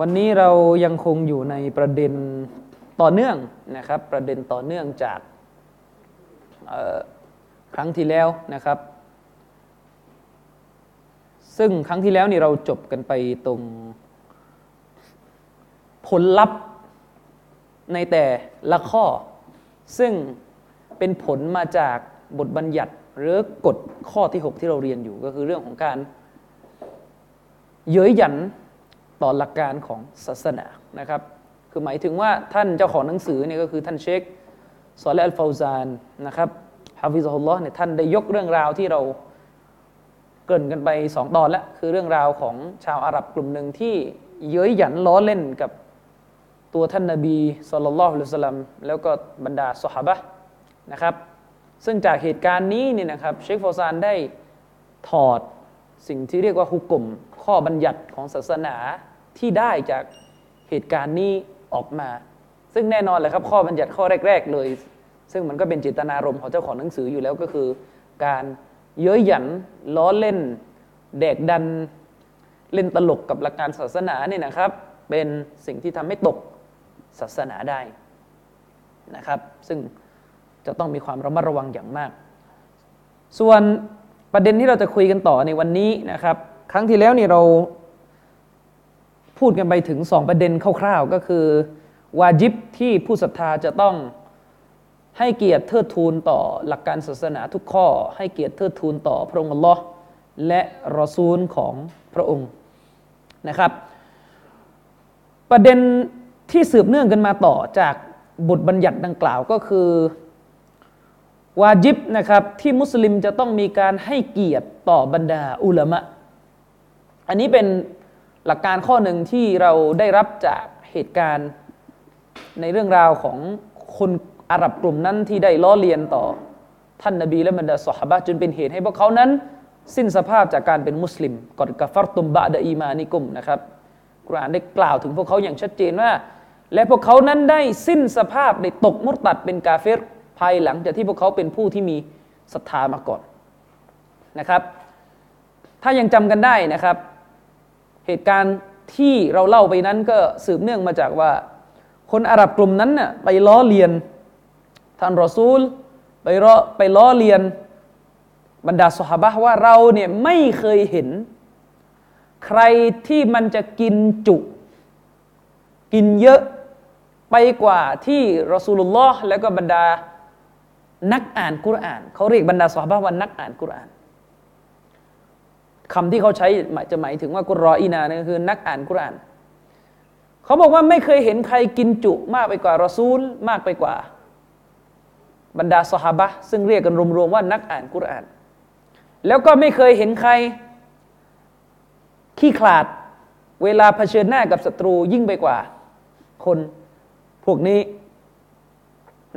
วันนี้เรายังคงอยู่ในประเด็นต่อเนื่องนะครับ ประเด็นต่อเนื่องจากครั้งที่แล้วนะครับ ซึ่งครั้งที่แล้วนี่เราจบกันไปตรงผลลัพธ์ในแต่ละข้อ ซึ่งเป็นผลมาจากบทบัญญัติหรือกฎข้อที่ 6 ที่เราเรียนอยู่ก็คือเรื่องของการเย้ยหยัน ต่อหลักการของศาสนานะครับ คือหมายถึงว่าท่านเจ้าของหนังสือเนี่ยก็คือท่านเชคซอลอัลฟาวซานนะครับฮาฟิซฮุลลอฮ์เนี่ยท่านได้ยกเรื่องราวที่เราเกริ่นกันไปสองตอนแล้วคือเรื่องราวของชาวอาหรับกลุ่มหนึ่งที่เย้ยหยันล้อเล่นกับตัวท่านนาบีสุลต่านละฮ์สลัมแล้วก็บรรดาสหบะนะครับ ซึ่งจากเหตุการณ์นี้เนี่ยนะครับ เชคฟาวซานได้ถอด สิ่งที่เรียกว่าฮุกกลมข้อบัญญัติของศาสนาที่ได้จากเหตุการณ์นี้ออกมา ซึ่งแน่นอนเลยครับข้อบัญญัติข้อแรก ๆ เลย ซึ่งมันก็เป็นจิตนารมณ์ของเจ้าของหนังสืออยู่แล้วก็คือ การเย้ยหยันล้อเล่นแดกดันเล่นตลกกับหลักการศาสนาเนี่ยนะครับ เป็นสิ่งที่ทำให้ตกศาสนาได้นะครับ ซึ่งจะต้องมีความระมัดระวังอย่างมาก ส่วน ประเด็นที่เราจะคุยกันต่อในวันนี้นะครับ ครั้งที่แล้วนี่เราพูดกันไปถึงสองประเด็นคร่าวๆ ก็คือ วาจิบที่ผู้ศรัทธาจะต้องให้เกียรติเทิดทูนต่อหลักการศาสนาทุกข้อ ให้เกียรติเทิดทูนต่อพระองค์อัลลอฮ์และรอซูลของพระองค์นะครับ ประเด็นที่สืบเนื่องกันมาต่อจากบทบัญญัติดังกล่าวก็คือ วาจิบนะครับที่มุสลิมจะต้องมีการให้เกียรติต่อบรรดาอุลามะ อันนี้เป็นหลักการข้อหนึ่งที่เราได้รับจากเหตุการณ์ในเรื่องราวของคนอาหรับกลุ่มนั้นที่ได้ล้อเลียนต่อท่านนบีและบรรดาสหบะจนเป็นเหตุให้พวกเขานั้น สิ้นสภาพจากการเป็นมุสลิมกอดกัฟรตุมบะดะอีมานิกุมนะครับกุรอานได้กล่าวถึงพวกเขาอย่างชัดเจนว่า และพวกเขานั้นได้สิ้นสภาพได้ตกมุตตัดเป็นกาเฟร ภายหลังจากที่พวกเขาเป็นผู้ที่มีศรัทธามาก่อนนะครับ ถ้ายังจำกันได้นะครับ เหตุการณ์ที่เราเล่าไปนั้นก็สืบเนื่องมาจากว่า คนอาหรับกลุ่มนั้นน่ะไปล้อเลียนท่านรอซูล ไปล้อไปล้อเลียนบรรดาสหบะว่าเราเนี่ยไม่เคยเห็น ใครที่มันจะกินจุกินเยอะไปกว่าที่รอซูลุลลอฮ์แล้วก็บรรดา นักอ่านกุรอานเขาเรียกบรรดาสหบว่านักอ่านกุรอานคำที่เขาใช้หมายจะหมายถึงว่ากุรออีนาเนี่ยคือ นักอ่านกุรอานเขาบอกว่าไม่เคยเห็นใครกินจุมากไปกว่ารอซูล มากไปกว่า บรรดาสหบะซึ่งเรียกกันรวมๆว่านักอ่านกุรอาน แล้วก็ไม่เคยเห็นใครขี้ขลาดเวลาเผชิญหน้ากับศัตรูยิ่งไปกว่า คนพวกนี้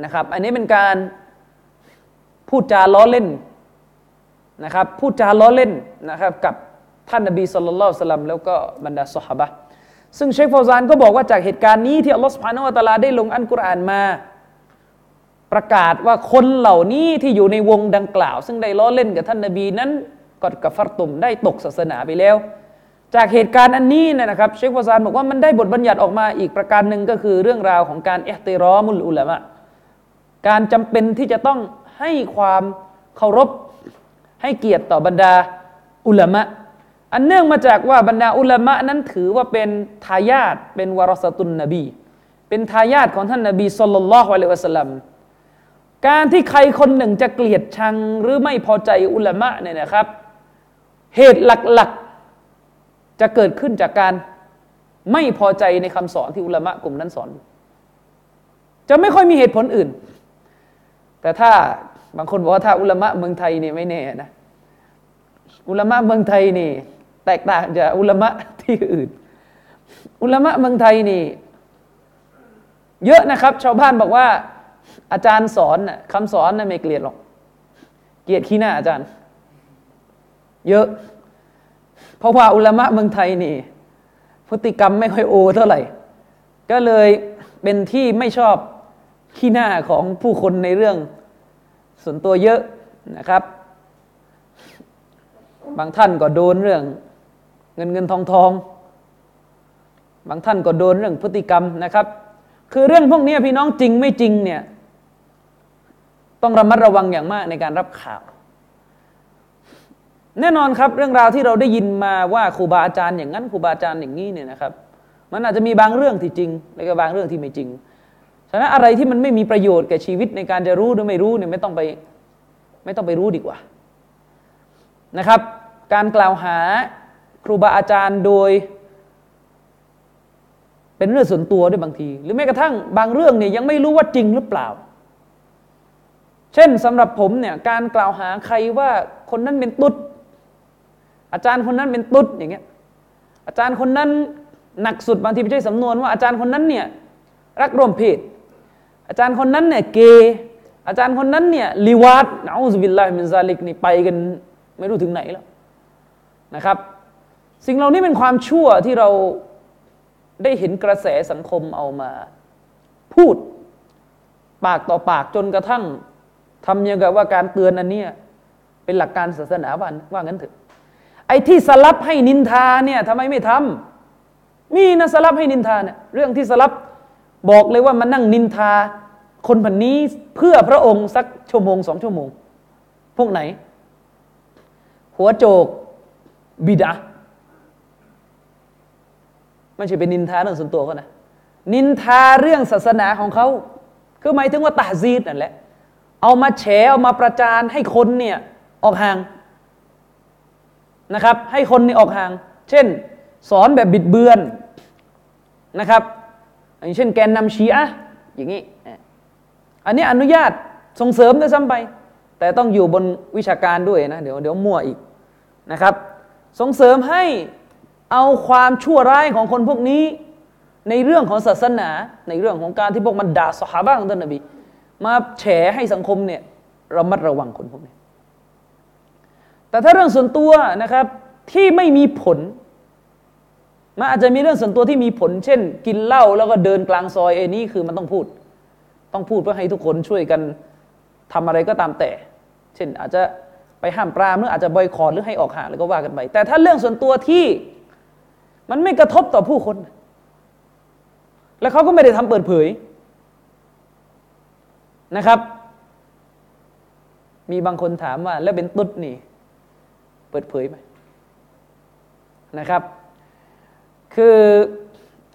นะครับ อันนี้เป็นการ พูดจาล้อเล่นนะครับพูดจาล้อเล่นนะครับกับท่านนบีสุลต่านสลัมแล้วก็บรรดาสหบะซึ่งเชคฟาวซานก็บอกว่าจากเหตุการณ์นี้ที่อัลลอฮฺสุบฮานาวะตะลาได้ลงอันกุรอานมา ประกาศว่าคนเหล่านี้ที่อยู่ในวงดังกล่าว ซึ่งได้ล้อเล่นกับท่านนบีนั้นกอดกับฟัรตุมได้ตกศาสนาไปแล้ว จากเหตุการณ์อันนี้นะครับเชคฟาวซานบอกว่ามันได้บทบัญญัติออกมาอีกประการหนึ่งก็คือเรื่องราวของการเอติรอมุลอุลามะการจำเป็นที่จะต้อง ให้ความเคารพให้เกียรติต่อบรรดาอุลามะ อันเนื่องมาจากว่าบรรดาอุลามะนั้นถือว่าเป็นทายาทเป็นวารสตุนนบี เป็นทายาทของท่านนบีสุลต่านละฮ์อะลัยวะสัลลัมการที่ใครคนหนึ่งจะเกลียดชังหรือไม่พอใจอุลามะเนี่ยนะครับ เหตุหลักๆจะเกิดขึ้นจากการไม่พอใจในคำสอนที่อุลามะกลุ่มนั้นสอน จะไม่ค่อยมีเหตุผลอื่น แต่ถ้า บางคนบอกว่าถ้าอุลามะเมืองไทยนี่ไม่แน่นะอุลามะเมืองไทยนี่ แตกต่างจากอุลามะที่อื่น อุลามะเมืองไทยนี่ เยอะนะครับ ชาวบ้านบอกว่า อาจารย์สอนน่ะคำสอนน่ะไม่เกลียดหรอก เกลียดขี้หน้าอาจารย์ เยอะ เพราะว่าอุลามะเมืองไทยนี่ พฤติกรรมไม่ค่อยโอเท่าไหร่ ก็เลยเป็นที่ไม่ชอบขี้หน้าของผู้คนในเรื่อง ส่วนตัวเยอะนะครับ บางท่านก็โดนเรื่อง เงินเงินทองทอง บางท่านก็โดนเรื่องพฤติกรรมนะครับ คือเรื่องพวกนี้พี่น้องจริงไม่จริงเนี่ยต้องระมัดระวังอย่างมากในการรับข่าว แน่นอนครับ เรื่องราวที่เราได้ยินมาว่าครูบาอาจารย์อย่างนั้นครูบาอาจารย์อย่างนี้เนี่ยนะครับ มันอาจจะมีบางเรื่องที่จริง แล้วก็บางเรื่องที่ไม่จริง ฉะนั้นอะไรที่มันไม่มีประโยชน์แก่ชีวิตในการจะรู้หรือไม่รู้เนี่ยไม่ต้องไปไม่ต้องไปรู้ดีกว่านะครับ การกล่าวหาครูบาอาจารย์โดย เป็นเรื่องส่วนตัวด้วยบางที หรือแม้กระทั่งบางเรื่องเนี่ยยังไม่รู้ว่าจริงหรือเปล่า เช่นสำหรับผมเนี่ยการกล่าวหาใครว่าคนนั้นเป็นตุ๊ดอาจารย์คนนั้นเป็นตุ๊ดอย่างเงี้ยอาจารย์คนนั้นหนักสุดบางทีไม่ใช่สำนวนว่าอาจารย์คนนั้นเนี่ยรักร่วมเพศ อาจารย์คนนั้นเนี่ยเกย์อาจารย์คนนั้นเนี่ยลิวาดนะอูซบิลลาฮิมินซาลิกนี่ไปกันไม่รู้ถึงไหนแล้วนะครับ สิ่งเหล่านี้เป็นความชั่วที่เราได้เห็นกระแสสังคมเอามา พูดปากต่อปากจนกระทั่งทำยังกับว่าการเตือนอันเนี้ยเป็นหลักการศาสนาบันว่างั้นเถอะไอ้ที่สลับให้นินทาเนี่ยทำไมไม่ทำมีนะสลับให้นินทาเนี่ยเรื่องที่สลับ บอกเลยว่ามันนั่งนินทา คนพันนี้เพื่อพระองค์สักชั่วโมงสองชั่วโมง พวกไหน หัวโจกบิดาไม่ใช่เป็นนินทาเรื่องส่วนตัวเขานะนินทาเรื่องศาสนาของเขาคือหมายถึงว่าตาซีดนั่นแหละ เอามาแฉเอามาประจานให้คนเนี่ยออกห่างนะครับ ให้คนนี่ออกห่าง เช่น สอนแบบบิดเบือนนะครับ อย่างเช่นแกนนำชีอะอย่างนี้อันนี้อนุญาตส่งเสริมด้วยซ้ำไป แต่ต้องอยู่บนวิชาการด้วยนะเดี๋ยวเดี๋ยวมั่วอีกนะครับ ส่งเสริมให้เอาความชั่วร้ายของคนพวกนี้ ในเรื่องของศาสนา ในเรื่องของการที่พวกมันด่าสหาบ้างท่านนบีมาแฉให้สังคมเนี่ยรามัดระวังคนพวกนี้ แต่ถ้าเรื่องส่วนตัวนะครับที่ไม่มีผล มันอาจจะมีเรื่องส่วนตัวที่มีผล เช่น กินเหล้าแล้วก็เดินกลางซอยเอนี่คือมันต้องพูด ต้องพูดเพื่อให้ทุกคนช่วยกันทำอะไรก็ตามแต่ เช่นอาจจะไปห้ามปรามหรืออาจจะบอยคอรหรือให้ออกห่างแล้วก็ว่ากันไป แต่ถ้าเรื่องส่วนตัวที่มันไม่กระทบต่อผู้คน แล้วเขาก็ไม่ได้ทำเปิดเผยนะครับ มีบางคนถามว่า แล้วเป็นตุ๊ดนี่ เปิดเผยไหมนะครับ คือ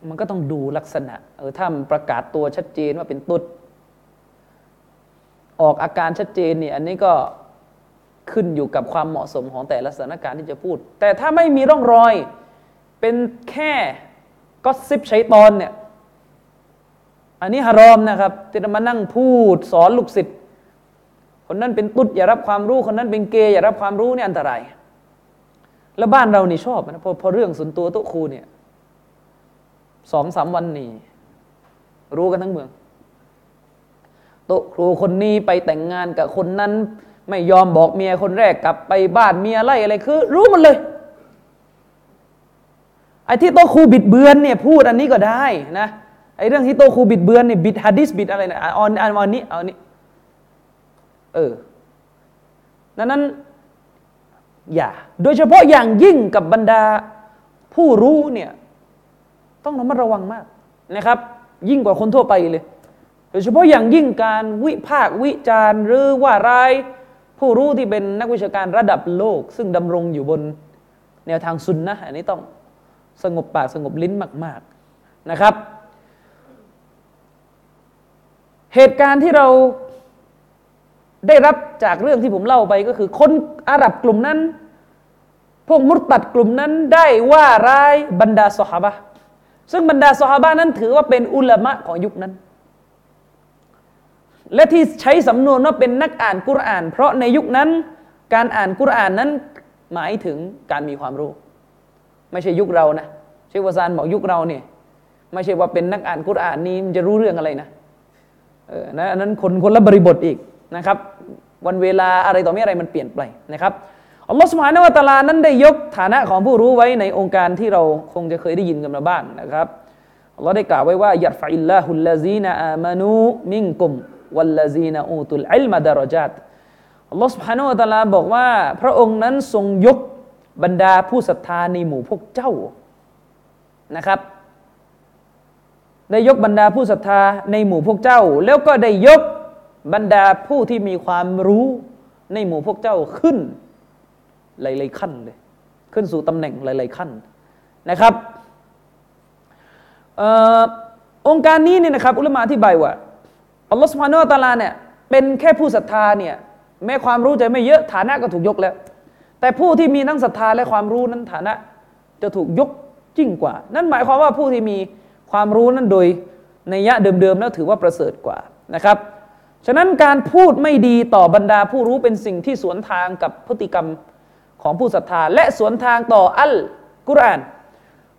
มันก็ต้องดูลักษณะ เออถ้าประกาศตัวชัดเจนว่าเป็นตุ๊ดออกอาการชัดเจนเนี่ยอันนี้ก็ขึ้นอยู่กับความเหมาะสมของแต่ละสถานการณ์ที่จะพูด แต่ถ้าไม่มีร่องรอย เป็นแค่ก็ซิบใช้ตอนเนี่ย อันนี้ฮารอมนะครับที่จะมานั่งพูดสอนลูกศิษย์คนนั้นเป็นตุ๊ดอย่ารับความรู้คนนั้นเป็นเกย์อย่ารับความรู้นี่อันตราย แล้วบ้านเรานี่ชอบนะพอพอเรื่องส่วนตัวโต๊ะครูเนี่ย สองสามวันนี่รู้กันทั้งเมืองโตครูคนนี้ไปแต่งงานกับคนนั้น ไม่ยอมบอกเมียคนแรกกลับไปบ้านเมียไล่อะไรคือ รู้มันเลยไอ้ที่โตครูบิดเบือนเนี่ยพูดอันนี้ก็ได้นะไอ้เรื่องที่โตครูบิดเบือนเนี่ยบิดฮะดิษบิดอะไรนะอ่อนอ่านนี้เอานี้เออดังนั้น อย่า โดยเฉพาะอย่างยิ่งกับบรรดาผู้รู้เนี่ย ต้องระมัดระวังมากนะครับ ยิ่งกว่าคนทั่วไปเลย โดยเฉพาะอย่างยิ่งการวิพากษ์วิจารณ์หรือว่าร้ายผู้รู้ที่เป็นนักวิชาการระดับโลก ซึ่งดำรงอยู่บนแนวทางซุนนะอันนี้ต้องสงบปากสงบลิ้นมาก ๆนะครับ เหตุการณ์ที่เราได้รับจากเรื่องที่ผมเล่าไปก็คือคนอาหรับกลุ่มนั้น พวกมุตตัดกลุ่มนั้นได้ว่าร้ายบรรดาสหบะ ซึ่งบรรดาสหบะนั้นถือว่าเป็นอุลามะของยุคนั้น และที่ใช้สำนวนว่าเป็นนักอ่านกุรอาน เพราะในยุคนั้น การอ่านกุรอานนั้นหมายถึงการมีความรู้ ไม่ใช่ยุคเรานะเชควาซานบอกยุคเราเนี่ยไม่ใช่ว่าเป็นนักอ่านกุรอานนี้มันจะรู้เรื่องอะไรนะเออนะนั้นคนคนละบริบทอีกนะครับ วันเวลาอะไรต่อไม่อะไรมันเปลี่ยนไปนะครับ อัลลอฮฺสุบฮานาวะตาลานั้นได้ยกฐานะของผู้รู้ไว้ในองค์การที่เราคงจะเคยได้ยินกันมาบ้างนะครับอัลลอฮ์ได้กล่าวไว้ว่ายัดฟะอิลลาฮุลลาซีนาอามานูมิงกุมวัลลาซีนาอูตุลอิลมาดารจัตอัลลอฮ์สุบฮานาวะตาลาบอกว่า พระองค์นั้นทรงยกบรรดาผู้ศรัทธาในหมู่พวกเจ้านะครับ ได้ยกบรรดาผู้ศรัทธาในหมู่พวกเจ้า แล้วก็ได้ยกบรรดาผู้ที่มีความรู้ในหมู่พวกเจ้าขึ้น หลาย ๆ ขั้นเลยขึ้นสู่ตำแหน่งหลาย ๆ ขั้นนะครับองค์การนี้เนี่ยนะครับ อุลมะอธิบายว่าอัลลอฮฺสุบฮานาอัลลอฮฺเนี่ยเป็นแค่ผู้ศรัทธาเนี่ยแม้ความรู้จะไม่เยอะฐานะก็ถูกยกแล้ว แต่ผู้ที่มีทั้งศรัทธาและความรู้นั้นฐานะ จะถูกยกยิ่งกว่า นั่นหมายความว่าผู้ที่มีความรู้นั้นโดยในยะเดิมๆแล้วถือว่าประเสริฐกว่านะครับฉะนั้นการพูดไม่ดีต่อบรรดาผู้รู้เป็นสิ่งที่สวนทางกับพฤติกรรม ของผู้ศรัทธา และสวนทางต่ออัลกุรอาน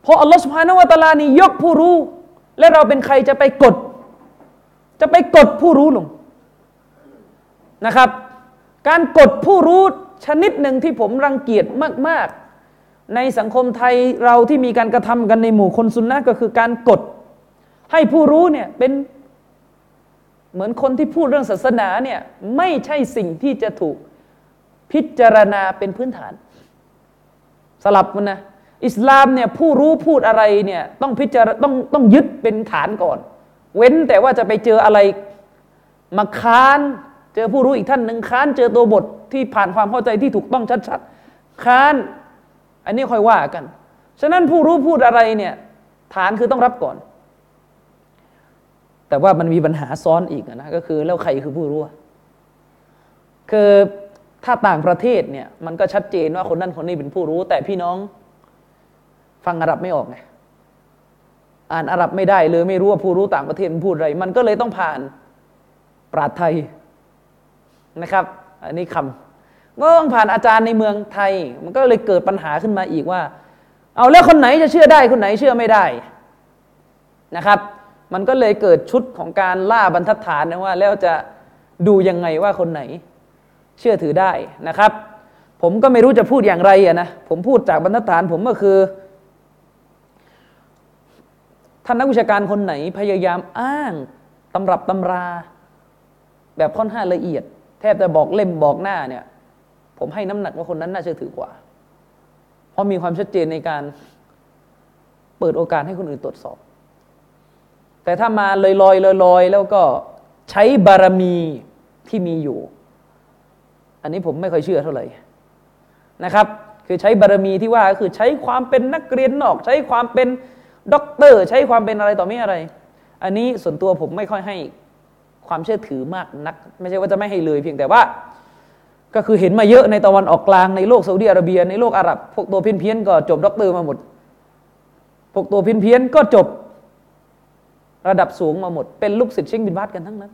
เพราะอัลลอฮฺสุบฮานาวะตาลานี่ยกผู้รู้ และเราเป็นใครจะไปกด จะไปกดผู้รู้ลงนะครับ การกดผู้รู้ชนิดหนึ่งที่ผมรังเกียจมาก ๆ ในสังคมไทยเราที่มีการกระทำกันในหมู่คนซุนนะก็คือการกด ให้ผู้รู้เนี่ยเป็นเหมือนคนที่พูดเรื่องศาสนาเนี่ยไม่ใช่สิ่งที่จะถูก พิจารณาเป็นพื้นฐาน สลับมันนะอิสลามเนี่ยผู้รู้พูดอะไรเนี่ยต้องพิจารต้องต้องยึดเป็นฐานก่อน เว้นแต่ว่าจะไปเจออะไรมาค้าน เจอผู้รู้อีกท่านหนึ่งค้านเจอตัวบทที่ผ่านความเข้าใจที่ถูกต้องชัดๆค้าน อันนี้ค่อยว่ากัน ฉะนั้นผู้รู้พูดอะไรเนี่ยฐานคือต้องรับก่อน แต่ว่ามันมีปัญหาซ้อนอีกนะก็คือแล้วใครคือผู้รู้คือ ถ้าต่างประเทศเนี่ยมันก็ชัดเจนว่าคนนั้นคนนี้เป็นผู้รู้ แต่พี่น้องฟังอาหรับไม่ออกไงอ่านอาหรับไม่ได้เลยไม่รู้ว่าผู้รู้ต่างประเทศมันพูดอะไร มันก็เลยต้องผ่านปราดไทยนะครับ อันนี้คำก็ต้องผ่านอาจารย์ในเมืองไทย มันก็เลยเกิดปัญหาขึ้นมาอีกว่า เอาแล้วคนไหนจะเชื่อได้คนไหนเชื่อไม่ได้นะครับ มันก็เลยเกิดชุดของการล่าบรรทัดฐานนะว่า แล้วจะดูยังไงว่าคนไหน เชื่อถือได้นะครับ ผมก็ไม่รู้จะพูดอย่างไรอะนะผมพูดจากบรรทัดฐานผมก็คือ ท่านนักวิชาการคนไหนพยายามอ้างตำรับตำรา แบบค่อนข้างละเอียด แทบจะบอกเล่มบอกหน้าเนี่ย ผมให้น้ำหนักว่าคนนั้นน่าเชื่อถือกว่า เพราะมีความชัดเจนในการเปิดโอกาสให้คนอื่นตรวจสอบ แต่ถ้ามาลอยลอยลอยลอยแล้วก็ใช้บารมีที่มีอยู่ อันนี้ผมไม่ค่อยเชื่อเท่าไหร่นะครับคือใช้บารมีที่ว่าคือใช้ความเป็นนักเรียนนอก ใช้ความเป็นด็อกเตอร์ ใช้ความเป็นอะไรต่อไม่อะไร อันนี้ส่วนตัวผมไม่ค่อยให้ความเชื่อถือมากนัก ไม่ใช่ว่าจะไม่ให้เลยเพียงแต่ว่า ก็คือเห็นมาเยอะในตะวันออกกลางในโลกซาอุดิอาระเบีย ในโลกอาหรับ พวกตัวเพี้ยนๆก็จบด็อกเตอร์มาหมด พวกตัวเพี้ยนๆก็จบระดับสูงมาหมด เป็นลูกศิษย์เชงบินบาสกันทั้งนั้น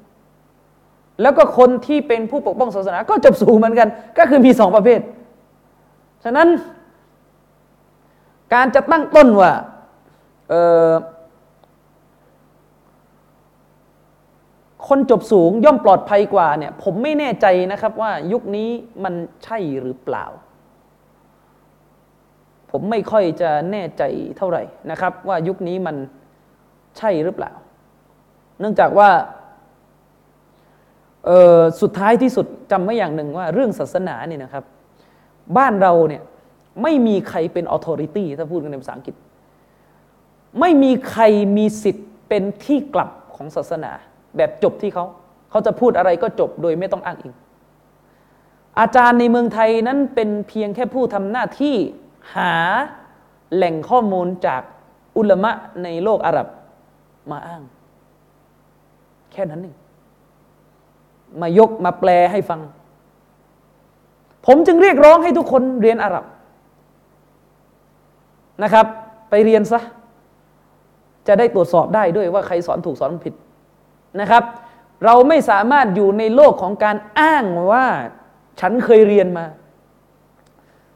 แล้วก็คนที่เป็นผู้ปกป้องศาสนา ก็จบสูงเหมือนกัน ก็คือมีสองประเภท ฉะนั้น การจะตั้งต้นว่าคนจบสูงย่อมปลอดภัยกว่าเนี่ย ผมไม่แน่ใจนะครับว่ายุคนี้มันใช่หรือเปล่า ผมไม่ค่อยจะแน่ใจเท่าไหร่นะครับ ว่ายุคนี้มันใช่หรือเปล่า เนื่องจากว่า สุดท้ายที่สุดจำไว้อย่างหนึ่งว่าเรื่องศาสนาเนี่ยนะครับ บ้านเราเนี่ยไม่มีใครเป็นออโตริตี้ถ้าพูดกันในภาษาอังกฤษ ไม่มีใครมีสิทธิ์เป็นที่กลับของศาสนา แบบจบที่เขา เขาจะพูดอะไรก็จบโดยไม่ต้องอ้างอิง อาจารย์ในเมืองไทยนั้นเป็นเพียงแค่ผู้ทำหน้าที่หาแหล่งข้อมูลจากอุลมะในโลกอาหรับมาอ้าง แค่นั้นเอง มายกมาแปลให้ฟัง ผมจึงเรียกร้องให้ทุกคนเรียนอาหรับนะครับ ไปเรียนซะ จะได้ตรวจสอบได้ด้วยว่าใครสอนถูกสอนผิดนะครับ เราไม่สามารถอยู่ในโลกของการอ้างว่าฉันเคยเรียนมา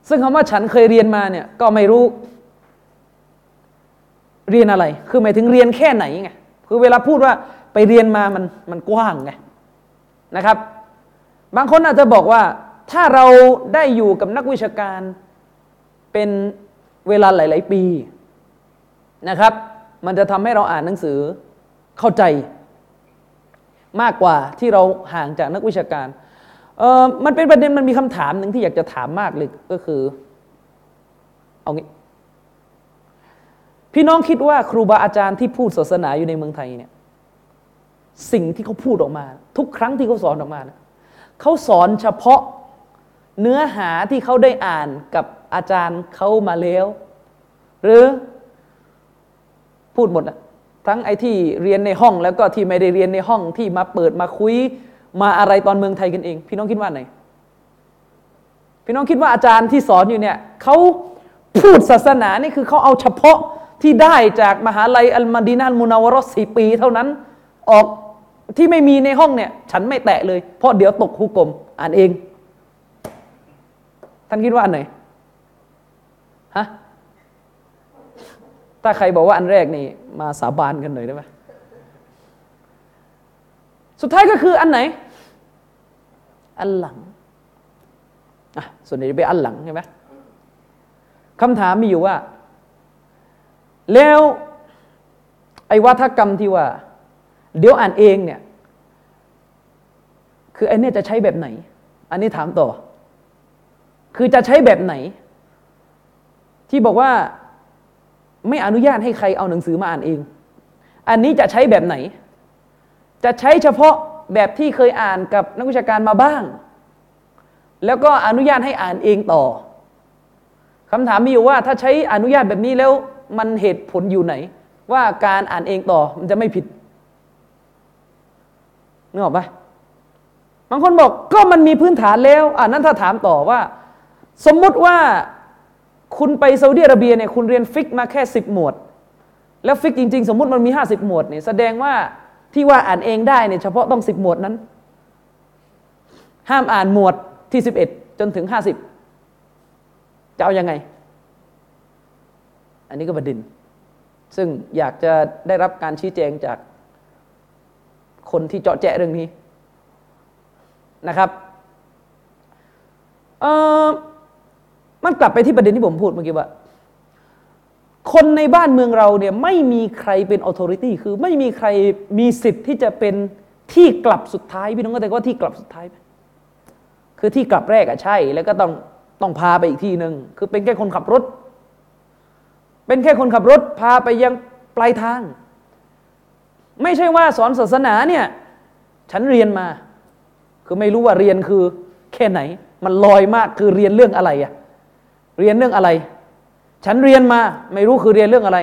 ซึ่งคำว่าฉันเคยเรียนมาเนี่ยก็ไม่รู้เรียนอะไร คือหมายถึงเรียนแค่ไหนไง คือเวลาพูดว่าไปเรียนมามันมันกว้างไง นะครับ บางคนอาจจะบอกว่าถ้าเราได้อยู่กับนักวิชาการเป็นเวลาหลาย ๆ ปีนะครับ มันจะทำให้เราอ่านหนังสือเข้าใจ มากกว่าที่เราห่างจากนักวิชาการเออมันเป็นประเด็นมันมีคำถามหนึ่งที่อยากจะถามมากเลยก็คือเอางี้พี่น้องคิดว่าครูบาอาจารย์ที่พูดศาสนาอยู่ในเมืองไทยเนี่ย สิ่งที่เขาพูดออกมา ทุกครั้งที่เขาสอนออกมานะเขาสอนเฉพาะเนื้อหาที่เขาได้อ่านกับอาจารย์เขามาแล้ว หรือพูดหมดอะทั้งไอ้ที่เรียนในห้องแล้วก็ที่ไม่ได้เรียนในห้องที่มาเปิดมาคุยมาอะไรตอนเมืองไทยกันเอง พี่น้องคิดว่าไหนพี่น้องคิดว่าอาจารย์ที่สอนอยู่เนี่ยเขาพูดศาสนานี่คือเขาเอาเฉพาะที่ได้จากมหาลัยอัลมาดีนัลมุนาวรสสี่ปี เท่านั้นออก ที่ไม่มีในห้องเนี่ย ฉันไม่แตะเลย เพราะเดี๋ยวตกหุกกลมอ่านเอง ท่านคิดว่าอันไหนฮะถ้าใครบอกว่าอันแรกนี่ มาสาบานกันหน่อยได้ไหมสุดท้ายก็คืออันไหน อันหลังอะส่วนใหญ่จะไปอันหลังใช่ไหมคำถามมีอยู่ว่า แล้วไอ้วัฒกรรมที่ว่า เดี๋ยวอ่านเองเนี่ย คือไอ้นี่จะใช้แบบไหน อันนี้ถามต่อ คือจะใช้แบบไหน ที่บอกว่าไม่อนุญาตให้ใครเอาหนังสือมาอ่านเอง อันนี้จะใช้แบบไหน จะใช้เฉพาะแบบที่เคยอ่านกับนักวิชาการมาบ้าง แล้วก็อนุญาตให้อ่านเองต่อคำถามมีอยู่ว่าถ้าใช้อนุญาตแบบนี้แล้วมันเหตุผลอยู่ไหน ว่าการอ่านเองต่อมันจะไม่ผิด นึกออกปะบางคนบอกก็มันมีพื้นฐานแล้วอ่านั้นถ้าถามต่อว่า สมมุติว่าคุณไปซาอุดิอาระเบียเนี่ยคุณเรียนฟิกมาแค่สิบหมวด แล้วฟิกจริงๆ สมมุติมันมีห้าสิบหมวดเนี่ยแสดงว่าที่ว่าอ่านเองได้เนี่ยเฉพาะต้องสิบหมวดนั้น ห้ามอ่านหมวดที่สิบเอ็ดจนถึงห้าสิบจะเอาอยัางไง อันนี้ก็ประเด็นซึ่งอยากจะได้รับการชี้แจงจาก คนที่เจาะแจะเรื่องนี้นะครับเออมันกลับไปที่ประเด็นที่ผมพูดเมื่อกี้ว่า คนในบ้านเมืองเราเนี่ยไม่มีใครเป็นออโตริตี้คือไม่มีใครมีสิทธิ์ที่จะเป็นที่กลับสุดท้ายพี่น้องก็แต่ว่าที่กลับสุดท้ายไหมคือที่กลับแรกอะใช่ แล้วก็ต้องต้องพาไปอีกที่หนึ่งคือเป็นแค่คนขับรถ เป็นแค่คนขับรถพาไปยังปลายทาง ไม่ใช่ว่าสอนศาสนาเนี่ย ฉันเรียนมา คือไม่รู้ว่าเรียนคือ แค่ไหน มันลอยมากคือเรียนเรื่องอะไรอะเรียนเรื่องอะไร ฉันเรียนมาไม่รู้คือเรียนเรื่องอะไร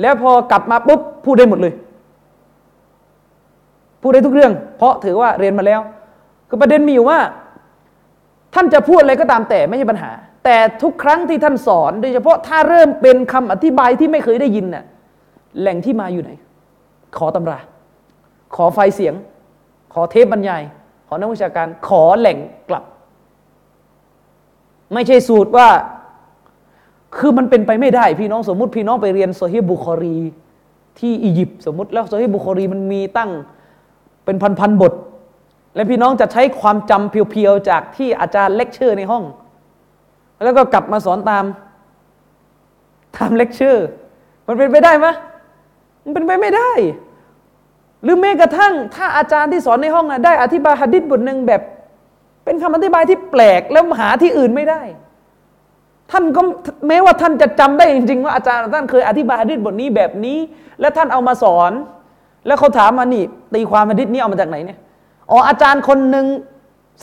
แล้วพอกลับมาปุ๊บพูดได้หมดเลย พูดได้ทุกเรื่อง เพราะถือว่าเรียนมาแล้ว คือประเด็นมีอยู่ว่า ท่านจะพูดอะไรก็ตามแต่ไม่ใช่ปัญหา แต่ทุกครั้งที่ท่านสอน โดยเฉพาะถ้าเริ่มเป็นคำอธิบายที่ไม่เคยได้ยินน่ะแหล่งที่มาอยู่ไหน ขอตำรา ขอไฟเสียง ขอเทปบรรยาย ขอนักวิชาการ ขอแหล่งกลับ ไม่ใช่สูตรว่า คือมันเป็นไปไม่ได้ พี่น้องสมมติพี่น้องไปเรียนโซฮีบุคอรี ที่อียิปต์สมมติแล้วโซฮีบุคอรีมันมีตั้งเป็นพันๆบท และพี่น้องจะใช้ความจำ pure ๆจากที่อาจารย์เลคเชอร์ในห้อง แล้วก็กลับมาสอนตามตามเลคเชอร์ มันเป็นไปได้ไหม มันเป็นไปไม่ได้ หรือแม้กระทั่ง ถ้าอาจารย์ที่สอนในห้องนะได้อธิบายหะดิษบทหนึ่งแบบ เป็นคำอธิบายที่แปลกแล้วหาที่อื่นไม่ได้ ท่านก็แม้ว่าท่านจะจำได้จริงๆ ว่าอาจารย์ท่านเคยอธิบายหะดิษบทนี้แบบนี้ แล้วท่านเอามาสอน แล้วเขาถามมานี่ตีความหะดิษนี้เอามาจากไหนเนี่ยอ๋ออาจารย์คนหนึ่ง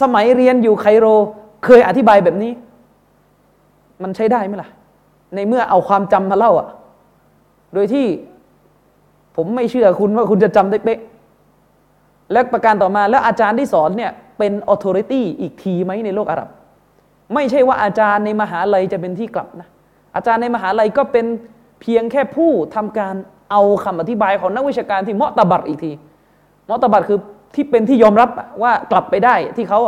สมัยเรียนอยู่ไคโรเคยอธิบายแบบนี้ มันใช้ได้ไหมล่ะ ในเมื่อเอาความจำมาเล่าอะโดยที่ ผมไม่เชื่อคุณว่าคุณจะจำได้เป๊ะ และประการต่อมาแล้วอาจารย์ที่สอนเนี่ยเป็นออโตเรตี้อีกทีไหมในโลกอาหรับ ไม่ใช่ว่าอาจารย์ในมหาลัยจะเป็นที่กลับนะ อาจารย์ในมหาลัยก็เป็นเพียงแค่ผู้ทำการเอาคำอธิบายของนักวิชาการที่มอตบัตอีกทีมอตบัตคือที่เป็นที่ยอมรับว่ากลับไปได้ที่เขา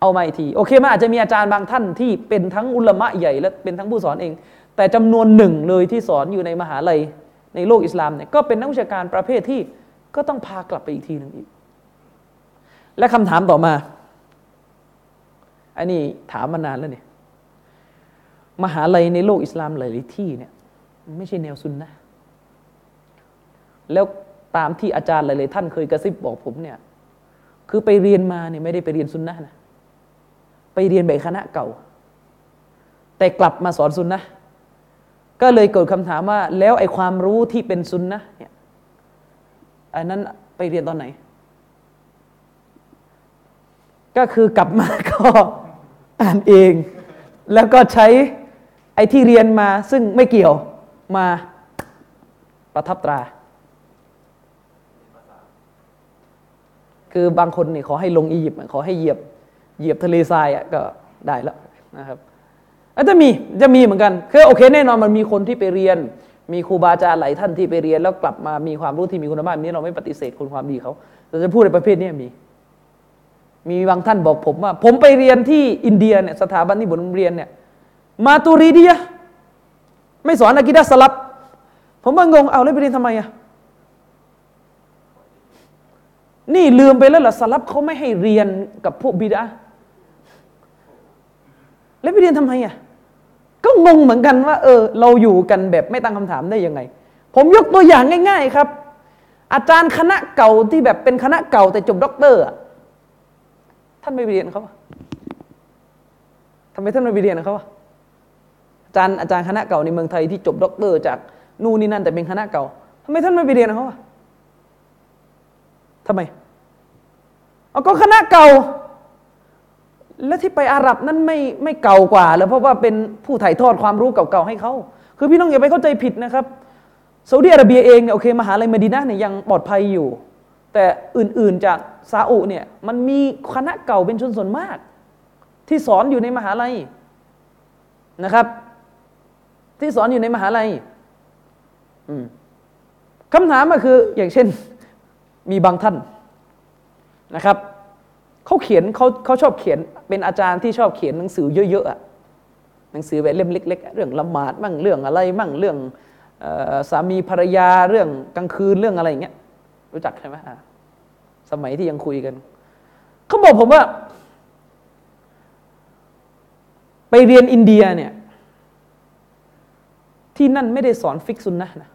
เอามาอีกที โอเคมันอาจจะมีอาจารย์บางท่านที่เป็นทั้งอุลามะใหญ่และเป็นทั้งผู้สอนเอง แต่จำนวนหนึ่งเลยที่สอนอยู่ในมหาลัย ในโลกอิสลามเนี่ยก็เป็นนักวิชาการประเภทที่ก็ต้องพากลับไปอีกทีหนึ่งอีก และคำถามต่อมาอันนี้ถามมานานแล้วเนี่ยมหาลัยในโลกอิสลามหลายที่เนี่ยไม่ใช่แนวซุนนะแล้วตามที่อาจารย์หลายๆท่านเคยกระซิบบอกผมเนี่ยคือไปเรียนมาเนี่ยไม่ได้ไปเรียนซุนนะนะไปเรียนแบบคณะเก่า แต่กลับมาสอนซุนนะ ก็เลยเกิดคำถามว่า แล้วไอ้ความรู้ที่เป็นซุนนะเนี่ยอันนั้นไปเรียนตอนไหน ก็คือกลับมาก็อ่านเอง แล้วก็ใช้ไอ้ที่เรียนมาซึ่งไม่เกี่ยวมาประทับตรา คือบางคนนี่ขอให้ลงอียิปต์ขอให้เหยียบ เหยียบทะเลทรายอะก็ได้แล้วนะครับ อาจจะมีจะมีเหมือนกันคือโอเคแน่นอนมันมีคนที่ไปเรียน มีครูบาอาจารย์หลายท่านที่ไปเรียน แล้วกลับมามีความรู้ที่มีคุณภาพนี้เราไม่ปฏิเสธคุณความดีเขาแต่จะพูดในประเภทนี้มี มีบางท่านบอกผมว่า ผมไปเรียนที่อินเดียเนี่ยสถาบันที่ผมเรียนเนี่ย มาตูรีดียไม่สอนอากิดะสลับ ผมก็งงเอาแล้วไปเรียนทำไมอะนี่ลืมไปแล้วล่ะสลับเขาไม่ให้เรียนกับพวกบิดา แล้วไปเรียนทำไมอะก็งงเหมือนกันว่า เออ เราอยู่กันแบบไม่ตั้งคำถามได้ยังไง ผมยกตัวอย่างง่าย ๆ ครับ อาจารย์คณะเก่าที่แบบเป็นคณะเก่าแต่จบด็อกเตอร์ท่านไม่ไปเรียนเขาทำไมท่านไม่ไปเรียนเขาอาจารย์อาจารย์คณะเก่าในเมืองไทยที่จบด็อกเตอร์จากนู่นนี่นั่นแต่เป็นคณะเก่าทำไมท่านไม่ไปเรียนเขาทำไมเอาก็คณะเก่า แล้วที่ไปอาหรับนั้นไม่ไม่เก่ากว่าแล้วเพราะว่าเป็นผู้ถ่ายทอดความรู้เก่าๆให้เขาคือพี่น้องอย่าไปเข้าใจผิดนะครับซาอุดิอาระเบียเองเนี่ยโอเคมหาลัยมดีนะเนี่ยยังปลอดภัยอยู่ แต่อื่นๆจากซาอุเนี่ยมันมีคณะเก่าเป็นชนส่วนมาก ที่สอนอยู่ในมหาลัยนะครับ ที่สอนอยู่ในมหาลัยคำถามก็คืออย่างเช่นมีบางท่านนะครับ เขาเขียนเขาเขาชอบเขียนเป็นอาจารย์ที่ชอบเขียนหนังสือเยอะๆอะหนังสือแบบเล่มเล็ก ๆ เรื่องละหมาดมั่งเรื่องอะไรมั่งเรื่องสามีภรรยาเรื่องกลางคืนเรื่องอะไรอย่างเงี้ยรู้จักใช่ไหมสมัยที่ยังคุยกันเขาบอกผมว่า ไปเรียนอินเดียเนี่ยที่นั่นไม่ได้สอนฟิกซุนนะนะ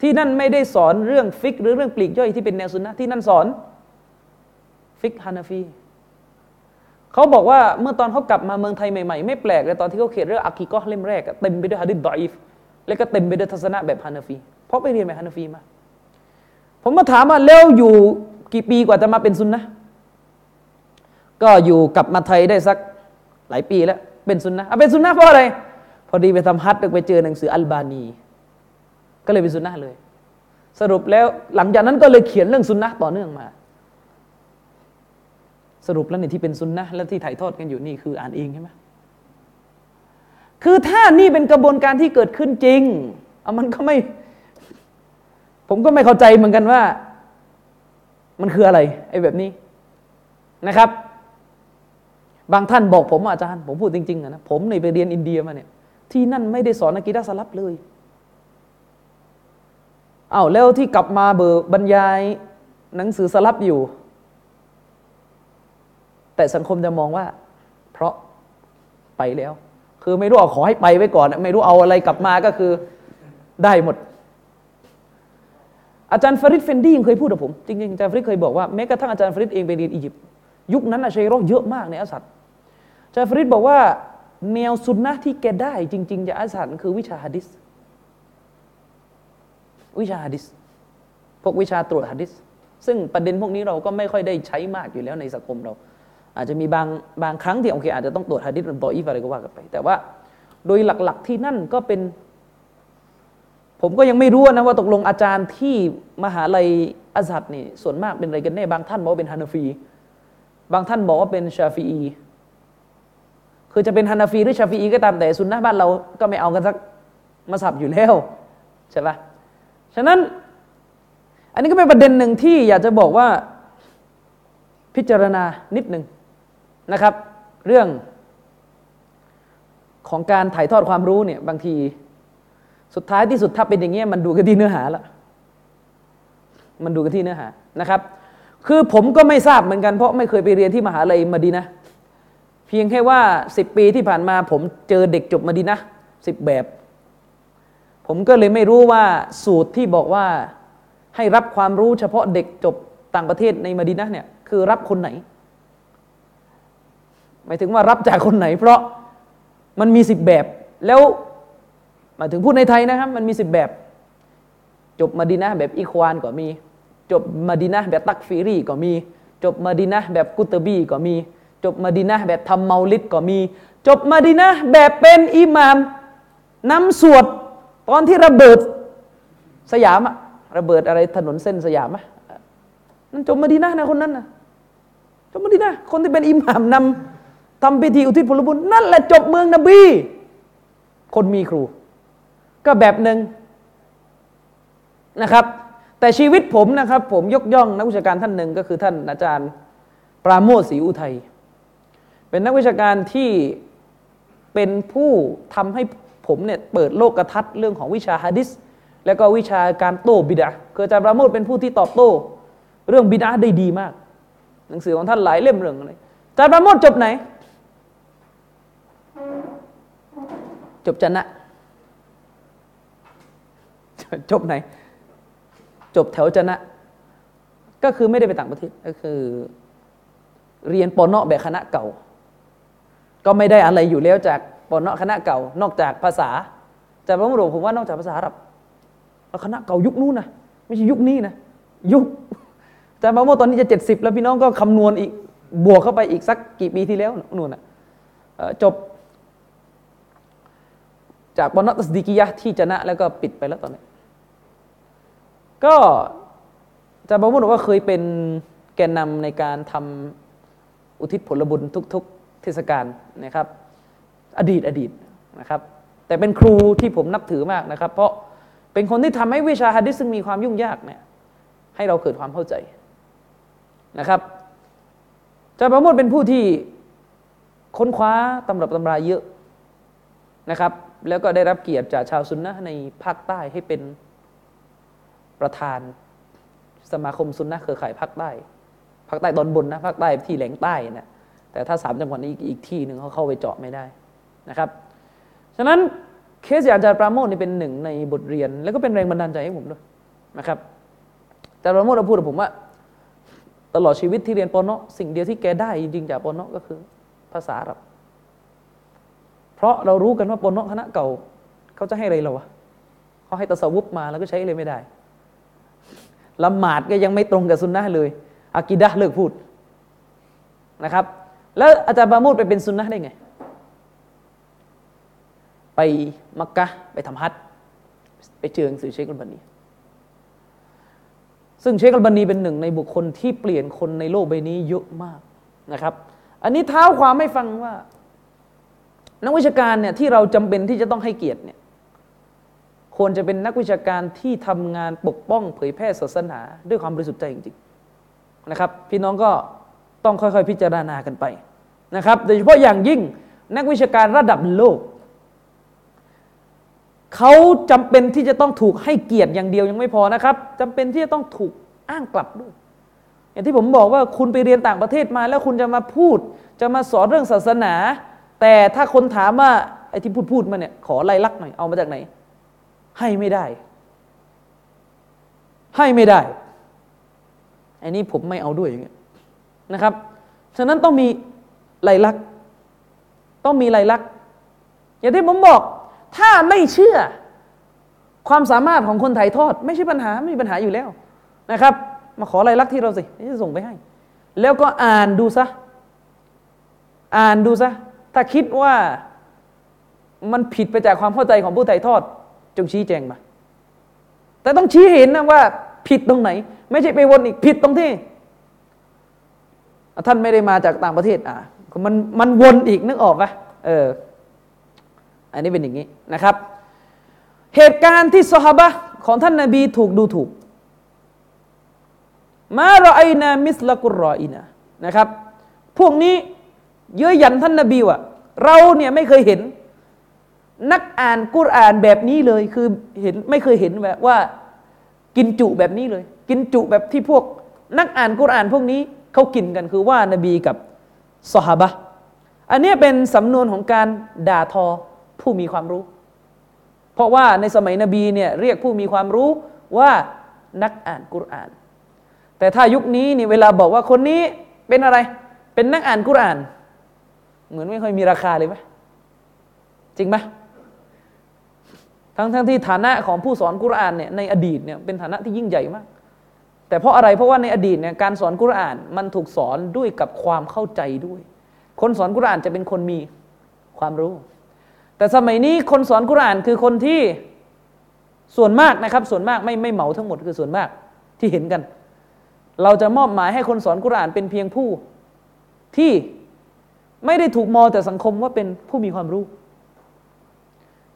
ที่นั่นไม่ได้สอนเรื่องฟิกหรือเรื่องปลีกย่อยที่เป็นแนวซุนนะที่นั่นสอน ฟิกฮานาฟีเขาบอกว่าเมื่อตอนเขากลับมาเมืองไทยใหม่ๆ ไม่แปลกเลยตอนที่เขาเขียนเรื่องอากิกอเล่มแรกเต็มไปด้วยฮะดิษ ضعيفแล้วก็เต็มไปด้วยทัศนะแบบฮานาฟี เพราะไปเรียนแบบฮานาฟีมา ผมมาถามว่าแล้วอยู่กี่ปีกว่าจะมาเป็นซุนนะก็อยู่กลับมาไทยได้สักหลายปีแล้ว เป็นซุนนะเป็นซุนนะเพราะอะไร พอดีไปทำฮัทไปเจอหนังสืออัลบานี ก็เลยเป็นซุนนะเลย สรุปแล้วหลังจากนั้นก็เลยเขียนเรื่องซุนนะต่อเนื่องมา สรุปแล้วเนี่ยที่เป็นซุนนะและที่ถ่ายทอดกันอยู่นี่คืออ่านเองใช่ไหมคือถ้านี่เป็นกระบวนการที่เกิดขึ้นจริงเอามันก็ไม่ ผมก็ไม่เข้าใจเหมือนกันว่า มันคืออะไรไอ้แบบนี้นะครับ บางท่านบอกผมอาจารย์ ผมพูดจริงๆนะผมในไปเรียนอินเดียมาเนี่ย ที่นั่นไม่ได้สอนนักกีฬาสลับเลยเอา้าแล้วที่กลับมาเบอร์บรรยายหนังสือสลับอยู่ แต่สังคมจะมองว่า เพราะไปแล้ว คือไม่รู้เอาขอให้ไปไว้ก่อน ไม่รู้เอาอะไรกลับมาก็คือได้หมด อาจารย์ฟริดเฟนดี้ยังเคยพูดกับผม จริงๆอาจารย์ฟริดเคยบอกว่าแม้กระทั่งอาจารย์ฟริดเองไปเรียนอียิปต์ยุคนั้นอาชัยรอเยอะมากในอัสซัดอาจารย์ฟริดบอกว่า แนวสุนนะที่แกได้ จริงๆจากอัสซัดคือวิชาฮะดิษวิชาฮะดิษพวกวิชาตรวจฮะดิษซึ่งประเด็นพวกนี้เราก็ไม่ค่อยได้ใช้มากอยู่แล้วในสังคมเรา อาจจะมีบางบางครั้งที่โอเคอาจจะต้องตรวจฮะดิษมันบออีฟอะไรก็ว่ากันไป แต่ว่าโดยหลักๆที่นั่นก็เป็น ผมก็ยังไม่รู้นะว่าตกลงอาจารย์ที่มหาลัยอัซัดนี่ส่วนมากเป็นอะไรกันแน่บางท่านบอกว่าเป็นฮานาฟี บางท่านบอกว่าเป็นชาฟีอีคือจะเป็นฮานาฟีหรือชาฟีอีก็ตามแต่สุนนะบ้านเราก็ไม่เอากันสักมาสับอยู่แล้วใช่ปะฉะนั้น อันนี้ก็เป็นประเด็นหนึ่งที่อยากจะบอกว่าพิจารณานิดหนึ่ง นะครับ เรื่องของการถ่ายทอดความรู้เนี่ยบางทีสุดท้ายที่สุดถ้าเป็นอย่างเงี้ยมันดูกันที่เนื้อหาละมันดูกันที่เนื้อหานะครับ คือผมก็ไม่ทราบเหมือนกันเพราะไม่เคยไปเรียนที่มหาลัยมาดีนะ เพียงแค่ว่าสิบปีที่ผ่านมาผมเจอเด็กจบมาดีนะสิบแบบ ผมก็เลยไม่รู้ว่าสูตรที่บอกว่าให้รับความรู้เฉพาะเด็กจบต่างประเทศในมาดีนะเนี่ยคือรับคนไหน หมายถึงว่ารับจากคนไหน เพราะมันมีสิบแบบแล้วหมายถึงพูดในไทยนะครับ มันมีสิบแบบ จบมาดีนะแบบอีควานก็มี จบมาดีนะแบบตักฟีรีก็มี จบมาดีนะแบบกุตบีก็มี จบมาดีนะแบบทำเมาลิดก็มี จบมาดีนะแบบเป็นอิหมามนำสวดตอนที่ระเบิดสยามอะระเบิดอะไรถนนเส้นสยามอะนั่นจบมาดีนะนะคนนั้นนะจบมาดีนะคนที่เป็นอิหมามนำ ทำพิธีอุทิศผลบุญนั่นแหละจบเมืองนบี คนมีครู ก็แบบหนึ่งนะครับ แต่ชีวิตผมนะครับ ผมยกย่องนักวิชาการท่านหนึ่งก็คือท่านอาจารย์ ปราโมทศรีอุทัยเป็นนักวิชาการที่เป็นผู้ทำให้ผมเนี่ยเปิดโลกกระทัดเรื่องของวิชาฮะดิษแล้วก็วิชาการโต้บิดาคืออาจารย์ปราโมทเป็นผู้ที่ตอบโต้ เรื่องบิดาได้ดีมาก หนังสือของท่านหลายเล่มเรื่องอะไรอาจารย์ปราโมทจบไหน จบจันนะ จบไหน จบแถวจันนะ ก็คือไม่ได้ไปต่างประเทศก็คือ เรียนปนเนาะแบบคณะเก่า ก็ไม่ได้อะไรอยู่แล้วจากปนเนาะคณะเก่า นอกจากภาษาจากพระมรดผมว่านอกจากภาษาอาหรับคณะเก่ายุคนู้นนะไม่ใช่ยุคนี้นะยุคแต่พระโมตอนนี้จะเจ็ดสิบแล้วพี่น้องก็คำนวณอีกบวกเข้าไปอีกสักกี่ปีที่แล้วนู่นนะจบ จากปนตัสดิกิยะที่จะนะแล้วก็ปิดไปแล้วตอนนี้ ก็จะบอกว่าเคยเป็นแกนนำในการทำอุทิศผลบุญทุก ๆ เทศกาลนะครับ อดีตอดีตนะครับ แต่เป็นครูที่ผมนับถือมากนะครับ เพราะเป็นคนที่ทำให้วิชาฮะดิษซึ่งมีความยุ่งยากเนี่ยให้เราเกิดความเข้าใจนะครับอาจารย์ประโมทเป็นผู้ที่ค้นคว้าตำรับตำราเยอะนะครับ แล้วก็ได้รับเกียรติจากชาวซุนนะในภาคใต้ให้เป็นประธานสมาคมซุนนะเครือข่ายภาคใต้ภาคใต้ตอนบนนะภาคใต้ที่แหลงใต้นะแต่ถ้าสามจังหวัดนี้อีกที่หนึ่งเขาเข้าไปเจาะไม่ได้นะครับ ฉะนั้นเคสอางอาจารย์ปราโมทนี่เป็นหนึ่งในบทเรียน แล้วก็เป็นแรงบันดาลใจให้ผมด้วยนะครับอาจารย์ปราโมทเราพูดกับผมว่า ตลอดชีวิตที่เรียนปอนเนาะสิ่งเดียวที่แกได้จริงๆจากปอนเนาะก็คือ ภาษาอาหรับ เพราะเรารู้กันว่าปนนคณะเก่า เขาจะให้อะไรเราอะเขาให้ตะสวุบมาแล้วก็ใช้เลยไม่ได้ละหมาดก็ยังไม่ตรงกับสุนนะเลยอากิดะเลิกพูดนะครับ แล้วอาจารย์ปราโมทไปเป็นสุนนะได้ไง ไปมักกะไปทำฮัทไปเจอหนังสือเชคอัลบานีซึ่งเชคอัลบานีเป็นหนึ่งในบุคคลที่เปลี่ยนคนในโลกใบนี้เยอะมากนะครับ อันนี้เท้าความไม่ฟังว่า นักวิชาการเนี่ยที่เราจำเป็นที่จะต้องให้เกียรติเนี่ยควรจะเป็นนักวิชาการที่ทำงานปกป้องเผยแพร่ศาสนา ด้วยความบริสุทธิ์ใจจริงๆนะครับ พี่น้องก็ต้องค่อยๆ พิจารณากันไปนะครับ โดยเฉพาะอย่างยิ่งนักวิชาการระดับโลกเขาจำเป็นที่จะต้องถูกให้เกียรติอย่างเดียวยังไม่พอนะครับจำเป็นที่จะต้องถูกอ้างกลับด้วย อย่างที่ผมบอกว่าคุณไปเรียนต่างประเทศมา แล้วคุณจะมาพูด จะมาสอนเรื่องศาสนา แต่ถ้าคนถามว่าไอ้ที่พูดพูดมาเนี่ยขอไล่ลักหน่อยเอามาจากไหน ให้ไม่ได้ ให้ไม่ได้อันนี้ผมไม่เอาด้วยอย่างเงี้ยนะครับ ฉะนั้นต้องมีไล่ลัก ต้องมีไล่ลัก อย่างที่ผมบอก ถ้าไม่เชื่อ ความสามารถของคนถ่ายทอด ไม่ใช่ปัญหาไม่มีปัญหาอยู่แล้วนะครับ มาขอรายลักษณ์ที่เราสิจะส่งไปให้ แล้วก็อ่านดูซะ อ่านดูซะ ถ้าคิดว่ามันผิดไปจากความเข้าใจของผู้ถ่ายทอด จงชี้แจงมา แต่ต้องชี้เห็นนะว่า ผิดตรงไหน ไม่ใช่ไปวนอีกผิดตรงที่ ท่านไม่ได้มาจากต่างประเทศ อะมันมันวนอีกนึกออกปะเออ อันนี้เป็นอย่างนี้นะครับ เหตุการณ์ที่สฮาบะของท่านนาบีถูกดูถูกมาราไอนามิสละกุรออินะนะครับ พวกนี้ เย้ยยันท่านนาบีว่าเราเนี่ยไม่เคยเห็น นักอ่านกุรอานแบบนี้เลย คือเห็นไม่เคยเห็นแบบว่า กินจุแบบนี้เลย กินจุแบบที่พวก นักอ่านกุรอานพวกนี้เขากินกันคือว่านบีกับสหบะอันนี้เป็นสำนวนของการด่าทอผู้มีความรู้ เพราะว่าในสมัยนบีเนี่ยเรียกผู้มีความรู้ว่านักอ่านกุรอาน แต่ถ้ายุคนี้นี่เวลาบอกว่าคนนี้เป็นอะไร เป็นนักอ่านกุรอาน เหมือนไม่ค่อยมีราคาเลยไหมจริงไหมทั้งทั้งที่ฐานะของผู้สอนกุรานเนี่ยในอดีตเนี่ยเป็นฐานะที่ยิ่งใหญ่มาก แต่เพราะอะไรเพราะว่าในอดีตเนี่ยการสอนกุรานมันถูกสอนด้วยกับความเข้าใจด้วย คนสอนกุรานจะเป็นคนมีความรู้ แต่สมัยนี้คนสอนกุรานคือคนที่ส่วนมากนะครับ ส่วนมากไม่ไม่เหมาทั้งหมดคือส่วนมากที่เห็นกัน เราจะมอบหมายให้คนสอนกุรานเป็นเพียงผู้ที่ ไม่ได้ถูกมองแต่สังคมว่าเป็นผู้มีความรู้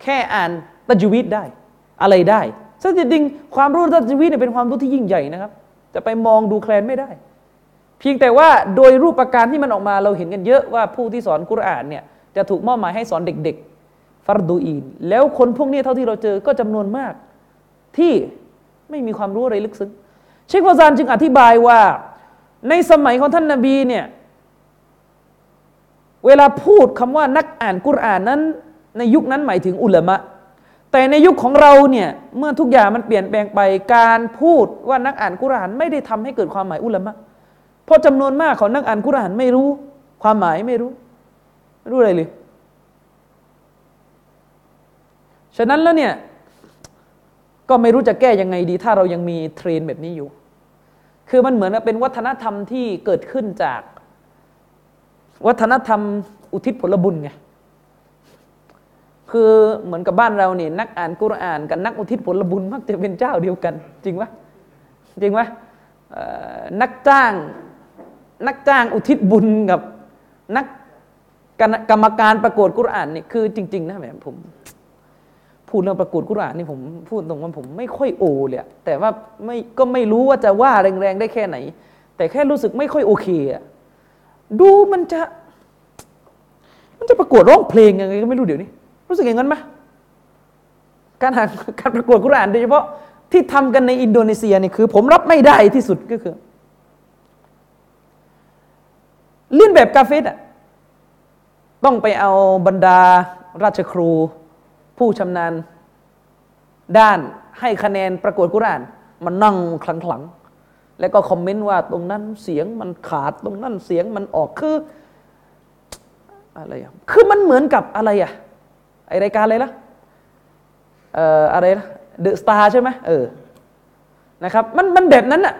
แค่อ่านตัจวิตได้ อะไรได้ซึ่งจริงๆความรู้ตัจวิตเนี่ยเป็นความรู้ที่ยิ่งใหญ่นะครับ จะไปมองดูแคลนไม่ได้ เพียงแต่ว่าโดยรูปประการที่มันออกมาเราเห็นกันเยอะว่าผู้ที่สอนกุรอานเนี่ยจะถูกมอบหมายให้สอนเด็ก ๆฟารดูอีน แล้วคนพวกนี้เท่าที่เราเจอก็จำนวนมาก ที่ไม่มีความรู้อะไรลึกซึ้งเชคฟาซานจึงอธิบายว่า ในสมัยของท่านนาบีเนี่ย เวลาพูดคำว่านักอ่านกุรอานนั้น ในยุคนั้นหมายถึงอุลามะ แต่ในยุคของเราเนี่ยเมื่อทุกอย่างมันเปลี่ยนแปลงไปการพูดว่านักอ่านกุรอานไม่ได้ทำให้เกิดความหมายอุลามะเพราะจำนวนมากของนักอ่านกุรอานไม่รู้ ความหมายไม่รู้ไม่รู้อะไรเลยฉะนั้นแล้วเนี่ยก็ไม่รู้จะแก้ยังไงดี ถ้าเรายังมีเทรนแบบนี้อยู่ คือมันเหมือนกับเป็นวัฒนธรรมที่เกิดขึ้นจาก วัฒนธรรมอุทิศผลบุญไงคือเหมือนกับบ้านเราเนี่ยนักอ่านกุรอานกับนักอุทิศผลบุญมักจะเป็นเจ้าเดียวกัน จริงปะจริงปะนักจ้างนักจ้างอุทิศบุญกับนักกรรมการประกวดกุรอานนี่คือจริง ๆ นะแมผมพูดเรื่องประกวดกุรอานนี่ผมพูดตรงว่าผมไม่ค่อยโอเลยแต่ว่าไม่ก็ไม่รู้ว่าจะว่าแรงๆได้แค่ไหน แต่แค่รู้สึกไม่ค่อยโอเคอะ ดูมันจะ มันจะประกวดร้องเพลงยังไงก็ไม่รู้เดี๋ยวนี้ รู้สึกอย่างนั้นไหมการหาการประกวดกุรอานโดยเฉพาะที่ทำกันในอินโดนีเซียนี่คือ ผมรับไม่ได้ที่สุดก็คือเลื่อนแบบกาเฟตอะต้องไปเอาบรรดาราชครู ผู้ชำนาญ ด้านให้คะแนนประกวดกุราน มันนั่งคลังคลัง แล้วก็คอมเมนต์ว่าตรงนั้นเสียงมันขาดตรงนั้นเสียงมันออกคือ อะไรอะคือมันเหมือนกับอะไรอะไอรายการอะไรล่ะเอ่ออะไรนะเดอะสตาร์ใช่ไหมเออนะครับ มันมันแบบนั้นน่ะ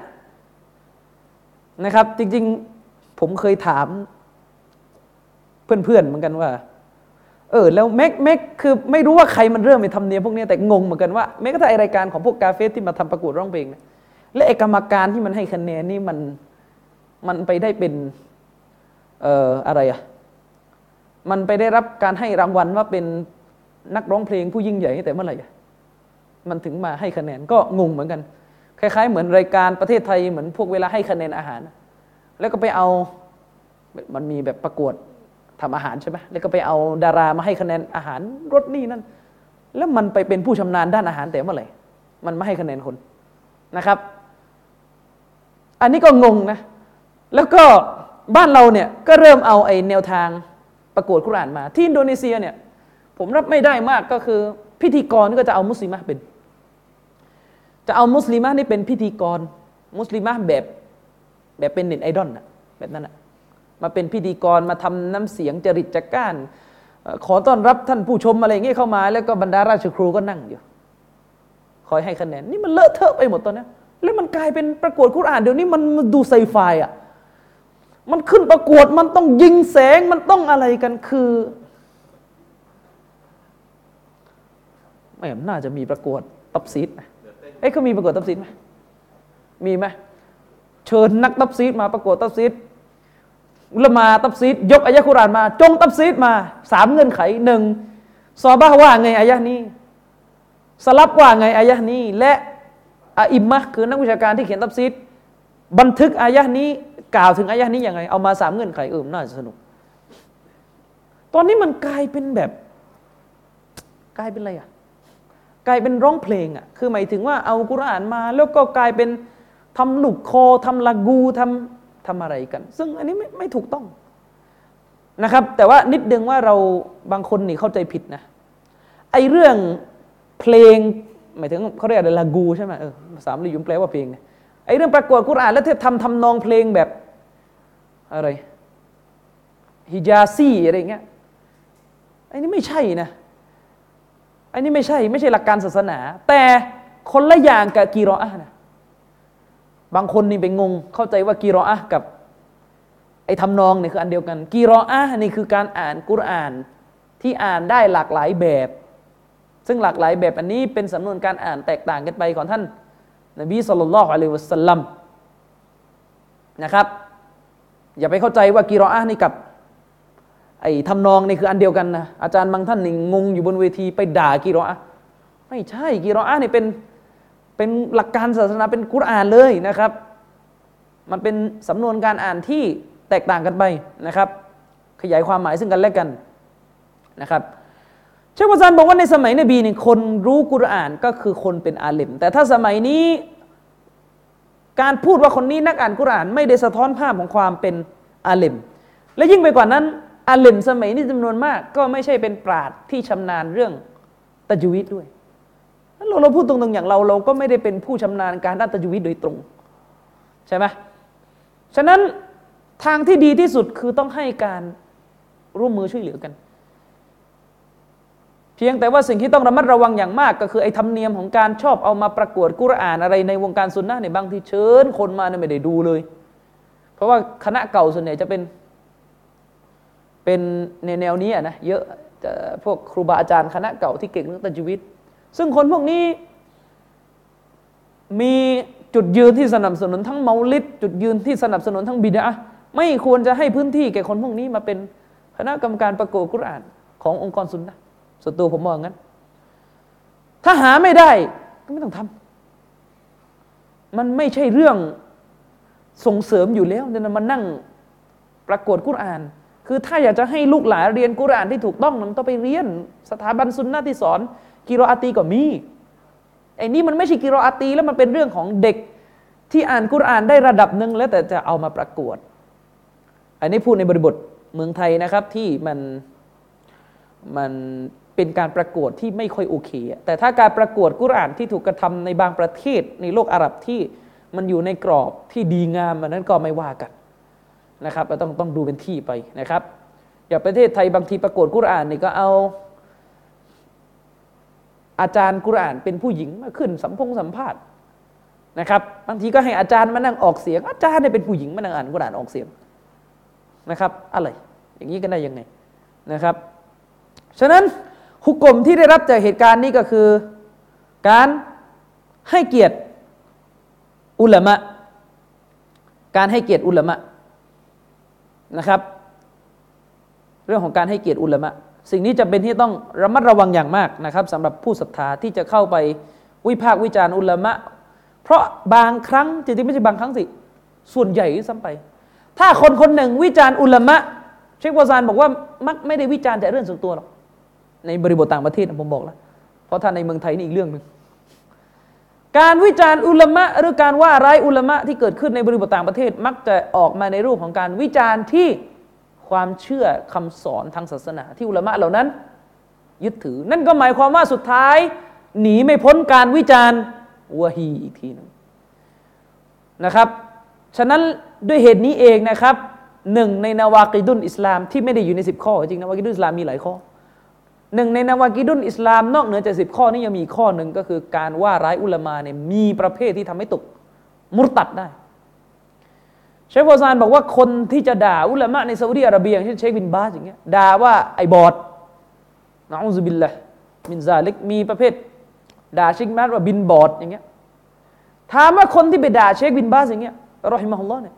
นะครับ จริง ๆ ผมเคยถาม เพื่อนๆเหมือนกันว่า เออ แล้วแม็กแม็กคือไม่รู้ว่าใครมันเริ่มไปทำเนียมพวกนี้แต่งงเหมือนกันว่าแม้กระทั่งรายการของพวกกาเฟสที่มาทำประกวดร้องเพลงเนี่ย และเอกรรมการที่มันให้คะแนนนี่มันมันไปได้เป็นเอ่ออะไรอะมันไปได้รับการให้รางวัลว่าเป็นนักร้องเพลงผู้ยิ่งใหญ่แต่เมื่อไหร่มันถึงมาให้คะแนนก็งงเหมือนกัน คล้ายๆ เหมือนรายการประเทศไทยเหมือนพวกเวลาให้คะแนนอาหาร แล้วก็ไปเอามันมีแบบประกวดทำอาหารใช่ไหมแล้วก็ไปเอาดารามาให้คะแนนอาหารรสนี่นั่นแล้วมันไปเป็นผู้ชำนาญด้านอาหารแต่เมื่อไหร่มันไม่ให้คะแนนคนนะครับ อันนี้ก็งงนะ แล้วก็บ้านเราเนี่ยก็เริ่มเอาไอ้แนวทางประกวดคุรานมา ที่อินโดนีเซียเนี่ยผมรับไม่ได้มากก็คือพิธีกรก็จะเอามุสลิมะเป็น จะเอามุสลิมะนี่เป็นพิธีกร มุสลิมะแบบแบบเป็นเน็ตไอดอลนะแบบนั้นนะมาเป็นพิธีกรมาทำน้ำเสียงจริตจักกานขอต้อนรับท่านผู้ชมอะไรเงี้ยเข้ามา แล้วก็บรรดาราชครูก็นั่งอยู่ คอยให้คะแนน นี่มันเลอะเทอะไปหมดตอนนี้ แล้วมันกลายเป็นประกวดคุรานเดี๋ยวนี้มันดูไซไฟอะมันขึ้นประกวดมันต้องยิงแสงมันต้องอะไรกันคือไม่น่าจะมีประกวดตับซีดนะเอ้เขามีประกวดตับซีดไหมมีไหมเชิญนักตับซีดมาประกวดตับซีดอุลมาตับซีดยกอายะคุรานมา จงตับซีดมาสามเงื่อนไขหนึ่งซอบ้าว่าไงอายะนี้ สลับว่าไงอายะนี้ และ อาอิมมะคือนักวิชาการที่เขียนตับซีดบันทึกอายะนี้กล่าวถึงอายะนี้ยังไง เอามาสามเงื่อนไขเออน่าจะสนุก ตอนนี้มันกลายเป็นแบบ กลายเป็นอะไรอะกลายเป็นร้องเพลงอะคือหมายถึงว่าเอากุรอานมา แล้วก็กลายเป็นทำหลุกคอทำละกูทำทำอะไรกัน ซึ่งอันนี้ไม่ไม่ถูกต้องนะครับ แต่ว่านิดนึงว่าเราบางคนนี่เข้าใจผิดนะไอเรื่องเพลง หมายถึงเขาเรียกอะไรละกูใช่ไหมเออภาษาลียุมแปลว่าเพลงไอเรื่องประกวดกุรอานแล้วเธอทำทำนองเพลงแบบอะไรฮิจาซีอะไรเงี้ยไอ้นี่ไม่ใช่นะไอ้นี่ไม่ใช่ไม่ใช่หลักการศาสนา แต่คนละอย่างกับกีรออะนะบางคนนี่ไปงง เข้าใจว่ากีรออะกับไอ้ทำนองเนี่ยคืออันเดียวกันกีรออะนี่คือการอ่านกุรอานที่อ่านได้หลากหลายแบบ ซึ่งหลากหลายแบบอันนี้เป็นสำนวนการอ่านแตกต่างกันไปของท่านนบีสุลต่านละฮ์อะลัยวะสัลลัมนะครับ อย่าไปเข้าใจว่ากีรออะนี่กับไอ้ทำนองนี่คืออันเดียวกันนะอาจารย์บางท่านนี่งงอยู่บนเวทีไปด่ากีรออะไม่ใช่กีรออะนี่เป็นเป็นหลักการศาสนาเป็นกุรอานเลยนะครับ มันเป็นสำนวนการอ่านที่แตกต่างกันไปนะครับ ขยายความหมายซึ่งกันและกันนะครับ เชควัซันบอกว่าในสมัยนบีเนี่ยคนรู้กุรอานก็คือคนเป็นอาเลมแต่ถ้าสมัยนี้การพูดว่าคนนี้นักอ่านกุรอาน ไม่ได้สะท้อนภาพของความเป็นอาเลมและยิ่งไปกว่านั้นอาเลมสมัยนี้จำนวนมาก ก็ไม่ใช่เป็นปราดที่ชำนาญเรื่องตะจุวิตด้วยเราเราพูดตรงๆอย่างเราเราก็ไม่ได้เป็นผู้ชำนาญการด้านตะจุวิตโดยตรง ใช่ไหมฉะนั้นทางที่ดีที่สุดคือต้องให้การร่วมมือช่วยเหลือกัน เพียงแต่ว่าสิ่งที่ต้องระมัดระวังอย่างมาก ก็คือไอ้ธรรมเนียมของการชอบเอามาประกวดกุรอานอะไรในวงการซุนนะในบางทีเชิญคนมาเนี่ยไม่ได้ดูเลย เพราะว่าคณะเก่าส่วนใหญ่จะเป็นเป็นในแนวนี้นะเยอะพวกครูบาอาจารย์คณะเก่าที่เก่งเรื่องตัจวิตซึ่งคนพวกนี้มีจุดยืนที่สนับสนุนทั้งเมาลิดจุดยืนที่สนับสนุนทั้งบิดาไม่ควรจะให้พื้นที่แก่คนพวกนี้มาเป็นคณะกรรมการประกวดกุรอานขององค์กรสุนนะ ส่วนตัวผมมองงั้น ถ้าหาไม่ได้ก็ไม่ต้องทำมันไม่ใช่เรื่องส่งเสริมอยู่แล้วเนี่ยมันนั่งประกวดกุรอาน คือถ้าอยากจะให้ลูกหลานเรียนกุรอานที่ถูกต้องมันต้องไปเรียน สถาบันสุนนะที่สอนกิโรอาตีก็มีไอ้นี่มันไม่ใช่กิโรอาตีแล้วมันเป็นเรื่องของเด็กที่อ่านกุรอานได้ระดับหนึ่งแล้วแต่จะเอามาประกวด อันนี้พูดในบริบทเมืองไทยนะครับที่มันมัน เป็นการประกวดที่ไม่ค่อยโอเค แต่ถ้าการประกวดกุรานที่ถูกกระทำในบางประเทศในโลกอาหรับที่มันอยู่ในกรอบที่ดีงามอันนั้นก็ไม่ว่ากันนะครับเราต้องต้องดูเป็นที่ไปนะครับ อย่างประเทศไทยบางทีประกวดกุรานนี่ก็เอาอาจารย์กุรานเป็นผู้หญิงมาขึ้นสัมพงสัมภาษณ์นะครับบางทีก็ให้อาจารย์มานั่งออกเสียง อาจารย์เนี่ยเป็นผู้หญิงมานั่งอ่านกุรานออกเสียงนะครับ อะไร อย่างนี้กันได้ยังไงนะครับ ฉะนั้น หุกกลมที่ได้รับจากเหตุการณ์นี้ก็คือ การให้เกียรติอุลามะ การให้เกียรติอุลามะนะครับ เรื่องของการให้เกียรติอุลามะ สิ่งนี้จะเป็นที่ต้องระมัดระวังอย่างมากนะครับสำหรับผู้ศรัทธาที่จะเข้าไปวิพากษ์วิจารณ์อุลามะ เพราะบางครั้งจริงๆไม่ใช่บางครั้งสิ ส่วนใหญ่ซ้ำไป ถ้าคนคนหนึ่งวิจารณ์อุลามะเชควาซานบอกว่ามักไม่ได้วิจารณ์แต่เรื่องส่วนตัวหรอก ในบริบทต่างประเทศผมบอกแล้ว เพราะถ้าในเมืองไทยนี่อีกเรื่องหนึ่งการวิจารณ์อุลามะหรือการว่าร้ายอุลามะที่เกิดขึ้นในบริบทต่างประเทศ มักจะออกมาในรูปของการวิจารณ์ที่ความเชื่อคำสอนทางศาสนา ที่อุลามะเหล่านั้น ยึดถือ นั่นก็หมายความว่าสุดท้าย หนีไม่พ้นการวิจารณ์วะฮีอีกทีหนึ่งนะครับฉะนั้นด้วยเหตุนี้เองนะครับหนึ่งในนาวากิดุนอิสลามที่ไม่ได้อยู่ในสิบข้อ จริงนาวากิดุนอิสลามมีหลายข้อ หนึ่งในنواقض الإسلامนอกเหนือจากสิบข้อนี้ยังมีข้อหนึ่งก็คือการว่าร้ายอุลามะเนี่ยมีประเภทที่ทำให้ตกมุรตัดได้เชคเฟาซานบอกว่าคนที่จะด่าอุลามะในซาอุดีอาระเบียอย่างเช่นเชคบินบาสอย่างเงี้ยด่าว่าไอ้บอดنعوذ بالله من ذلكมีประเภท ด่าเชคบินบาสว่าบินบอดอย่างเงี้ยถามว่าคนที่ไปด่าเชคบินบาสอย่างเงี้ยرحمه اللهเนี่ย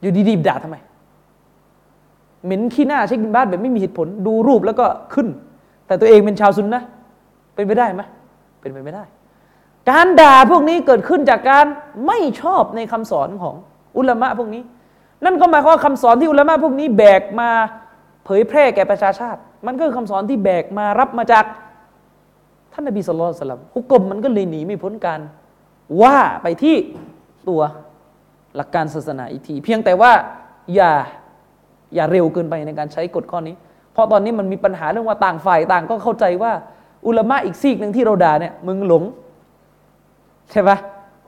อยู่ดีๆด่าทำไม เหม็นขี้หน้าเชคบินบาสแบบไม่มีเหตุผล ดูรูปแล้วก็ขึ้น แต่ตัวเองเป็นชาวซุนนะเป็นไปได้ไหมเป็นไปไม่ได้ การด่าพวกนี้เกิดขึ้นจากการไม่ชอบในคำสอนของอุลามะพวกนี้ นั่นก็หมายความว่าคำสอนที่อุลามะพวกนี้แบกมาเผยแพร่แก่ประชาชาติ มันก็คือคำสอนที่แบกมารับมาจากท่านนบีสุลต่านฮุกกลมมันก็เลยหนีไม่พ้นการว่าไปที่ตัวหลักการศาสนาอีกที เพียงแต่ว่าอย่า อย่าเร็วเกินไปในการใช้กฎข้อนี้ เพราะตอนนี้มันมีปัญหาเรื่องว่าต่างฝ่ายต่างก็เข้าใจว่า อุลามะอีกซีกหนึ่งที่เราด่าเนี่ยมึงหลง ใช่ปะ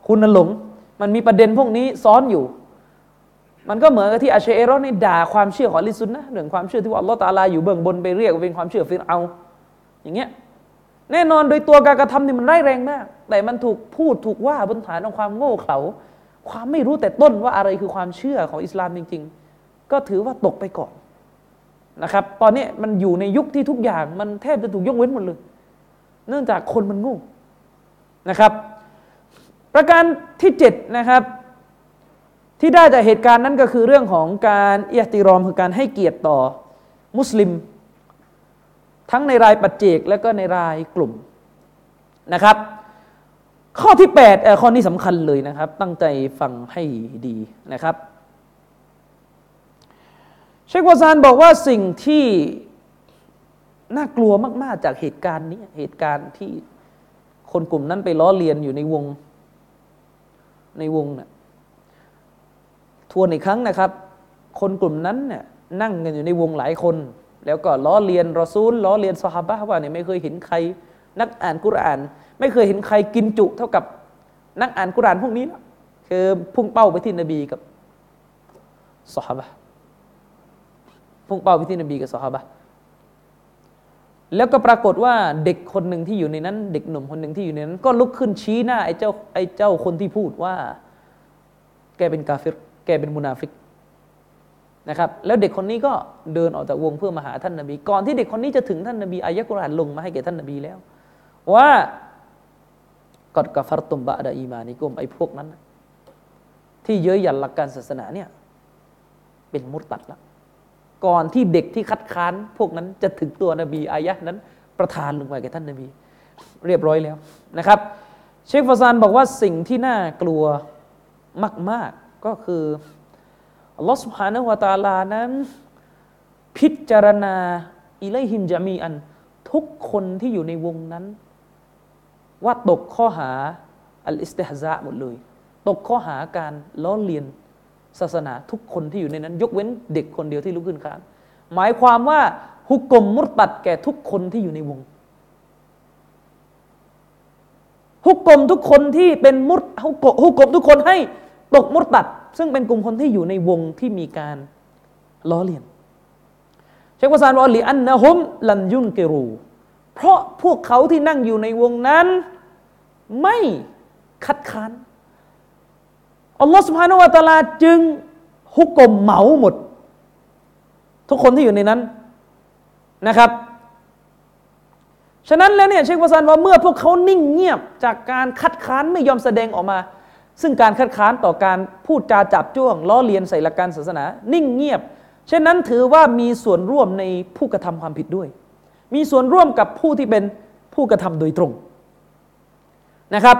คุณนั่นหลง มันมีประเด็นพวกนี้ซ้อนอยู่ มันก็เหมือนกับที่อาเชเอรอนี่ด่าความเชื่อของลิซุนนะเรื่องความเชื่อที่ว่าอัลลอฮฺตาลาอยู่เบื้องบนไปเรียกว่าเป็นความเชื่อฟิรเอา อย่างเงี้ยแน่นอนโดยตัวการกระทำนี่มันร้ายแรงมาก แต่มันถูกพูดถูกว่าบนฐานของความโง่เขลาความไม่รู้แต่ต้นว่าอะไรคือความเชื่อของอิสลามจริง ๆ ก็ถือว่าตกไปก่อนนะครับ ตอนนี้มันอยู่ในยุคที่ทุกอย่างมันแทบจะถูกยกเว้นหมดเลย เนื่องจากคนมันโง่นะครับ ประการที่เจ็ดนะครับ ที่ได้จากเหตุการณ์นั้นก็คือเรื่องของการเอียติรอมคือการให้เกียรติต่อมุสลิม ทั้งในรายปัจเจกและก็ในรายกลุ่มนะครับ ข้อที่8ข้อนี้สำคัญเลยนะครับ ตั้งใจฟังให้ดีนะครับ เชควาซานบอกว่าสิ่งที่น่ากลัวมาก ๆ จากเหตุการณ์นี้ เหตุการณ์ที่คนกลุ่มนั้นไปล้อเลียนอยู่ในวง ในวงนะ่ยทวนอีกครั้งนะครับ คนกลุ่มนั้นเนี่ยนั่งกันอยู่ในวงหลายคน แล้วก็ล้อเลียนรอซูลล้อเลียนสฮาบะว่าเนี่ยไม่เคยเห็นใคร นักอ่านกุราน ไม่เคยเห็นใครกินจุ เท่ากับนักอ่านกุรานพวกนี้นะคือพุ่งเป้าไปที่นบีกับสฮาบะ พุ่งเป้าไปที่นบีกับสฮาบะแล้วก็ปรากฏว่าเด็กคนหนึ่งที่อยู่ในนั้น เด็กหนุ่มคนหนึ่งที่อยู่ในนั้น ก็ลุกขึ้นชี้หน้าไอ้เจ้าไอ้เจ้าคนที่พูดว่า แกเป็นกาเฟรแกเป็นมุนาฟิกนะครับแล้วเด็กคนนี้ก็เดินออกจากวงเพื่อมาหาท่านนบี ก่อนที่เด็กคนนี้จะถึงท่านนบีอายะกุรอานลงมาให้แก่ท่านนบีแล้ว ว่ากอดกาฟรตุมบะดาอีมานิกุมไอ้พวกนั้น ที่เย้ยหยันหลักการศาสนาเนี่ยเป็นมุตตัดแล้ว ก่อนที่เด็กที่คัดค้านพวกนั้นจะถึงตัวนบีอายะนั้น ประทานลงไปแก่ท่านนบี เรียบร้อยแล้วนะครับ เชคฟาซานบอกว่าสิ่งที่น่ากลัวมาก ๆ ก็คืออัลลอฮฺสุฮานะวาตาลานั้น พิจารณาอิเลหิมจามีอัน ทุกคนที่อยู่ในวงนั้น ว่าตกข้อหาอัลอิสติฮซะหมดเลย ตกข้อหาการล้อเลียน ศาสนาทุกคนที่อยู่ในนั้น ยกเว้นเด็กคนเดียวที่ลุกขึ้นค้านหมายความว่าฮุกกลมมุตตัดแก่ทุกคนที่อยู่ในวงฮุกกลมทุกคนที่เป็นมุตฮุกกฮุกกลมทุกคนให้ตกมุตตัด ซึ่งเป็นกลุ่มคนที่อยู่ในวงที่มีการล้อเลียนเชควัสานบอกลีอันนะฮุมลันยุนเกรู เพราะพวกเขาที่นั่งอยู่ในวงนั้น ไม่คัดค้าน อัลลอฮฺสุบฮานาวะตาลาจึงฮุกกลมเหมาหมด ทุกคนที่อยู่ในนั้นนะครับฉะนั้นแล้วเนี่ยเชควาซันว่าเมื่อพวกเขานิ่งเงียบจากการคัดค้านไม่ยอมแสดงออกมา ซึ่งการคัดค้านต่อการพูดจาจับจ้วงล้อเลียนใส่หลักการศาสนา นิ่งเงียบเช่นนั้นถือว่ามีส่วนร่วมในผู้กระทำความผิดด้วย มีส่วนร่วมกับผู้ที่เป็นผู้กระทำโดยตรงนะครับ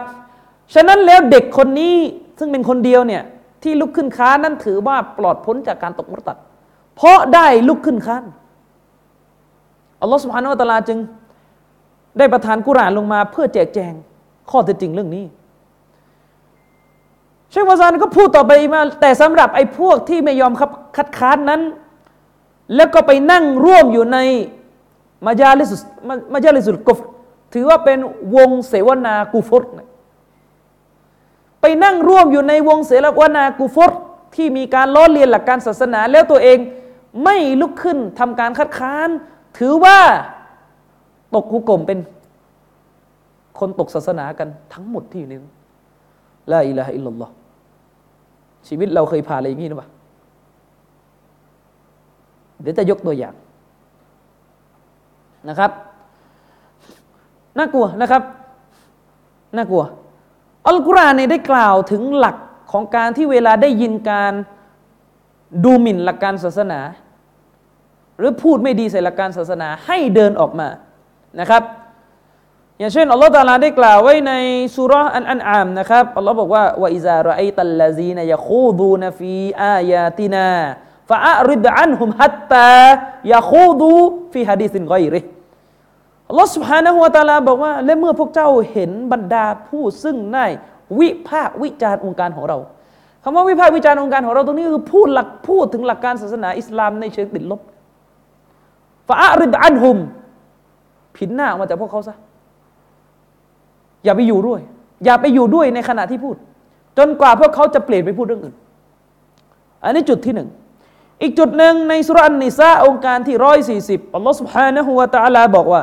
ฉะนั้นแล้วเด็กคนนี้ ซึ่งเป็นคนเดียวเนี่ยที่ลุกขึ้นค้านนั้นถือว่าปลอดพ้นจากการตกมุตัด เพราะได้ลุกขึ้นค้านอัลลอฮฺสุบฮานาอัลตลาจึง ได้ประทานกุรานลงมา เพื่อแจกแจงข้อเท็จจริงเรื่องนี้เชควาซานก็พูดต่อไปมาแต่สำหรับไอ้พวกที่ไม่ยอมคัดค้านนั้น แล้วก็ไปนั่งร่วมอยู่ในมาจาลิสุมาจาลิสุลกฟถือว่าเป็นวงเสวนากูฟต ไปนั่งร่วมอยู่ในวงเสรวนากูฟตที่มีการล้อเลียนหลักการศาสนา แล้วตัวเองไม่ลุกขึ้นทำการคัดค้าน ถือว่าตกหุกกลมเป็นคนตกศาสนากันทั้งหมดที่อยู่ในนั้นลาอิลาฮอิลลัลลอฮชีวิตเราเคยผ่านอะไรอย่างนี้หรือเปล่าเดี๋ยวจะยกตัวอย่างนะครับ น่ากลัวนะครับ น่ากลัว อัลกุรอานเนี่ยได้กล่าวถึงหลักของการที่เวลาได้ยินการดูหมิ่นหลักการศาสนา หรือพูดไม่ดีใส่หลักการศาสนาให้เดินออกมานะครับ อย่างเช่นอัลลอฮฺตาลาได้กล่าวไว้ในสุรอันอันอามนะครับอัลลอฮ์บอกว่าวอิซาระไอตัลลาซีนยะคูดูนฟีอายาตินาฟาอัริดอันฮุมฮัตตายาคูดูฟีฮะดีสินกอยริ ลอสุฮานะฮุวตาลาบอกว่า และเมื่อพวกเจ้าเห็นบรรดาผู้ซึ่งได้วิพากวิจารองค์การของเรา คำว่าวิพากวิจารองค์การของเราตรงนี้คือพูดหลักพูดถึงหลักการศาสนาอิสลามในเชิงติดลบฟาอาริดอันฮุม ผินหน้าออกมาจากพวกเขาซะอย่าไปอยู่ด้วย อย่าไปอยู่ด้วยในขณะที่พูด จนกว่าพวกเขาจะเปลี่ยนไปพูดเรื่องอื่น อันนี้จุดที่หนึ่งอีกจุดหนึ่งในสุรานิซาองค์การที่ร้อยสี่สิบอัลลอฮฺสุบฮานะฮุวาตาลาบอกว่า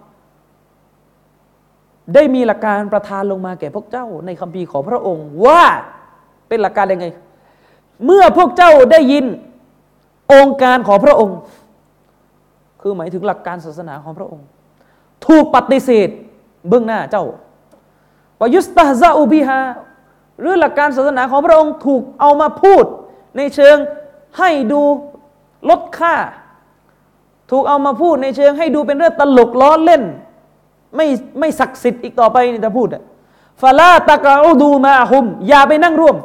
ได้มีหลักการประทานลงมาแก่พวกเจ้าในคัมภีของพระองค์ ว่าเป็นหลักการยังไง เมื่อพวกเจ้าได้ยินองค์การของพระองค์ คือหมายถึงหลักการศาสนาของพระองค์ ถูกปฏิเสธเบื้องหน้าเจ้าวายุสตาซาอูบิฮาหรือหลักการศาสนาของพระองค์ถูกเอามาพูด ในเชิงให้ดูลดค่า ถูกเอามาพูดในเชิงให้ดูเป็นเรื่องตลกล้อเล่น ไม่ไม่ศักดิ์สิทธิ์อีกต่อไปนี่จะพูดอะฟาลาตะกาอูดูมาฮุม อย่าไปนั่งร่วม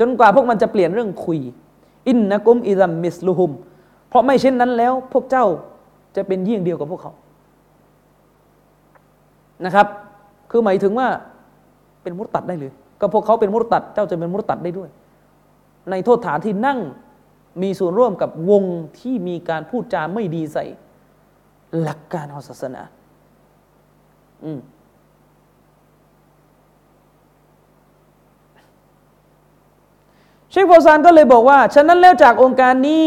จนกว่าพวกมันจะเปลี่ยนเรื่องคุย อินนะกุมอิซัมมิสลุฮุม เพราะไม่เช่นนั้นแล้ว พวกเจ้าจะเป็นเยี่ยงเดียวกับพวกเขา นะครับ คือหมายถึงว่าเป็นมุตตัดได้เลย ก็พวกเขาเป็นมุตตัด เจ้าจะเป็นมุตตัดได้ด้วย ในโทษฐานที่นั่งมีส่วนร่วมกับวงที่มีการพูดจาไม่ดีใส่ หลักการของศาสนา อืมเชคโฟซานก็เลยบอกว่า ฉะนั้นแล้วจากองค์การนี้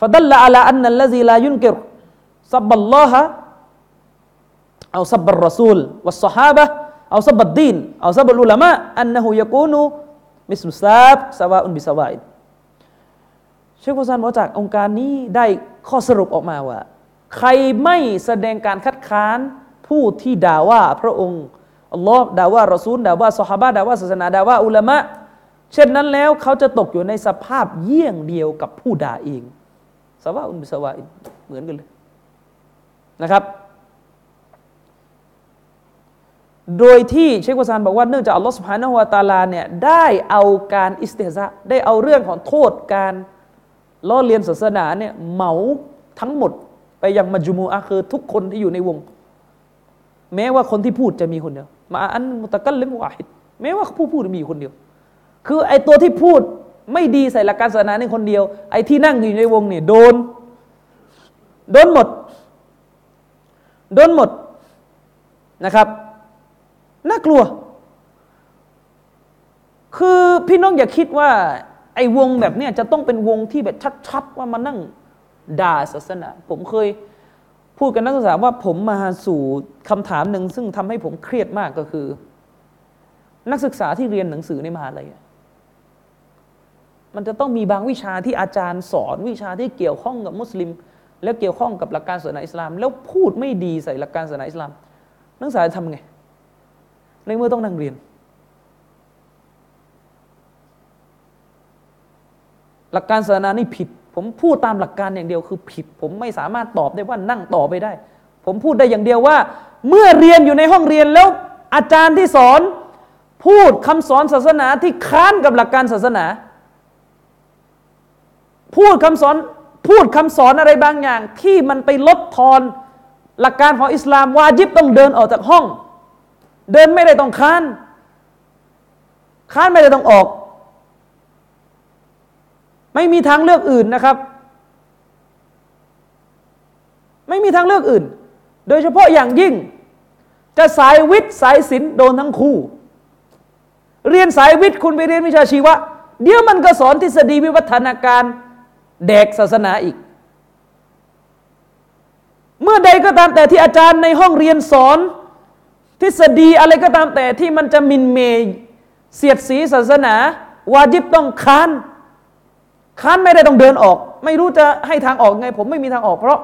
فدل على أن الذي لا ينكر سب الله أو سب الرسول والصحابة أو سب الدين أو سب العلماء أنه يكون مثل الساب سواء بسواءเชคโฟซานบอกจากองค์การนี้ได้ข้อสรุปออกมาว่า ใครไม่แสดงการคัดค้านผู้ที่ด่าว่าพระองค์อัลลอฮ์ด่าว่ารอซูลด่าว่าสฮาบะด่าว่าศาสนาด่าว่าอุลามะเช่นนั้นแล้วเขาจะตกอยู่ในสภาพเยี่ยงเดียวกับผู้ด่าเองสวาอุนบิสวาอินเหมือนกันเลยนะครับ โดยที่เชควาซานบอกว่าเนื่องจากอัลลอฮฺสุบฮานะฮุวาตาลาเนี่ยได้เอาการอิสติฮซะได้เอาเรื่องของโทษการล้อเลียนศาสนาเนี่ยเหมาทั้งหมด ไปยังมัจจุมูอะคือทุกคนที่อยู่ในวง แม้ว่าคนที่พูดจะมีคนเดียว มาอันมุตะกัลลิมวาฮิดแม้ว่าผู้พูดมีคนเดียว คือไอตัวที่พูดไม่ดีใส่หลักการศาสนาในคนเดียว ไอที่นั่งอยู่ในวงเนี่ยโดน โดนหมด โดนหมดนะครับ น่ากลัว คือพี่น้องอย่าคิดว่า ไอ้วงแบบเนี้ยจะต้องเป็นวงที่แบบชัดๆว่ามานั่ง ด่าศาสนา ผมเคยพูดกับนักศึกษาว่าผมมาสู่คำถามหนึ่งซึ่งทำให้ผมเครียดมากก็คือ นักศึกษาที่เรียนหนังสือในมหาลัยมันจะต้องมีบางวิชาที่อาจารย์สอนวิชาที่เกี่ยวข้องกับมุสลิม และเกี่ยวข้องกับหลักการศาสนาอิสลาม แล้วพูดไม่ดีใส่หลักการศาสนาอิสลาม นักศึกษาทำไง ในเมื่อต้องนั่งเรียน หลักการศาสนานี่ผิด ผมพูดตามหลักการอย่างเดียวคือผิด ผมไม่สามารถตอบได้ว่านั่งต่อไปได้ ผมพูดได้อย่างเดียวว่า เมื่อเรียนอยู่ในห้องเรียนแล้ว อาจารย์ที่สอน พูดคำสอนศาสนาที่ค้านกับหลักการศาสนา พูดคำสอนพูดคำสอนอะไรบางอย่าง ที่มันไปลดทอนหลักการของอิสลามวาจิบต้องเดินออกจากห้อง เดินไม่ได้ต้องค้าน ค้านไม่ได้ต้องออก ไม่มีทางเลือกอื่นนะครับ ไม่มีทางเลือกอื่น โดยเฉพาะอย่างยิ่ง จะสายวิทย์สายศิลป์โดนทั้งคู่ เรียนสายวิทย์คุณไปเรียนวิชาชีวะ เดี๋ยวมันก็สอนทฤษฎีวิวัฒนาการแดกศาสนาอีก เมื่อใดก็ตามแต่ที่อาจารย์ในห้องเรียนสอน ทฤษฎีอะไรก็ตามแต่ที่มันจะมินเมยเสียดสีศาสนาวาจิบต้องค้าน ค้านไม่ได้ต้องเดินออก ไม่รู้จะให้ทางออกไง ผมไม่มีทางออก เพราะ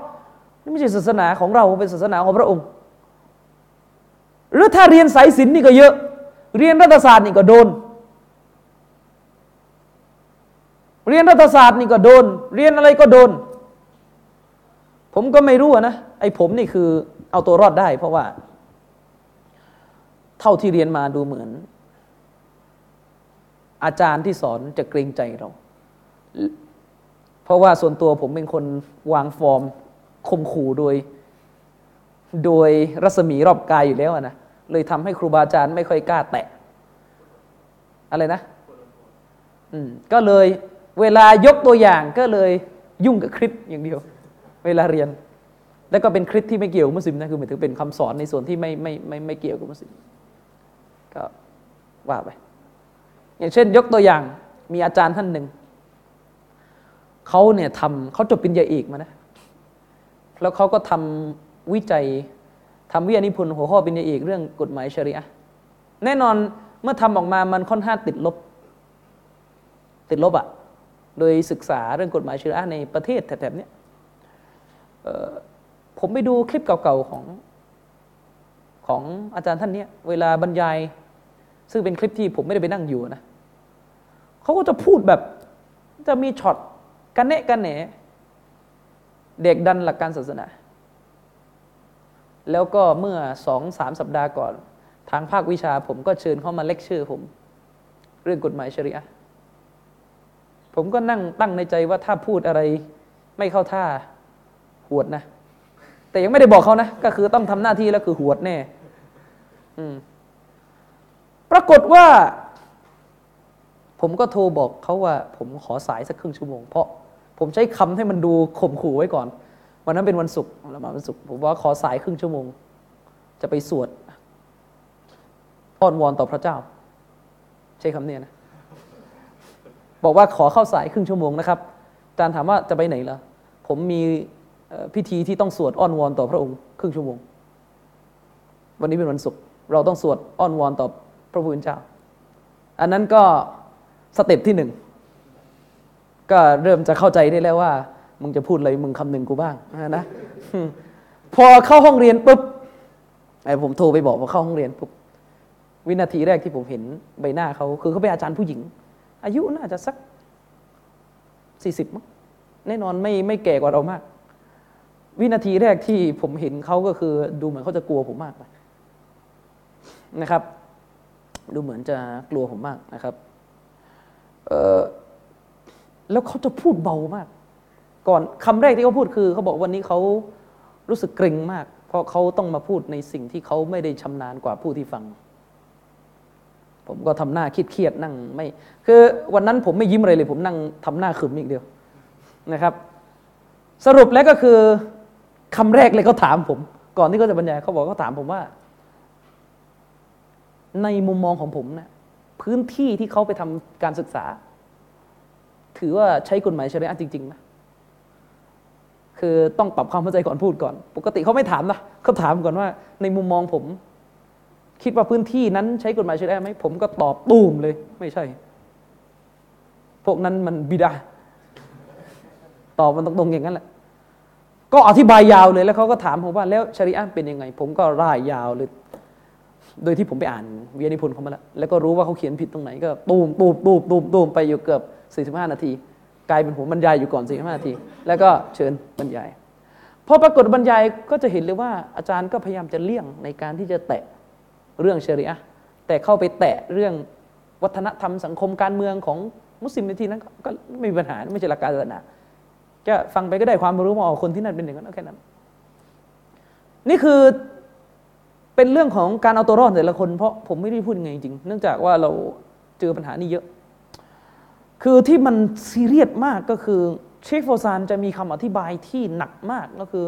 นี่ไม่ใช่ศาสนาของเราเป็นศาสนาของพระองค์ หรือถ้าเรียนสายศิลป์นี่ก็เยอะ เรียนรัฐศาสตร์นี่ก็โดน เรียนรัฐศาสตร์นี่ก็โดน เรียนอะไรก็โดน ผมก็ไม่รู้นะไอ้ผมนี่คือเอาตัวรอดได้ เพราะว่า เท่าที่เรียนมาดูเหมือน อาจารย์ที่สอนจะเกรงใจเรา เพราะว่าส่วนตัวผมเป็นคนวางฟอร์มคมขู่โดย โดยรัศมีรอบกายอยู่แล้วนะเลยทำให้ครูบาอาจารย์ไม่ค่อยกล้าแตะ อะไรนะอืมก็เลยเวลายกตัวอย่างก็เลยยุ่งกับคริสอย่างเดียว เวลาเรียน แล้วก็เป็นคริสที่ไม่เกี่ยวกับมุสลิมนะคือหมายถึงเป็นคำสอนในส่วนที่ไม่ไม่ไม่ไม่เกี่ยวกับมุสลิมก็ว่าไปอย่างเช่น ยกตัวอย่างมีอาจารย์ท่านหนึ่ง เขาเนี่ยทำเขาจบปริญญาเอกมานะ แล้วเขาก็ทำวิจัยทำวิทยานิพนธ์หัวข้อปริญญาเอกเรื่องกฎหมายชริอะแน่นอนเมื่อทำออกมามันค่อนข้างติดลบ ติดลบอะโดยศึกษาเรื่องกฎหมายชริอะในประเทศแถบๆนี้ผมไปดูคลิปเก่าๆของของอาจารย์ท่านเนี้เวลาบรรยาย ซึ่งเป็นคลิปที่ผมไม่ได้ไปนั่งอยู่นะเขาก็จะพูดแบบจะมีช็อต กันเนะกันแหนเด็กดันหลักการศาสนา แล้วก็เมื่อสองสามสัปดาห์ก่อน ทางภาควิชาผมก็เชิญเข้ามาเลคเชอร์ผม เรื่องกฎหมายชริอะผมก็นั่งตั้งในใจว่าถ้าพูดอะไรไม่เข้าท่าหวดนะ แต่ยังไม่ได้บอกเขานะ ก็คือต้องทำหน้าที่แล้วคือหวดแน่ปรากฏว่า ผมก็โทรบอกเขาว่า ผมขอสายสักครึ่งชั่วโมงเพราะ ผมใช้คำให้มันดูข่มขู่ไว้ก่อน วันนั้นเป็นวันศุกร์เรามาวันศุกร์ผมว่าขอสายครึ่งชั่วโมง จะไปสวดอ้อนวอนต่อพระเจ้า ใช้คำนี้นะ บอกว่าขอเข้าสายครึ่งชั่วโมงนะครับอาจารย์ถามว่าจะไปไหนล่ะผมมีพิธีที่ต้องสวดอ้อนวอนต่อพระองค์ครึ่งชั่วโมง วันนี้เป็นวันศุกร์เราต้องสวดอ้อนวอนต่อพระผู้เป็นเจ้า อันนั้นก็สเต็ปที่หนึ่ง ก็เริ่มจะเข้าใจได้แล้วว่า มึงจะพูดอะไรมึงคำหนึ่งกูบ้างนะพอเข้าห้องเรียนปุ๊บไอ้ผมโทรไปบอกพอเข้าห้องเรียนปุ๊บวินาทีแรกที่ผมเห็นใบหน้าเขาคือเขาเป็นอาจารย์ผู้หญิง อายุน่าจะสักสี่สิบมั้งแน่นอนไม่ไม่แก่กว่าเรามาก วินาทีแรกที่ผมเห็นเขาก็คือ ดูเหมือนเขาจะกลัวผมมากไปนะครับ ดูเหมือนจะกลัวผมมากนะครับ เออ แล้วเขาจะพูดเบามาก ก่อนคำแรกที่เขาพูดคือเขาบอกวันนี้เขารู้สึกเกรงมาก เพราะเขาต้องมาพูดในสิ่งที่เขาไม่ได้ชำนาญกว่าผู้ที่ฟัง ผมก็ทำหน้าคิดเครียดนั่งไม่คือวันนั้นผมไม่ยิ้มอะไรเลย ผมนั่งทำหน้าขึมอีกเดียวนะครับ สรุปแล้วก็คือคำแรกเลยเขาถามผม ก่อนที่เขาจะบรรยายเขาบอกเขาถามผมว่า ในมุมมองของผมนะพื้นที่ที่เขาไปทำการศึกษา ถือว่าใช้กฎหมายชริอะห์จริงๆนะคือต้องปรับความเข้าใจก่อนพูดก่อน ปกติเขาไม่ถามนะเขาถามก่อนว่า ในมุมมองผม คิดว่าพื้นที่นั้นใช้กฎหมายชริอะห์ไหมผมก็ตอบตูมเลย ไม่ใช่ พวกนั้นมันบิดาตอบมันตรงๆอย่างนั้นแหละก็อธิบายยาวเลยแล้วเขาก็ถามผมว่าแล้วชริอะห์เป็นยังไง ผมก็ร่ายยาวเลย โดยที่ผมไปอ่านวิทยานิพนธ์เขามาแล้วแล้วก็รู้ว่าเขาเขียนผิดตรงไหนก็ตูมตูมตูมตูมตูมไปอยู่เกือบ 45 นาที กลายเป็นผมบรรยายอยู่ก่อน 45 นาที แล้วก็เชิญบรรยายพอปรากฏบรรยายก็จะเห็นเลยว่าอาจารย์ก็พยายามจะเลี่ยงในการที่จะแตะเรื่องเชริอะแต่เข้าไปแตะเรื่องวัฒนธรรมสังคมการเมืองของมุสลิมในที่นั้นก็ไม่มีปัญหาไม่ใช่หลักการศาสนาจะฟังไปก็ได้ความรู้มาออกคนที่นั่นเป็นอย่างนั้นแค่นั้น นี่คือเป็นเรื่องของการเอาตัวรอดแต่ละคน เพราะผมไม่ได้พูดไงจริงเนื่องจากว่าเราเจอปัญหานี้เยอะ คือที่มันซีเรียสมากก็คือเชคโฟซานจะมีคำอธิบายที่หนักมากก็คือ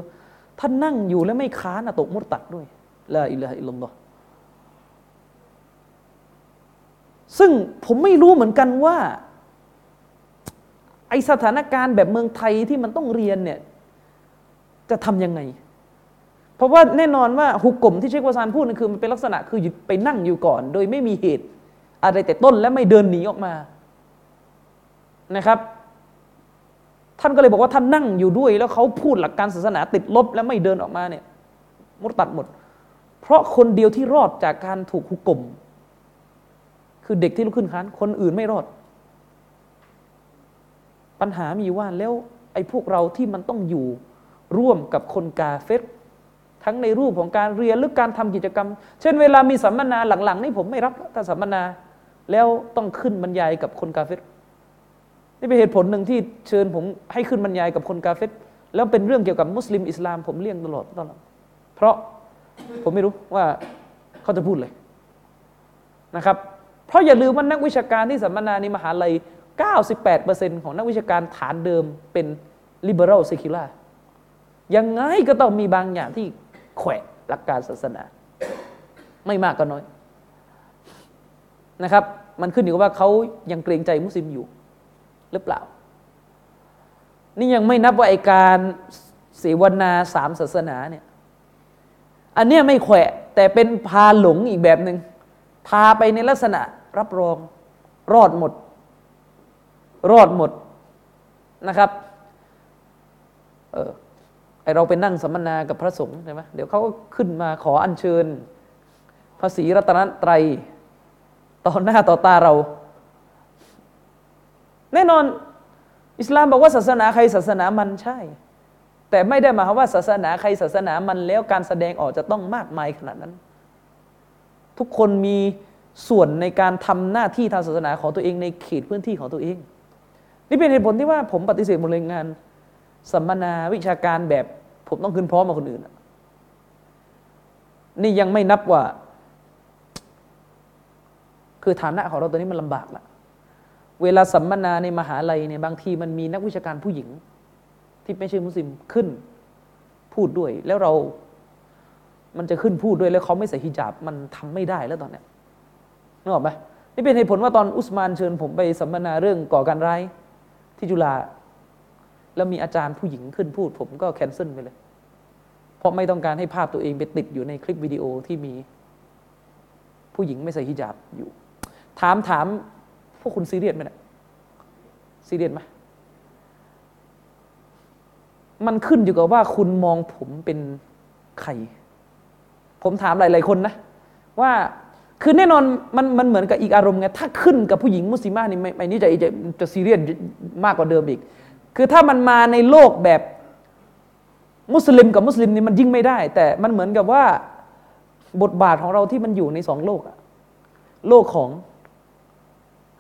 ท่านนั่งอยู่แล้วไม่ค้านตกมุตตัดด้วยละอิลาอิลลอฮซึ่งผมไม่รู้เหมือนกันว่า ไอสถานการณ์แบบเมืองไทยที่มันต้องเรียนเนี่ย จะทำยังไง เพราะว่าแน่นอนว่าหุกกลมที่เชคโฟซานพูดนั่นคือมันเป็นลักษณะคือไปนั่งอยู่ก่อน โดยไม่มีเหตุ อะไรแต่ต้นและไม่เดินหนีออกมา นะครับ ท่านก็เลยบอกว่าท่านนั่งอยู่ด้วย แล้วเขาพูดหลักการศาสนาติดลบ แล้วไม่เดินออกมาเนี่ยมุดตัดหมด เพราะคนเดียวที่รอดจากการถูกหุกกลมคือเด็กที่ลุกขึ้นค้านคนอื่นไม่รอด ปัญหามีว่าแล้วไอ้พวกเราที่มันต้องอยู่ร่วมกับคนกาเฟตทั้งในรูปของการเรียนหรือการทำกิจกรรม เช่นเวลามีสัมมนาหลังๆนี่ผมไม่รับถ้าสัมมนา แล้วต้องขึ้นบรรยายกับคนกาเฟต นี่เป็นเหตุผลหนึ่งที่เชิญผมให้ขึ้นบรรยายกับคนกาเฟตแล้วเป็นเรื่องเกี่ยวกับมุสลิมอิสลามผมเลี่ยงตลอดตลอดเพราะผมไม่รู้ว่าเขาจะพูดเลยนะครับ เพราะอย่าลืมว่านักวิชาการที่สัมมนาในมหาลัย 98%ของนักวิชาการฐานเดิมเป็น liberal secular ยังไงก็ต้องมีบางอย่างที่แขวะหลักการศาสนา ไม่มากก็น้อยนะครับ มันขึ้นอยู่กับว่าเขายังเกรงใจมุสลิมอยู่ หรือเปล่า นี่ยังไม่นับว่าไอการเสวนาสามศาสนาเนี่ย อันเนี้ยไม่แขวะ แต่เป็นพาหลงอีกแบบหนึง่งพาไปในลักษณะรับรอง รอดหมด รอดหมดนะครับเออไอเราไปนั่งสัมมนากับพระสงฆ์ใช่ไหมเดี๋ยวเขาก็ขึ้นมาขออัญเชิญภาษีรัตนตรัย ต่อหน้าต่อตาเรา แน่นอน อิสลามบอกว่าศาสนาใครศาสนามันใช่ แต่ไม่ได้หมายความว่าศาสนาใครศาสนามันแล้วการแสดงออกจะต้องมากมายขนาดนั้น ทุกคนมีส่วนในการทำหน้าที่ทางศาสนาของตัวเองในเขตพื้นที่ของตัวเอง นี่เป็นเหตุผลที่ว่าผมปฏิเสธหมดเลยงาน สัมมนาวิชาการแบบ ผมต้องขึ้นพร้อมมาคนอื่นนี่ยังไม่นับว่า คือฐานะของเราตัวนี้มันลำบากละ เวลาสัมมนาในมหาลัยเนี่ยบางทีมันมีนักวิชาการผู้หญิง ที่ไม่ใช่มุสลิมขึ้น พูดด้วย แล้วเรา มันจะขึ้นพูดด้วยแล้วเขาไม่ใส่ฮิญาบมันทำไม่ได้แล้วตอนเนี้ยนึกออกไหมนี่เป็นเหตุผลว่าตอนอุสมานเชิญ ผมไปสัมมนาเรื่องก่อการร้ายที่จุฬาแล้วมีอาจารย์ผู้หญิงขึ้นพูด ผมก็แคนเซิลไปเลย เพราะไม่ต้องการให้ภาพตัวเองไปติดอยู่ในคลิปวิดีโอที่มี ผู้หญิงไม่ใส่ฮิญาบอยู่ ถามถาม พวกคุณซีเรียสไหมเนะซีเรียสไหมมันขึ้นอยู่กับว่าคุณมองผมเป็นใคร ผมถามหลาย ๆ คนนะ ว่าคือแน่นอนมันมันเหมือนกับอีกอารมณ์ไงถ้าขึ้นกับผู้หญิงมุสลิมานี่ไม่ไม่นี่จะจะจะซีเรียสมากกว่าเดิมอีก คือถ้ามันมาในโลกแบบมุสลิมกับมุสลิมนี่มันยิ่งไม่ได้ แต่มันเหมือนกับว่าบทบาทของเราที่มันอยู่ในสองโลกอะโลกของ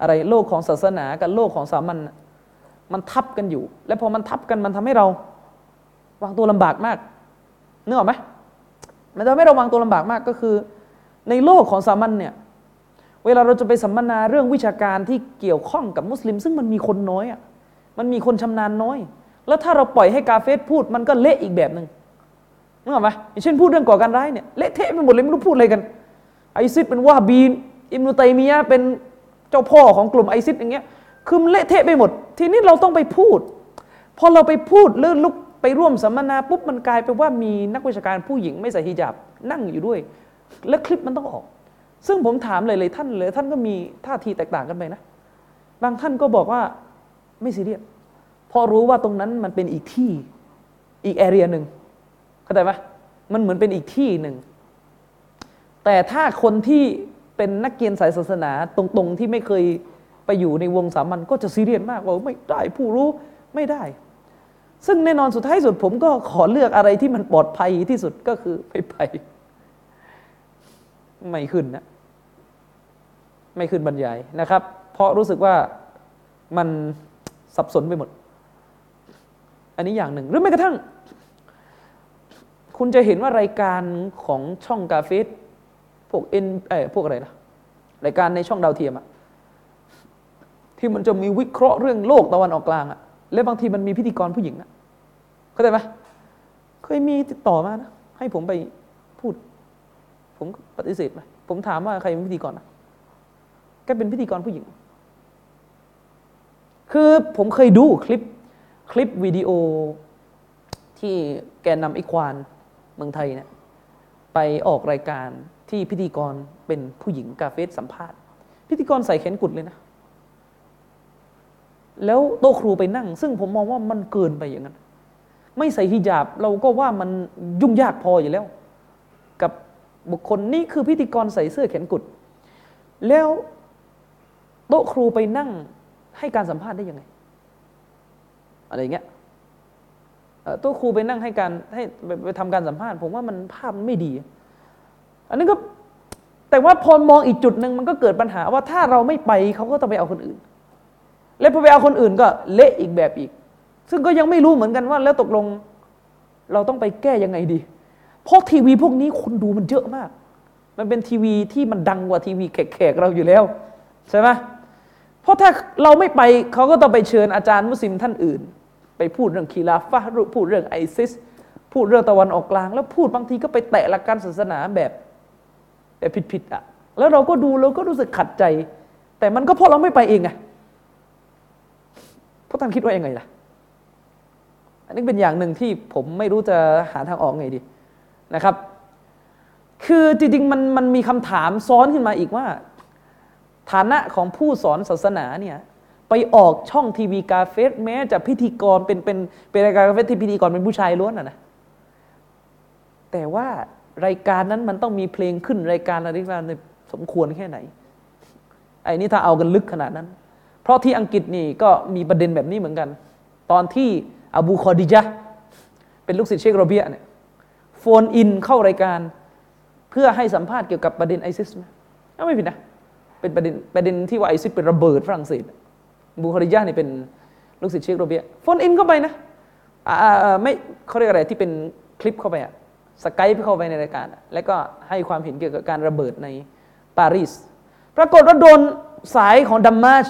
อะไรโลกของศาสนากับโลกของสามัญมันทับกันอยู่ และพอมันทับกันมันทำให้เรา วางตัวลำบากมากนึกออกไหมมันทำให้เราวางตัวลำบากมากก็คือ ในโลกของสามัญเนี่ยเวลาเราจะไปสัมมนาเรื่องวิชาการที่เกี่ยวข้องกับมุสลิม ซึ่งมันมีคนน้อยอะมันมีคนชำนาญน้อย แล้วถ้าเราปล่อยให้กาเฟสพูดมันก็เละอีกแบบหนึ่งนึกออกไหมอย่างเช่นพูดเรื่องก่อการร้ายเนี่ยเละเทะไปหมดเลยไม่รู้พูดอะไรกันไอซิดเป็นว่าบีนอิมนุตัยมียะเป็น เจ้าพ่อของกลุ่มไอซิดอย่างเงี้ยคือมันเละเทะไปหมด ทีนี้เราต้องไปพูด พอเราไปพูดเลื่อนลุกไปร่วมสัมมนาปุ๊บมันกลายเป็นว่ามีนักวิชาการผู้หญิงไม่ใส่ฮิญาบนั่งอยู่ด้วย และคลิปมันต้องออก ซึ่งผมถามเลยเลยท่านเลยท่านก็มีท่าทีแตกต่างกันไปนะ บางท่านก็บอกว่าไม่ซีเรียสพอรู้ว่าตรงนั้นมันเป็นอีกที่อีกแอเรียหนึ่งเข้าใจไหมมันเหมือนเป็นอีกที่หนึ่งแต่ถ้าคนที่ เป็นนักเกียนสายศาสนาตรงๆ ที่ไม่เคยไปอยู่ในวงสามัญก็จะซีเรียสมากว่าไม่ได้ผู้รู้ไม่ได้ ซึ่งแน่นอนสุดท้ายสุดผมก็ขอเลือกอะไรที่มันปลอดภัยที่สุดก็คือไม่ไปไม่ขึ้นนะไม่ขึ้นบรรยายนะครับ เพราะรู้สึกว่ามันสับสนไปหมด อันนี้อย่างหนึ่ง หรือแม้กระทั่ง คุณจะเห็นว่ารายการของช่องกาเฟส พวกเอ็นเออพวกอะไรนะรายการในช่องดาวเทียมอะที่มันจะมีวิเคราะห์เรื่องโลกตะวันออกกลางอะและบางทีมันมีพิธีกรผู้หญิงอะเข้าใจไหมเคยมีติดต่อมานะให้ผมไปพูด ผมปฏิเสธไหมผมถามว่าใครเป็นพิธีกรนะแกเป็นพิธีกรผู้หญิง คือผมเคยดูคลิปคลิปวิดีโอที่แกนนำไอควานเมืองไทยเนี่ยไปออกรายการ ที่พิธีกรเป็นผู้หญิงกาเฟสสัมภาษณ์ พิธีกรใส่เข็นกุดเลยนะ แล้วโต๊ะครูไปนั่ง ซึ่งผมมองว่ามันเกินไปอย่างนั้น ไม่ใส่ฮิญาบเราก็ว่ามันยุ่งยากพออยู่แล้ว กับบุคคลนี่คือพิธีกรใส่เสื้อแขนกุด แล้วโต๊ะครูไปนั่งให้การสัมภาษณ์ได้ยังไง อะไรเงี้ยโต๊ะครูไปนั่งให้การให้ไปไปทำการสัมภาษณ์ ผมว่ามันภาพมันไม่ดี อันนี้ก็แต่ว่าพอมองอีกจุดหนึ่งมันก็เกิดปัญหาว่าถ้าเราไม่ไปเขาก็ต้องไปเอาคนอื่น แล้วพอไปเอาคนอื่นก็เละอีกแบบอีก ซึ่งก็ยังไม่รู้เหมือนกันว่า แล้วตกลงเราต้องไปแก้ยังไงดี เพราะทีวีพวกนี้คนดูมันเยอะมาก มันเป็นทีวีที่มันดังกว่าทีวีแขกๆเราอยู่แล้วใช่ไหมเพราะถ้าเราไม่ไปเขาก็ต้องไปเชิญอาจารย์มุสลิมท่านอื่น ไปพูดเรื่องคีลาฟะห์พูดเรื่องไอซิสพูดเรื่องตะวันออกกลาง แล้วพูดบางทีก็ไปแตะหลักการศาสนาแบบ แบบผิดๆอะ แล้วเราก็ดูเราก็รู้สึกขัดใจ แต่มันก็เพราะเราไม่ไปเองไงพวกท่านคิดว่ายังไงล่ะ อันนี้เป็นอย่างหนึ่งที่ผมไม่รู้จะหาทางออกไงดีนะครับ คือจริงๆมันมันมีคำถามซ้อนขึ้นมาอีกว่า ฐานะของผู้สอนศาสนาเนี่ยไปออกช่องทีวีกาเฟสแม้จะพิธีกรเป็นเป็นเป็นรายการกาเฟสที่พิธีกรเป็นผู้ชายล้วนอะนะ แต่ว่า รายการนั้นมันต้องมีเพลงขึ้นรายการอะไรที่มันสมควรแค่ไหนไอ้นี่ถ้าเอากันลึกขนาดนั้น เพราะที่อังกฤษนี่ก็มีประเด็นแบบนี้เหมือนกัน ตอนที่อบูคอดิจาเป็นลูกศิษย์เชคโรเบียเนี่ย phone in เข้ารายการ เพื่อให้สัมภาษณ์เกี่ยวกับประเด็นไอซิสไหมก็ไม่ผิดนะเป็นประเด็นประเด็นที่ว่าไอซิสเป็นระเบิดฝรั่งเศสอบูคอดิจานี่เป็นลูกศิษย์เชคโรเบีย phone in เข้าไปนะอ่าไม่เขาเรียกอะไรที่เป็นคลิปเข้าไปอะ สกายเข้าไปในรายการ แล้วก็ให้ความเห็นเกี่ยวกับการระเบิดในปารีสปรากฏว่าโดนสายของดัมมาช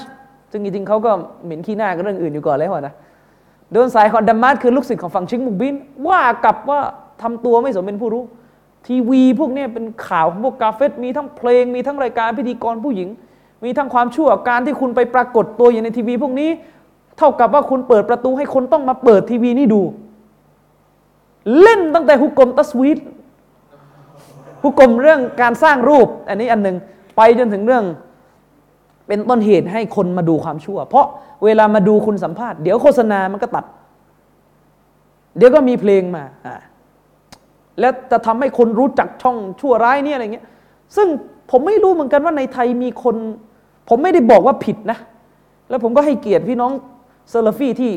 ซึ่งจริงๆเขาก็เหม็นขี้หน้ากับเรื่องอื่นอยู่ก่อนแล้วนะโดนสายของดัมมาสคือลูกศิษย์ของฝั่งชิงมุกบิน ว่ากับว่าทำตัวไม่สมเป็นผู้รู้ ทีวีพวกนี้เป็นข่าวของพวกกาเฟตมีทั้งเพลงมีทั้งรายการพิธีกรผู้หญิง มีทั้งความชั่วการที่คุณไปปรากฏตัวอยู่ในทีวีพวกนี้ เท่ากับว่าคุณเปิดประตูให้คนต้องมาเปิดทีวีนี่ดู เล่นตั้งแต่ฮุกกลมตัสวีตฮุกกลมเรื่องการสร้างรูป อันนี้อันหนึ่งไปจนถึงเรื่องเป็นต้นเหตุให้คนมาดูความชั่ว เพราะเวลามาดูคุณสัมภาษณ์เดี๋ยวโฆษณามันก็ตัด เดี๋ยวก็มีเพลงมาอ่าแล้วจะทำให้คนรู้จักช่องชั่วร้ายเนี่ยอะไรเงี้ย ซึ่งผมไม่รู้เหมือนกันว่าในไทยมีคน ผมไม่ได้บอกว่าผิดนะ แล้วผมก็ให้เกียรติพี่น้องซาลาฟี่ที่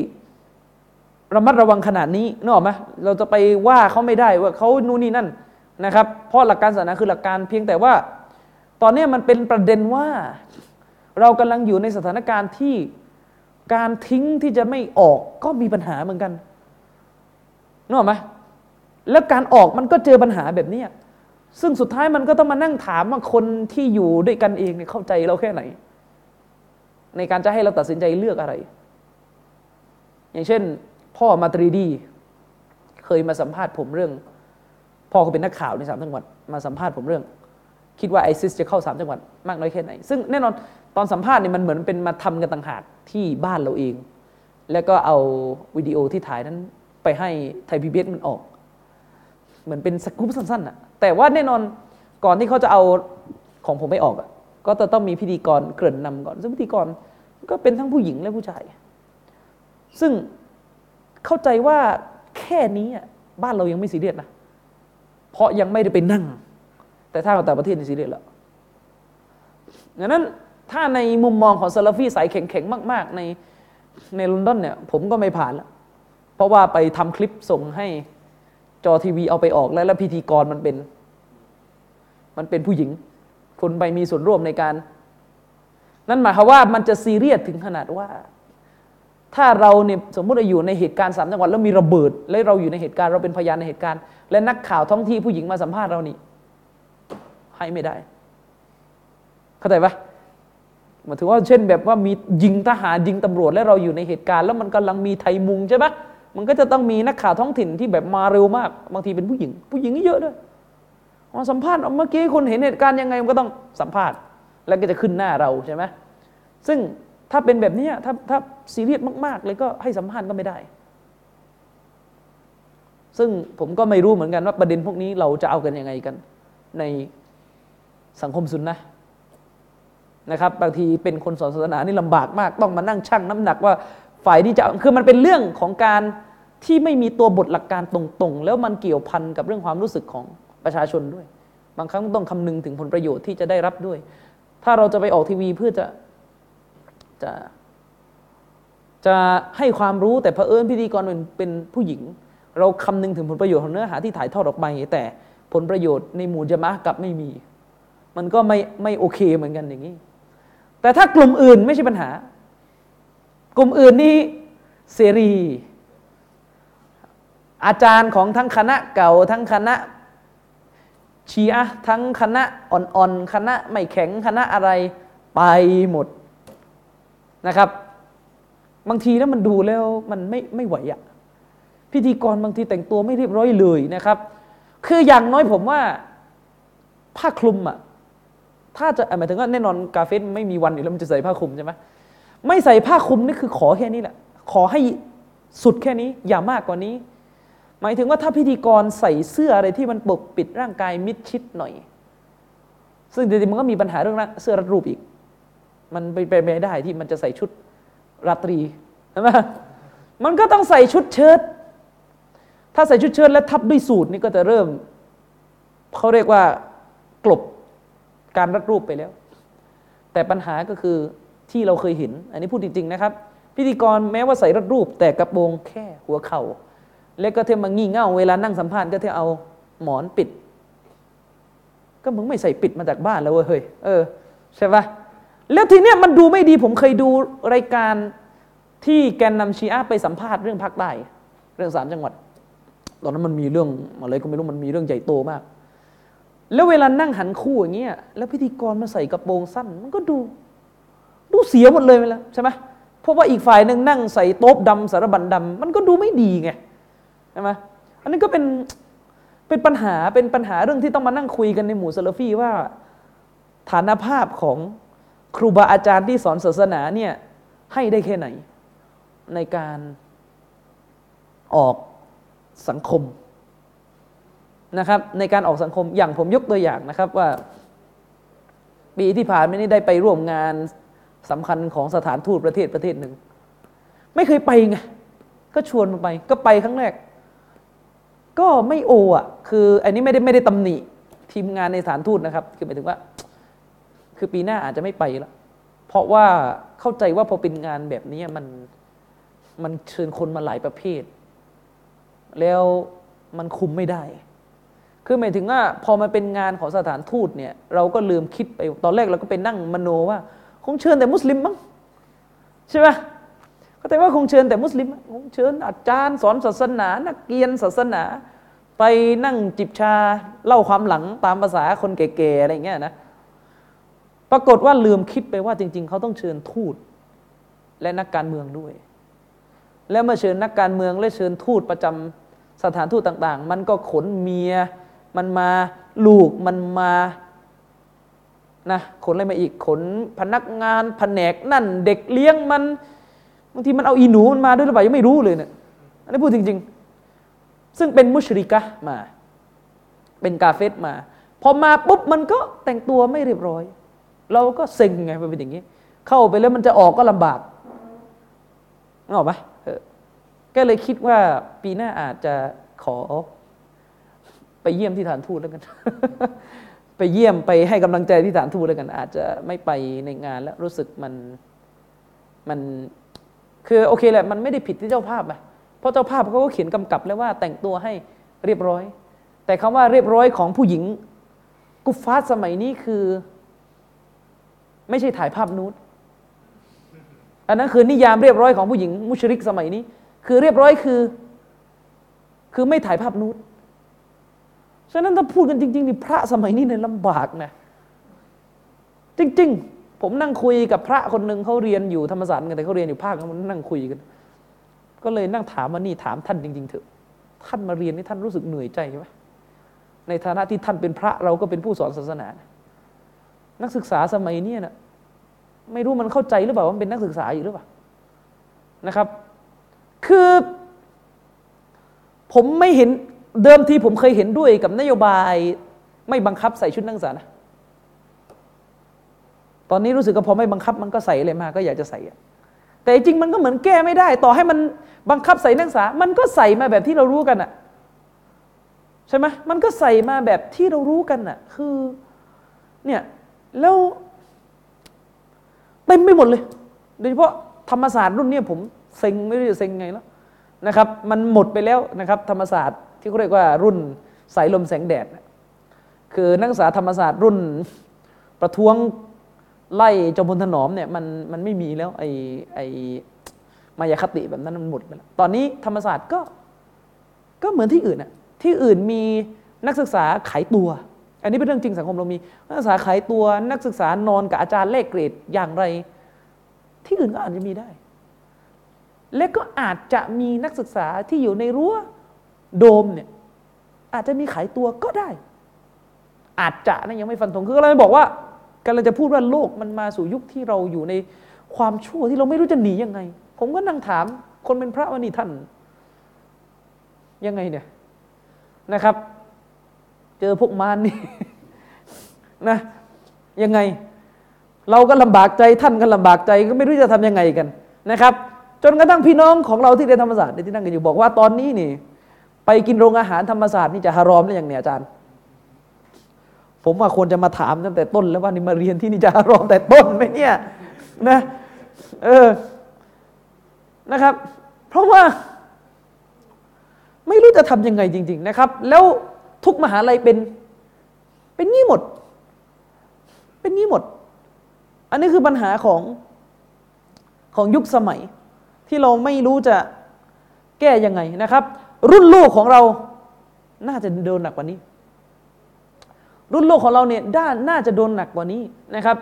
ระมัดระวังขนาดนี้นึกออกไหมเราจะไปว่าเขาไม่ได้ว่าเขานู่นนี่นั่นนะครับ เพราะหลักการศาสนาคือหลักการเพียงแต่ว่า ตอนนี้มันเป็นประเด็นว่า เรากำลังอยู่ในสถานการณ์ที่การทิ้งที่จะไม่ออกก็มีปัญหาเหมือนกันนึกออกไหมแล้วการออกมันก็เจอปัญหาแบบนี้ซึ่งสุดท้ายมันก็ต้องมานั่งถามว่าคนที่อยู่ด้วยกันเองเนี่ยเข้าใจเราแค่ไหน ในการจะให้เราตัดสินใจเลือกอะไร อย่างเช่น พ่อมาตรีดี เคยมาสัมภาษณ์ผมเรื่อง พ่อเขาเป็นนักข่าวในสามจังหวัดมาสัมภาษณ์ผมเรื่อง คิดว่าไอซิสจะเข้าสามจังหวัดมากน้อยแค่ไหน ซึ่งแน่นอนตอนสัมภาษณ์เนี่ยมันเหมือนเป็นมาทำกันต่างหากที่บ้านเราเอง แล้วก็เอาวิดีโอที่ถ่ายนั้นไปให้ไทยพีบีเอสมันออก เหมือนเป็นสกู๊ปสั้นๆอะแต่ว่าแน่นอนก่อนที่เขาจะเอาของผมไปออกอะก็จะต้องมีพิธีกรเกริ่นนำก่อน ซึ่งพิธีกรก็เป็นทั้งผู้หญิงและผู้ชาย ซึ่ง เข้าใจว่าแค่นี้อะบ้านเรายังไม่ซีเรียสนะ เพราะยังไม่ได้ไปนั่ง แต่ถ้าเราต่างประเทศนี่ซีเรียสแล้วดังนั้นถ้าในมุมมองของซาลาฟีสายแข็งๆมาก ๆ ในในลอนดอนเนี่ย ผมก็ไม่ผ่านแล้ว เพราะว่าไปทำคลิปส่งให้จอทีวีเอาไปออกแล้วแล้วพิธีกรมันเป็น มันเป็นผู้หญิงคุณไปมีส่วนร่วมในการ นั่นหมายความว่ามันจะซีเรียสถึงขนาดว่า ถ้าเราเนี่ยสมมติเราอยู่ในเหตุการณ์สามจังหวัดแล้วมีระเบิด แล้วเราอยู่ในเหตุการณ์เราเป็นพยานในเหตุการณ์ และนักข่าวท้องที่ผู้หญิงมาสัมภาษณ์เรานี่ให้ไม่ได้ เข้าใจปะหมายถึงว่าเช่นแบบว่ามียิงทหารยิงตำรวจและเราอยู่ในเหตุการณ์ แล้วมันกำลังมีไทยมุงใช่ปะมันก็จะต้องมีนักข่าวท้องถิ่นที่แบบมาเร็วมาก บางทีเป็นผู้หญิง ผู้หญิงเยอะด้วยมาสัมภาษณ์เมื่อกี้คุณเห็นเหตุการณ์ยังไงมันก็ต้องสัมภาษณ์ แล้วก็จะขึ้นหน้าเราใช่ไหมซึ่ง ถ้าเป็นแบบนี้ถ้าถ้าซีเรียสมาก ๆ เลยก็ให้สัมภาษณ์ก็ไม่ได้ ซึ่งผมก็ไม่รู้เหมือนกันว่าประเด็นพวกนี้เราจะเอากันยังไงกัน ในสังคมซุนนะนะครับบางทีเป็นคนสอนศาสนานี่ลำบากมาก ต้องมานั่งชั่งน้ำหนักว่าฝ่ายที่จะคือมันเป็นเรื่องของการที่ไม่มีตัวบทหลักการตรงๆ แล้วมันเกี่ยวพันกับเรื่องความรู้สึกของประชาชนด้วย บางครั้งต้องคำนึงถึงผลประโยชน์ที่จะได้รับด้วย ถ้าเราจะไปออกทีวีเพื่อจะ จะจะให้ความรู้แต่เผอิญพิธีกรเป็นเป็นผู้หญิง เราคำนึงถึงผลประโยชน์ของเนื้อหาที่ถ่ายทอดออกไปแต่ผลประโยชน์ในหมู่จะมะกับไม่มี มันก็ไม่ไม่โอเคเหมือนกันอย่างนี้ แต่ถ้ากลุ่มอื่นไม่ใช่ปัญหา กลุ่มอื่นนี่เสรี อาจารย์ของทั้งคณะเก่าทั้งคณะชีอะทั้งคณะอ่อนๆคณะไม่แข็งคณะอะไรไปหมด นะครับ บางทีแล้วมันดูแล้วมันไม่ไม่ไหวอะพิธีกรบางทีแต่งตัวไม่เรียบร้อยเลยนะครับ คืออย่างน้อยผมว่าผ้าคลุมอะถ้าจะหมายถึงว่าแน่นอนกาเฟสไม่มีวันอยู่แล้วมันจะใส่ผ้าคลุมใช่ไหมไม่ใส่ผ้าคลุมนี่คือขอแค่นี้แหละ ขอให้สุดแค่นี้อย่ามากกว่านี้ หมายถึงว่าถ้าพิธีกรใส่เสื้ออะไรที่มันปกปิดร่างกายมิดชิดหน่อย ซึ่งจริงๆมันก็มีปัญหาเรื่องเสื้อรัดรูปอีก มันไปไปไม่ได้ที่มันจะใส่ชุดราตรีใช่ไหมมันก็ต้องใส่ชุดเชิ้ตถ้าใส่ชุดเชิ้ตและทับด้วยสูทนี่ก็จะเริ่มเขาเรียกว่ากลบการรัดรูปไปแล้ว แต่ปัญหาก็คือที่เราเคยเห็น อันนี้พูดจริง ๆ นะครับ พิธีกรแม้ว่าใส่รัดรูป แต่กระโปรงแค่หัวเขา่าแล้วก็เทมางี่เง่าเวลานั่งสัมภาษณ์ก็เทเอาหมอนปิด ก็มึงไม่ใส่ปิดมาจากบ้านแล้วเว้ยเฮ้ยเออใช่ปะ แล้วทีเนี้ยมันดูไม่ดีผมเคยดูรายการที่แกนนำชีอะไปสัมภาษณ์เรื่องภาคใต้เรื่องสามจังหวัด ตอนนั้นมันมีเรื่องอะไรก็ไม่รู้มันมีเรื่องใหญ่โตมาก แล้วเวลานั่งหันคู่อย่างเงี้ยแล้วพิธีกรมาใส่กระโปรงสั้น มันก็ดู ดูเสียหมดเลยไปแล้วใช่ไหมเพราะว่าอีกฝ่ายหนึ่งนั่งใส่โต๊บดำสารบัญดำมันก็ดูไม่ดีไงใช่ไหมอันนี้ก็เป็นเป็นปัญหาเป็นปัญหาเรื่องที่ต้องมานั่งคุยกันในหมู่ซาลฟี่ว่า ฐานภาพของ ครูบาอาจารย์ที่สอนศาสนาเนี่ยให้ได้แค่ไหน ในการออกสังคมนะครับ ในการออกสังคมอย่างผมยกตัวอย่างนะครับว่า ปีที่ผ่านมานี้ได้ไปร่วมงานสำคัญของสถานทูตประเทศประเทศหนึ่ง ไม่เคยไปไงก็ชวนมาไป ก็ไปครั้งแรก ก็ไม่โออะ คืออันนี้ไม่ได้ไม่ได้ตำหนิทีมงานในสถานทูตนะครับ คือหมายถึงว่า คือปีหน้าอาจจะไม่ไปล้วเพราะว่าเข้าใจว่าพอเป็นงานแบบนี้มันมันเชิญคนมาหลายประเภท แล้วมันคุมไม่ได้ คือหมายถึงว่าพอมาเป็นงานของสถานทูตเนี่ยเราก็ลืมคิดไปตอนแรกเราก็ไปนั่งมโนว่า คงเชิญแต่มุสลิมมั้งใช่ไหมก็แต่ว่าคงเชิญแต่มุสลิมคงเชิญอาจารย์สอนศาสนา นักเรียนศาสนา ไปนั่งจิบชาเล่าความหลังตามภาษาคนแก่ๆอะไรเงี้ยนะ ปรากฏว่าลืมคิดไปว่าจริง ๆ เขาต้องเชิญทูตและนักการเมืองด้วย แล้วเมื่อเชิญนักการเมืองและเชิญทูตประจำสถานทูตต่าง ๆ มันก็ขนเมีย มันมาลูกมันมานะขนอะไรมาอีกขนพนักงานแผนกนั่น เด็กเลี้ยงมันบางทีมันเอาอีหนูมันมาด้วยหรือเปล่ายังไม่รู้เลยเนะี่ยอันนี้พูดจริง ๆ ซึ่งเป็นมุชริกะมา เป็นกาเฟตมา พอมาปุ๊บมันก็แต่งตัวไม่เรียบร้อย เราก็เซ็งไงมันเป็นอย่างนี้ เข้าไปแล้วมันจะออกก็ลำบากออกไหมก็เลยคิดว่าปีหน้าอาจจะขอ ไปเยี่ยมที่ฐานทูตแล้วกัน ไปเยี่ยมไปให้กำลังใจที่ฐานทูตแล้วกัน อาจจะไม่ไปในงานแล้วรู้สึกมันมันคือโอเคแหละมันไม่ได้ผิดที่เจ้าภาพอะเพราะเจ้าภาพเขาก็เขียนกำกับแล้วว่าแต่งตัวให้เรียบร้อย แต่คำว่าเรียบร้อยของผู้หญิง กุฟาสมัยนี้คือ ไม่ใช่ถ่ายภาพนูดอันนั้นคือนิยามเรียบร้อยของผู้หญิงมุชริกสมัยนี้ คือเรียบร้อยคือ คือไม่ถ่ายภาพนูดฉะนั้นถ้าพูดกันจริงๆนี่พระสมัยนี้เนี่ยลำบากนะ จริง ๆ ผมนั่งคุยกับพระคนหนึ่งเขาเรียนอยู่ธรรมศาสตร์กันแต่เขาเรียนอยู่ภาคนั้นนั่งคุยกัน ก็เลยนั่งถามว่านี่ถามท่านจริง ๆ เถอะ ท่านมาเรียนนี่ท่านรู้สึกเหนื่อยใจไหมในฐานะที่ท่านเป็นพระเราก็เป็นผู้สอนศาสนา นักศึกษาสมัยนี้นะ ไม่รู้มันเข้าใจหรือเปล่าว่าเป็นนักศึกษาอยู่หรือเปล่านะครับ คือ ผมไม่เห็นเดิมทีผมเคยเห็นด้วยกับนโยบายไม่บังคับใส่ชุดนักศึกษานะตอนนี้รู้สึกว่าพอไม่บังคับมันก็ใส่เลยมาก็อยากจะใส่แต่จริงมันก็เหมือนแก้ไม่ได้ ต่อให้มันบังคับใส่นักศึกษา มันก็ใส่มาแบบที่เรารู้กันอะใช่ไหมมันก็ใส่มาแบบที่เรารู้กันอะคือเนี่ยแล้ว ต็มไปหมดเลย โดยเฉพาะธรรมศาสตร์รุ่นนี้ผมเซ็งไม่รู้จะเซ็งไงแล้วนะครับ มันหมดไปแล้วนะครับ ธรรมศาสตร์ที่เขาเรียกว่ารุ่นสายลมแสงแดด คือนักศึกษาธรรมศาสตร์รุ่นประท้วงไล่จอมพลถนอมเนี่ยมันมันไม่มีแล้วไอไอมายาคติแบบนั้นมันหมดไปแล้ว ตอนนี้ธรรมศาสตร์ก็ก็เหมือนที่อื่นน่ะที่อื่นมีนักศึกษาขายตัว อันนี้เป็นเรื่องจริงสังคมเรามีนักศึกษาขายตัวนักศึกษานอนกับอาจารย์เลขเกรดอย่างไร ที่อื่นก็อาจจะมีได้ และก็อาจจะมีนักศึกษาที่อยู่ในรั้วโดมเนี่ยอาจจะมีขายตัวก็ได้ อาจจะนะยังไม่ฟันธงคือเราบอกว่ากำลังจะพูดว่าโลกมันมาสู่ยุคที่เราอยู่ในความชั่วที่เราไม่รู้จะหนียังไง ผมก็นั่งถามคนเป็นพระว่านี่ท่าน ยังไงเนี่ยนะครับ เจอพวกมารนี่นะยังไง เราก็ลำบากใจท่านก็ลำบากใจก็ไม่รู้จะทำยังไงกันนะครับ จนกระทั่งพี่น้องของเราที่เรียนธรรมศาสตร์ที่นั่งกันอยู่บอกว่าตอนนี้นี่ ไปกินโรงอาหารธรรมศาสตร์นี่จะฮารอมหรือยังเนี่ยอาจารย์ ผมว่าควรจะมาถามตั้งแต่ต้น แล้วว่านี่มาเรียนที่นี่จะฮารอมแต่ต้นไหมเนี่ยนะเออนะครับ เพราะว่าไม่รู้จะทำยังไงจริง ๆ นะครับ แล้ว ทุกมหาลัยเป็น เป็นงี้หมด เป็นงี้หมด อันนี้คือปัญหาของของยุคสมัย ที่เราไม่รู้จะแก้ยังไงนะครับ รุ่นลูกของเรา น่าจะโดนหนักกว่านี้ รุ่นลูกของเราเนี่ยด้านน่าจะโดนหนักกว่านี้นะครับ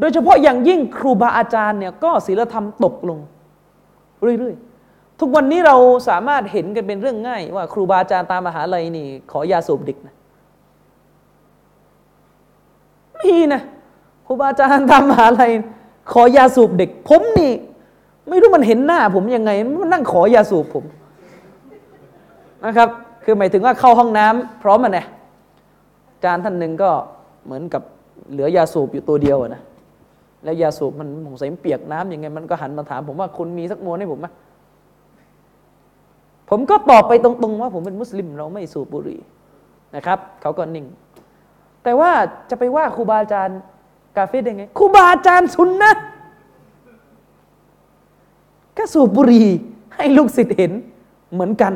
โดยเฉพาะอย่างยิ่งครูบาอาจารย์เนี่ยก็ศีลธรรมตกลง เรื่อยๆ ทุกวันนี้เราสามารถเห็นกันเป็นเรื่องง่าย ว่าครูบาอาจารย์ตามมหาลัยนี่ ขอยาสูบเด็กนะมีนะครูบาอาจารย์ตามมหาลัยขอยาสูบเด็ก ผมนี่ ไม่รู้มันเห็นหน้า ผมยังไงมันนั่งขอยาสูบผมนะครับ คือหมายถึงว่าเข้าห้องน้ำพร้อมมันนี่ยอาจารย์ท่านหนึ่งก็เหมือนกับเหลือยาสูบอยู่ตัวเดียวนะแล้วยาสูบมันสงสัยเปียกน้ำยังไง มันก็หันมาถามผมว่าคุณมีสักมวนให้ผมไหม ผมก็ตอบไปตรงๆ ว่าผมเป็นมุสลิมเราไม่สูบบุหรี่นะครับเขาก็นิ่ง แต่ว่าจะไปว่าครูบาอาจารย์กาเฟ่ได้ไงครูบาอาจารย์ซุนนะก็สูบบุหรี่ให้ลูกศิษย์เห็นเหมือนกัน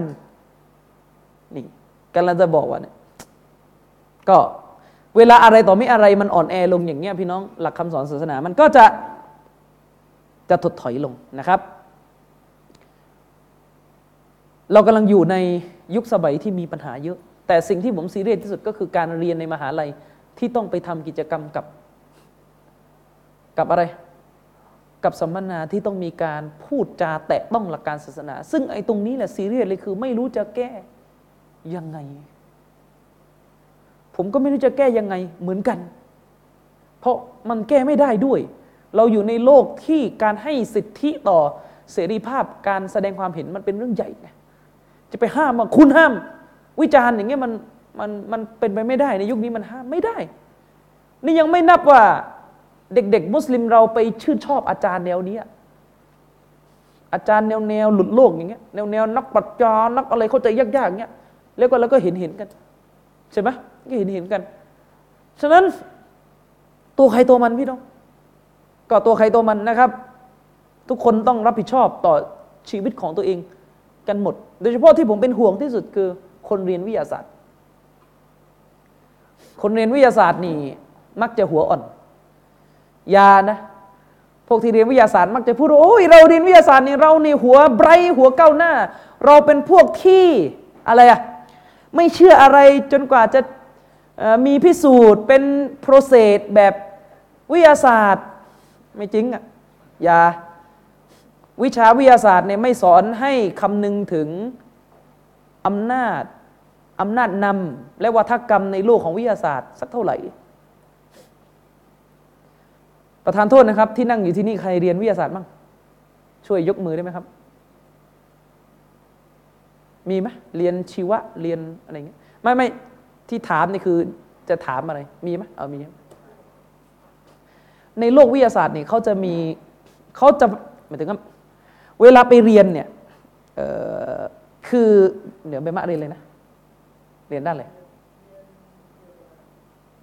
นี่กำลังจะบอกว่าเนี่ยก็เวลาอะไรต่อไม่อะไรมันอ่อนแอลงอย่างเงี้ยพี่น้องหลักคำสอนศาสนามันก็จะจะถดถอยลงนะครับ เรากำลังอยู่ในยุคสมัยที่มีปัญหาเยอะ แต่สิ่งที่ผมซีเรียสที่สุดก็คือการเรียนในมหาลัยที่ต้องไปทำกิจกรรมกับ กับอะไร กับสัมมนาที่ต้องมีการพูดจาแตะต้องหลักการศาสนา ซึ่งไอ้ตรงนี้แหละซีเรียสเลยคือ ไม่รู้จะแก้ยังไง ผมก็ไม่รู้จะแก้ยังไงเหมือนกัน เพราะมันแก้ไม่ได้ด้วย เราอยู่ในโลกที่การให้สิทธิต่อเสรีภาพการแสดงความเห็นมันเป็นเรื่องใหญ่ไง จะไปห้ามว่าคุณห้าม วิจารณ์อย่างเงี้ยมันมันมันเป็นไปไม่ได้ในยุคนี้มันห้ามไม่ได้ นี่ยังไม่นับว่าเด็ก ๆ มุสลิมเราไปชื่นชอบอาจารย์แนวนี้อาจารย์แนวแนวหลุดโลกอย่างเงี้ยแนวแนวนักปรัชญานักอะไรเข้าใจยากๆอย่างเงี้ยแล้วก็แล้วก็เห็นเห็นกัน ใช่ไหมก็เห็นเห็นกัน ฉะนั้นตัวใครตัวมันพี่น้องก็ตัวใครตัวมันนะครับ ทุกคนต้องรับผิดชอบต่อชีวิตของตัวเอง กันหมด โดยเฉพาะที่ผมเป็นห่วงที่สุดคือ คนเรียนวิทยาศาสตร์ คนเรียนวิทยาศาสตร์นี่มักจะหัวอ่อน ยานะ พวกที่เรียนวิทยาศาสตร์ มักจะพูดโอ้ยเราเรียนวิทยาศาสตร์นี่เรานี่หัวไบรหัวก้าวหน้า เราเป็นพวกที่อะไรอะไม่เชื่ออะไรจนกว่าจะมีพิสูจน์เป็นโปรเซสแบบวิทยาศาสตร์ ไม่จริงอะอย่า วิชาวิทยาศาสตร์เนี่ยไม่สอนให้คำนึงถึงอำนาจอำนาจนำและวัฒกรรมในโลกของวิทยาศาสตร์ สักเท่าไหร่ ประธานโทษนะครับ ที่นั่งอยู่ที่นี่ใครเรียนวิทยาศาสตร์บ้างช่วยยกมือได้ไหมครับ มีไหมเรียนชีวะเรียนอะไรเงี้ยไม่ไม่ที่ถามนี่คือจะถามอะไร มีไหมเอามี ในโลกวิทยาศาสตร์เนี่ยเขาจะมีเขาจะหมายถึงว่า เวลาไปเรียนเนี่ยคือเดี๋ยวไปมาเรียนเลยนะ เรียนด้านอะไร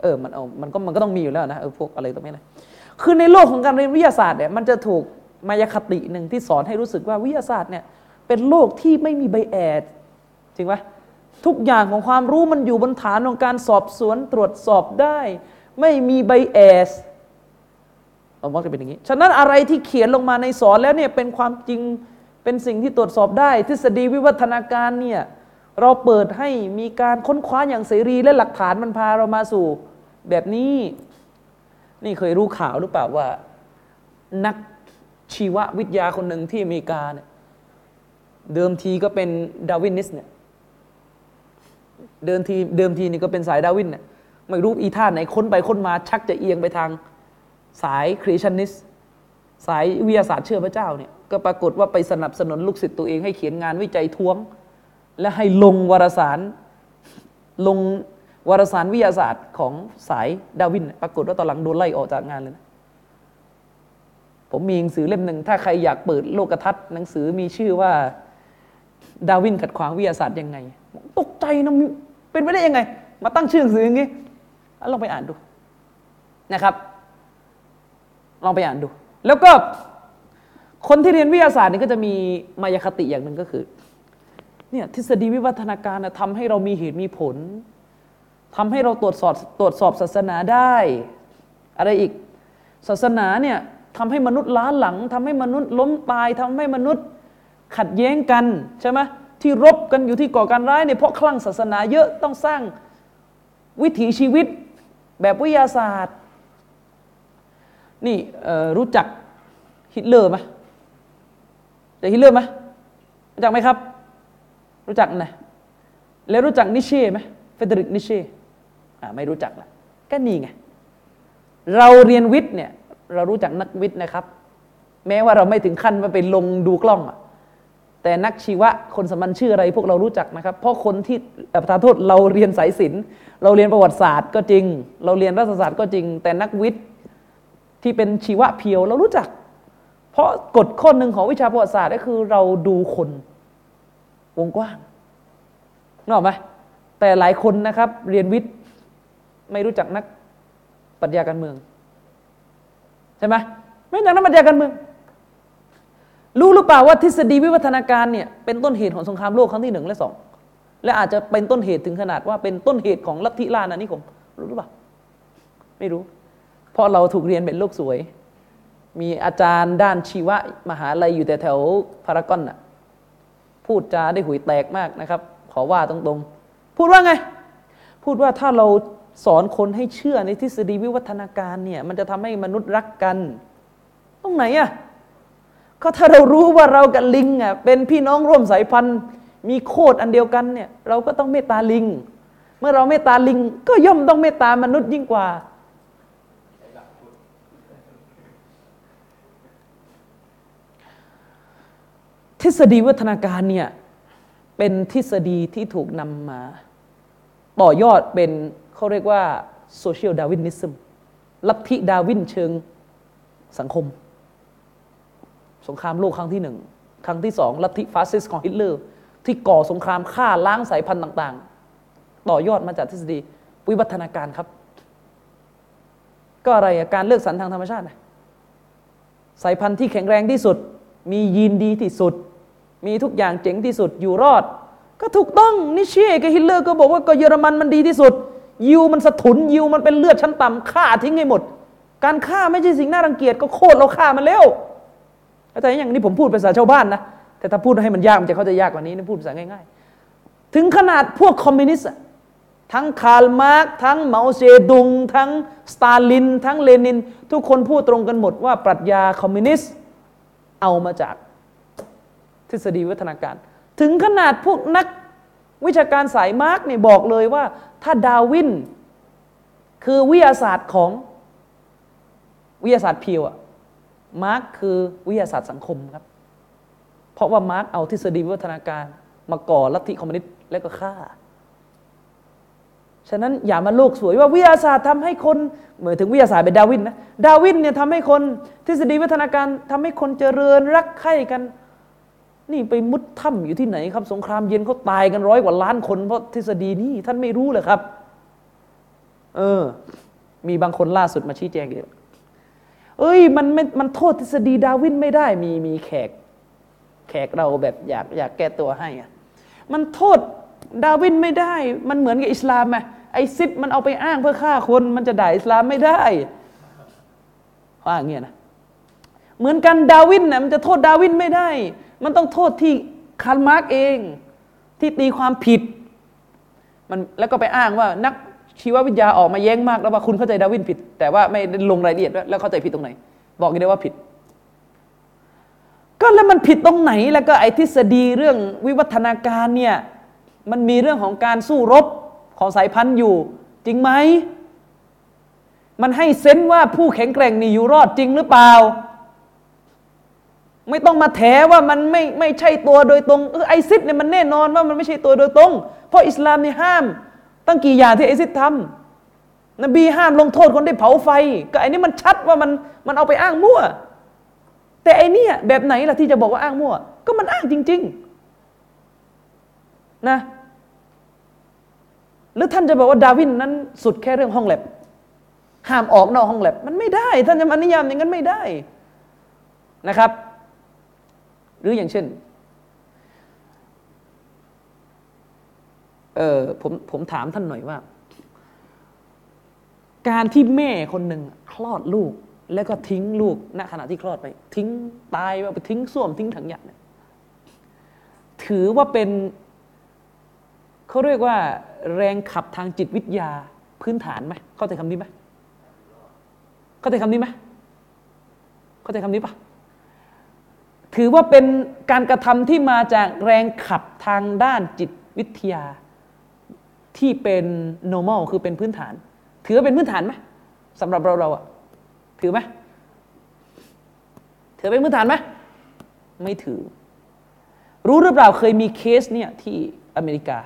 เออมันเอามันก็มันก็ต้องมีอยู่แล้วนะเออพวกอะไรตรงนี้นะคือในโลกของการเรียนวิทยาศาสตร์เนี่ยมันจะถูกมายาคติหนึ่งที่สอนให้รู้สึกว่าวิทยาศาสตร์เนี่ยเป็นโลกที่ไม่มีใบแอดจริงไหมทุกอย่างของความรู้มันอยู่บนฐานของการสอบสวนตรวจสอบได้ ไม่มีใบแอส เรามักจะเป็นอย่างนี้ ฉะนั้นอะไรที่เขียนลงมาในสอนแล้วเนี่ยเป็นความจริงเป็นสิ่งที่ตรวจสอบได้ ทฤษฎีวิวัฒนาการเนี่ยเราเปิดให้มีการค้นคว้าอย่างเสรีและหลักฐานมันพาเรามาสู่แบบนี้ นี่เคยรู้ข่าวหรือเปล่าว่า นักชีววิทยาคนหนึ่งที่อเมริกาเนี่ยเดิมทีก็เป็นดาวินิสเนี่ยเดิมทีเดิมทีนี่ก็เป็นสายดาวินเนี่ยไม่รู้อีท่าไหนค้นไปค้นมาชักจะเอียงไปทาง สายคริสชันนิสสายวิทยาศาสตร์เชื่อพระเจ้าเนี่ยก็ปรากฏว่าไปสนับสนุนลูกศิษย์ตัวเองให้เขียนงานวิจัยท้วง และให้ลงวารสารลงวารสารวิทยาศาสตร์ของสายดาวิน ปรากฏว่าตอนหลังโดนไล่ออกจากงานเลยนะผมมีหนังสือเล่มหนึ่งถ้าใครอยากเปิดโลกทัศน์หนังสือมีชื่อว่าดาวินขัดขวางวิทยาศาสตร์ยังไง ตกใจนะเป็นไปได้ยังไง มาตั้งชื่อหนังสืออย่างนี้ลองไปอ่านดูนะครับ ลองไปอ่านดู แล้วก็คนที่เรียนวิทยาศาสตร์นี่ก็จะมีมายาคติอย่างหนึ่งก็คือเนี่ยทฤษฎีวิวัฒนาการทำให้เรามีเหตุมีผลทำให้เราตรวจสอบตรวจสอบศาสนาได้ อะไรอีกศาสนาเนี่ยทำให้มนุษย์ล้าหลังทำให้มนุษย์ล้มตายทำให้มนุษย์ขัดแย้งกันใช่ไหมที่รบกันอยู่ที่ก่อการร้ายเนี่ยเพราะคลั่งศาสนาเยอะต้องสร้างวิถีชีวิตแบบวิทยาศาสตร์ นี่รู้จักฮิตเลอร์ไหมรู้จักฮิตเลอร์ไหมรู้จักไหมครับ รู้จักนะแล้วรู้จักนิเช่ไหมเฟเดริกนิเช่ไม่รู้จักละก็นี่ไง เราเรียนวิทย์เนี่ย เรารู้จักนักวิทย์นะครับ แม้ว่าเราไม่ถึงขั้นมาไปลงดูกล้องอะแต่นักชีวะคนสมัญชื่ออะไรพวกเรารู้จักนะครับ เพราะคนที่ประธานโทษเราเรียนสายศิลป์เราเรียนประวัติศาสตร์ก็จริง เราเรียนรัฐศาสตร์ก็จริง แต่นักวิทย์ ที่เป็นชีวะเพียวเรารู้จัก เพราะกฎข้อหนึ่งของวิชาประวัติศาสตร์ก็คือเราดูคนวงกว้างนึกออกไหมแต่หลายคนนะครับ เรียนวิทย์ไม่รู้จักนักปรัชญาการเมือง ใช่ไหมไม่รู้จักนักปรัชญาการเมือง รู้หรือเปล่าว่าทฤษฎีวิวัฒนาการเนี่ยเป็นต้นเหตุของสงครามโลกครั้งที่หนึ่งและสองและอาจจะเป็นต้นเหตุถึงขนาดว่าเป็นต้นเหตุของลัทธิลานานิคมรู้หรือเปล่า ไม่รู้ ราะเราถูกเรียนเป็นโลกสวย มีอาจารย์ด้านชีวะมหาลัยอยู่แต่แถวพารากอนน่ะพูดจาได้หุยแตกมากนะครับ ขอว่าตรงๆ พูดว่าไง พูดว่าถ้าเราสอนคนให้เชื่อในทฤษฎีวิวัฒนาการเนี่ยมันจะทำให้มนุษย์รักกัน ตรงไหนอะก็ถ้าเรารู้ว่าเรากับลิงอะเป็นพี่น้องร่วมสายพันธุ์ มีโคดอันเดียวกันเนี่ยเราก็ต้องเมตตาลิง เมื่อเราเมตตาลิง ก็ย่อมต้องเมตตามนุษย์ยิ่งกว่า ทฤษฎีวิวัฒนาการเนี่ยเป็นทฤษฎีที่ถูกนำมา ต่อยอดเป็นเขาเรียกว่า social Darwinism ลัทธิดาวินเชิงสังคม สงครามโลกครั้งที่หนึ่งครั้งที่สองลัทธิฟาสซิสของฮิตเลอร์ ที่ก่อสงครามฆ่าล้างสายพันธุ์ต่าง ๆ ต่อยอดมาจากทฤษฎีวิวัฒนาการครับ ก็อะไรการเลือกสรรทางธรรมชาตินะสายพันธุ์ที่แข็งแรงที่สุด มียีนดีที่สุด มีทุกอย่างเจ๋งที่สุดอยู่รอด ก็ถูกต้องนิเช่กับฮิตเลอร์ก็บอกว่าก็เยอรมันมันดีที่สุด ยิวมันสถุนยิวมันเป็นเลือดชั้นต่ำฆ่าทิ้งให้หมด การฆ่าไม่ใช่สิ่งน่ารังเกียจก็โคตรเราฆ่ามันแล้วแต่อย่างนี้ผมพูดภาษาชาวบ้านนะแต่ถ้าพูดให้มันยากมันจะเข้าใจยากกว่านี้นะพูดภาษาง่ายๆ ถึงขนาดพวกคอมมิวนิสต์ทั้งคาร์ลมาร์กทั้งเมาเซดุง ทั้งสตาลิน ทั้งเลนิน ทุกคนพูดตรงกันหมดว่าปรัชญาคอมมิวนิสต์เอามาจาก ทฤษฎีวิวัฒนาการ ถึงขนาดพวกนักวิชาการสายมาร์กเนี่ยบอกเลยว่า ถ้าดาวิน คือวิทยาศาสตร์ของวิทยาศาสตร์ pure อะมาร์กคือวิทยาศาสตร์สังคมครับ เพราะว่ามาร์กเอาทฤษฎีวิวัฒนาการ มาก่อลัทธิคอมมิวนิสต์แล้วก็ฆ่าฉะนั้นอย่ามาโลกสวยว่าวิทยาศาสตร์ทำให้คนเหมือนถึงวิทยาศาสตร์เป็นดาวินนะดาวินเนี่ยทำให้คนทฤษฎีวัฒนาการทำให้คนเจริญรักใคร่กัน นี่ไปมุดถ้ำอยู่ที่ไหนครับ สงครามเย็นเขาตายกันร้อยกว่าล้านคนเพราะทฤษฎีนี้ท่านไม่รู้เลยครับ เออ มีบางคนล่าสุดมาชี้แจงเลยเอ้ย มันไม่มันโทษทฤษฎีดาวินไม่ได้ มีมีแขก แขกเราแบบอยากอยากแก้ตัวให้อะมันโทษดาวินไม่ได้ มันเหมือนกับอิสลามไหมไอซิสมันเอาไปอ้างเพื่อฆ่าคน มันจะด่าอิสลามไม่ได้ว่าอย่างเงี้ยนะเหมือนกันดาวินนะมันจะโทษดาวินไม่ได้ มันต้องโทษที่คาร์ลมาร์กเอง ที่ตีความผิด มันแล้วก็ไปอ้างว่านักชีววิทยาออกมาแย้งมากแล้วว่าคุณเข้าใจดาวินผิด แต่ว่าไม่ลงรายละเอียดแล้วเข้าใจผิดตรงไหน บอกกันได้ว่าผิด ก็แล้วมันผิดตรงไหนแล้วก็ไอ้ทฤษฎีเรื่องวิวัฒนาการเนี่ยมันมีเรื่องของการสู้รบของสายพันธุ์อยู่ จริงไหมมันให้เซนว่าผู้แข็งแกร่งนี่อยู่รอดจริงหรือเปล่า ไม่ต้องมาแถว่ามันไม่ไม่ใช่ตัวโดยตรงเออไอซิดเนี่ยมันแน่นอนว่ามันไม่ใช่ตัวโดยตรง เพราะอิสลามนี่ห้าม ตั้งกี่อย่างที่ไอซิดทำนบีห้ามลงโทษคนที่เผาไฟ ก็ไอ้นี่มันชัดว่ามันมันเอาไปอ้างมั่ว แต่ไอเนี่ยแบบไหนล่ะที่จะบอกว่าอ้างมั่ว ก็มันอ้างจริง ๆนะหรือท่านจะบอกว่าดาวินนั้นสุดแค่เรื่องห้องแลบห้ามออกนอกห้องแลบมันไม่ได้ ท่านจะมานิยามอย่างนั้นไม่ได้นะครับ หรืออย่างเช่นเออผมผมถามท่านหน่อยว่า การที่แม่คนหนึ่งคลอดลูก แล้วก็ทิ้งลูกณขณะที่คลอดไป ทิ้งตายไปทิ้งส้วมทิ้งถังหยาเนี่ยถือว่าเป็นเขาเรียกว่า แรงขับทางจิตวิทยาพื้นฐานไหมเข้าใจคำนี้ไหมเข้าใจคำนี้ไหมเข้าใจคำนี้ปะ ถือว่าเป็นการกระทำที่มาจากแรงขับทางด้านจิตวิทยา ที่เป็น normal คือเป็นพื้นฐาน ถือว่าเป็นพื้นฐานไหมสำหรับเราเราอะถือไหมถือเป็นพื้นฐานไหมไม่ถือ รู้หรือเปล่าเคยมีเคสเนี่ยที่อเมริกา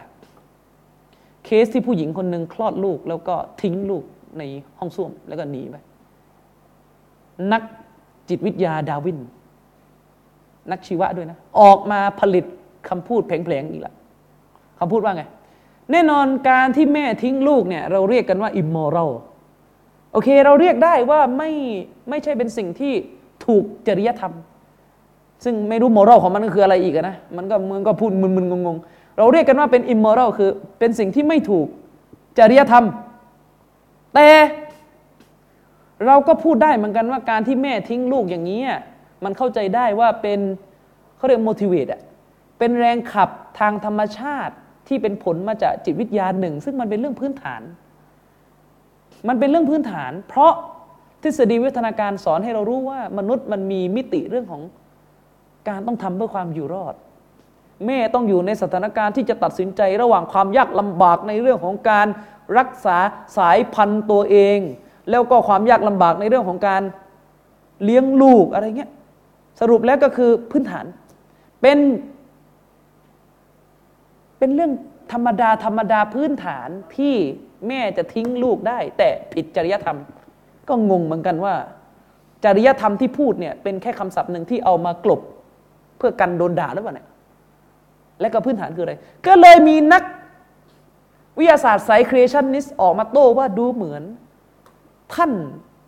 เคสที่ผู้หญิงคนหนึ่งคลอดลูก แล้วก็ทิ้งลูกในห้องส้วมแล้วก็หนีไปนักจิตวิทยาดาวิน นักชีวะด้วยนะ ออกมาผลิตคำพูดแผลงๆอีกละคำพูดว่าไง แน่นอนการที่แม่ทิ้งลูกเนี่ยเราเรียกกันว่า immoral โอเค เราเรียกได้ว่าไม่ไม่ใช่เป็นสิ่งที่ถูกจริยธรรม ซึ่งไม่รู้มอรัลของมันคืออะไรอีกนะมันก็มึงก็พูดมึนๆงงๆ เราเรียกกันว่าเป็นอิมมอรัลคือเป็นสิ่งที่ไม่ถูกจริยธรรม แต่เราก็พูดได้เหมือนกันว่าการที่แม่ทิ้งลูกอย่างนี้ มันเข้าใจได้ว่าเป็นเขาเรียก motivate อะเป็นแรงขับทางธรรมชาติที่เป็นผลมาจากจิตวิทยาหนึ่ง ซึ่งมันเป็นเรื่องพื้นฐาน มันเป็นเรื่องพื้นฐาน เพราะทฤษฎีวิทยาการสอนให้เรารู้ว่ามนุษย์มันมีมิติเรื่องของการต้องทำเพื่อความอยู่รอด แม่ต้องอยู่ในสถานการณ์ที่จะตัดสินใจระหว่างความยากลำบากในเรื่องของการรักษาสายพันธุ์ตัวเอง แล้วก็ความยากลำบากในเรื่องของการเลี้ยงลูกอะไรเงี้ย สรุปแล้วก็คือพื้นฐาน เป็น เป็นเรื่องธรรมดาธรรมดาพื้นฐานที่แม่จะทิ้งลูกได้ แต่ผิดจริยธรรม ก็งงเหมือนกันว่า จริยธรรมที่พูดเนี่ยเป็นแค่คำศัพท์หนึ่งที่เอามากลบ เพื่อกันโดนด่าหรือเปล่าเนี่ยและก็พื้นฐานคืออะไร ก็เลยมีนักวิทยาศาสตร์ไซครีเอชันนิสออกมาโต้ว่าดูเหมือน ท่าน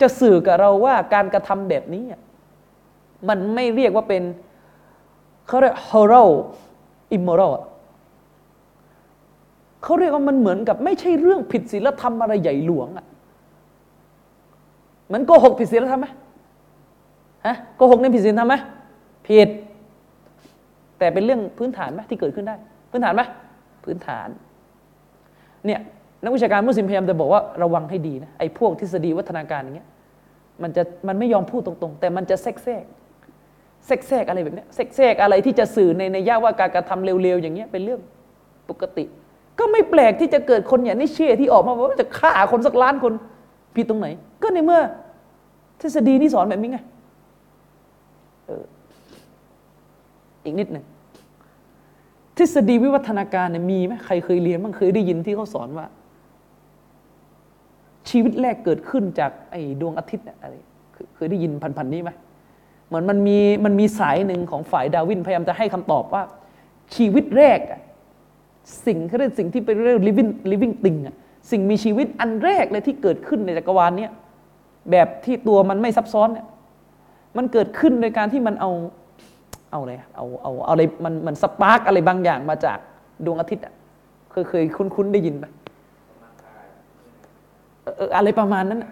จะสื่อกับเราว่าการกระทำแบบนี้ มันไม่เรียกว่าเป็นเขาเรียก moral immoral เขาเรียกว่ามันเหมือนกับไม่ใช่เรื่องผิดศีลธรรมอะไรใหญ่หลวงอะ่ะมันโกหกผิดศีลธรรมไหมฮะโกหกในผิดศีลธรรมไหมผิด แต่เป็นเรื่องพื้นฐานไหมที่เกิดขึ้นได้ พื้นฐานไหมพื้นฐาน เนี่ยนักวิชาการมุสลิมพยายามจะบอกว่าระวังให้ดีนะไอ้พวกทฤษฎีวัฒนาการอย่างเงี้ยมันจะมันไม่ยอมพูดตรงๆ แต่มันจะแทรก แทรกแทรกอะไรแบบนี้แทรกแทรกอะไรที่จะสื่อในในย่าว่าการกระทำเร็วๆอย่างเงี้ยเป็นเรื่องปกติ ก็ไม่แปลกที่จะเกิดคนอย่างนี้เชื่อที่ออกมาว่าจะฆ่าคนสักล้านคนผิดตรงไหน ก็ในเมื่อ ทฤษฎีนี่สอนแบบนี้ไงอีกนิดหนึ่งทฤษฎีวิวัฒนาการเนี่ยมีไหมใครเคยเรียนบ้างเคยได้ยินที่เขาสอนว่า ชีวิตแรกเกิดขึ้นจากไอ้ดวงอาทิตย์อะไรเคยได้ยินพันๆนี้ไหม เหมือนมันมีมันมีสายหนึ่งของฝ่ายดาวินพยายามจะให้คำตอบว่า ชีวิตแรกสิ่งเขาเรียกสิ่งที่เป็นเรื่อง living living thing สิ่งมีชีวิตอันแรกเลยที่เกิดขึ้นในจักรวาลเนี้ยแบบที่ตัวมันไม่ซับซ้อนเนี่ยมันเกิดขึ้นโดยการที่มันเอาเอาอะไรเอาเอาเอาอะไรมันมันสปาร์กอะไรบางอย่างมาจากดวงอาทิตย์อะเคยเคยคุ้นๆได้ยินไหมเอออะไรประมาณนั้น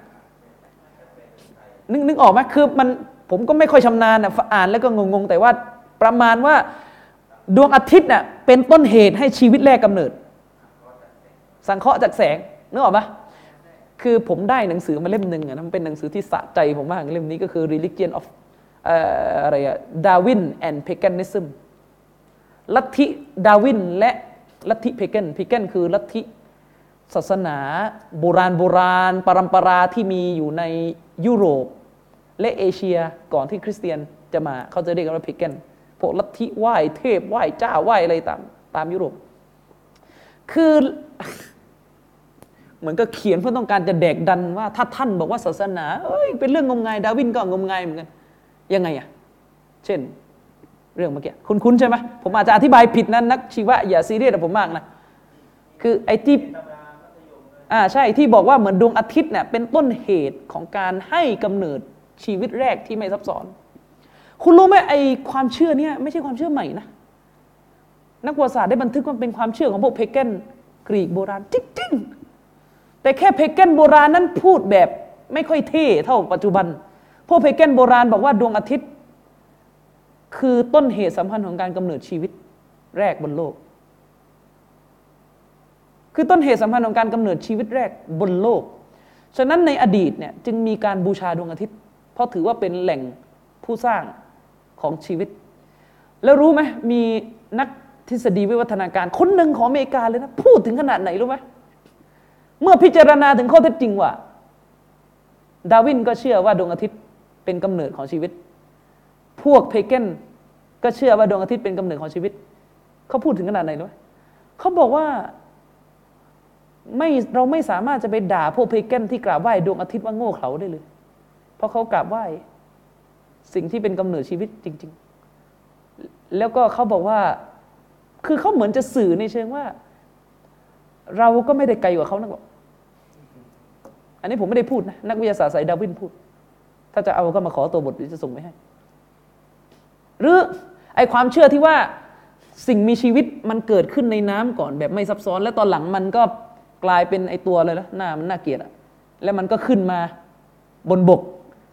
นึกนึกออกไหมคือมัน ผมก็ไม่ค่อยชำนาญอะอ่านแล้วก็งงๆ แต่ว่าประมาณว่าดวงอาทิตย์น่ะเป็นต้นเหตุให้ชีวิตแรกกำเนิด สังเคราะห์จากแสงนึกออกปะคือผมได้หนังสือมาเล่มหนึ่งอะมันเป็นหนังสือที่สะใจผมมากเล่มนี้ก็คือ religion of อะไรอะ Darwin and Paganism ลัทธิดาวินและลัทธิเพเกนเพเกนคือลัทธิศาสนาโบราณโบราณปรำปราที่มีอยู่ในยุโรป และเอเชียก่อนที่คริสเตียนจะมาเขาจะเรียกกันว่าเพเกนพวกลัทธิไหว้เทพไหว้เจ้าไหว้อะไรตามตามยุโรป คือเหมือนก็เขียนเพื่อต้องการจะแดกดันว่า ถ้าท่านบอกว่าศาสนาเอ้ยเป็นเรื่องงมงาย ดาวินก็งมงายเหมือนกัน ยังไงอะเช่น เรื่องเมื่อกี้คุณคุ้นใช่ไหมผมอาจจะอธิบายผิดนั้นนักชีวะอย่าซีเรียสกับผมมากนะคือไอ้ที่อ่าใช่ที่บอกว่าเหมือนดวงอาทิตย์เนี่ยเป็นต้นเหตุของการให้กำเนิด ชีวิตแรกที่ไม่ซับซ้อน คุณรู้ไหมไอความเชื่อเนี่ยไม่ใช่ความเชื่อใหม่นะนักประวัติศาสตร์ได้บันทึกว่าเป็นความเชื่อของพวกเพเกนกรีกโบราณจริงๆแต่แค่เพเกนโบราณนั้นพูดแบบไม่ค่อยเท่เท่าปัจจุบัน พวกเพเกนโบราณบอกว่าดวงอาทิตย์ คือต้นเหตุสำคัญของการกำเนิดชีวิตแรกบนโลก คือต้นเหตุสำคัญของการกำเนิดชีวิตแรกบนโลก ฉะนั้นในอดีตเนี่ยจึงมีการบูชาดวงอาทิตย์ เพราะถือว่าเป็นแหล่งผู้สร้างของชีวิต แล้วรู้ไหมมีนักทฤษฎีวิวัฒนาการคนหนึ่งของอเมริกาเลยนะ พูดถึงขนาดไหนรู้ไหมเมื่อพิจารณาถึงข้อเท็จจริงว่า ดาวินก็เชื่อว่าดวงอาทิตย์เป็นกำเนิดของชีวิต พวกเพเกนก็เชื่อว่าดวงอาทิตย์เป็นกำเนิดของชีวิต เขาพูดถึงขนาดไหนรู้ไหมเขาบอกว่าไม่เราไม่สามารถจะไปด่าพวกเพเกนที่กราบไหว้ดวงอาทิตย์ว่าโง่เขลาได้เลย ราะเขากราบไหว้สิ่งที่เป็นกำเนิดชีวิตจริง ๆ แล้วก็เขาบอกว่า คือเขาเหมือนจะสื่อในเชิงว่า เราก็ไม่ได้ไกลกว่าเขานักหรอกอันนี้ผมไม่ได้พูดนะนักวิทยาศาสตร์สายดาวินพูด ถ้าจะเอาก็มาขอตัวบทจะส่งไปให้ หรือไอความเชื่อที่ว่าสิ่งมีชีวิตมันเกิดขึ้นในน้ำก่อนแบบไม่ซับซ้อน แล้วตอนหลังมันก็กลายเป็นไอตัวเลยนะหน้ามันน่าเกลียดอะแล้วมันก็ขึ้นมาบนบก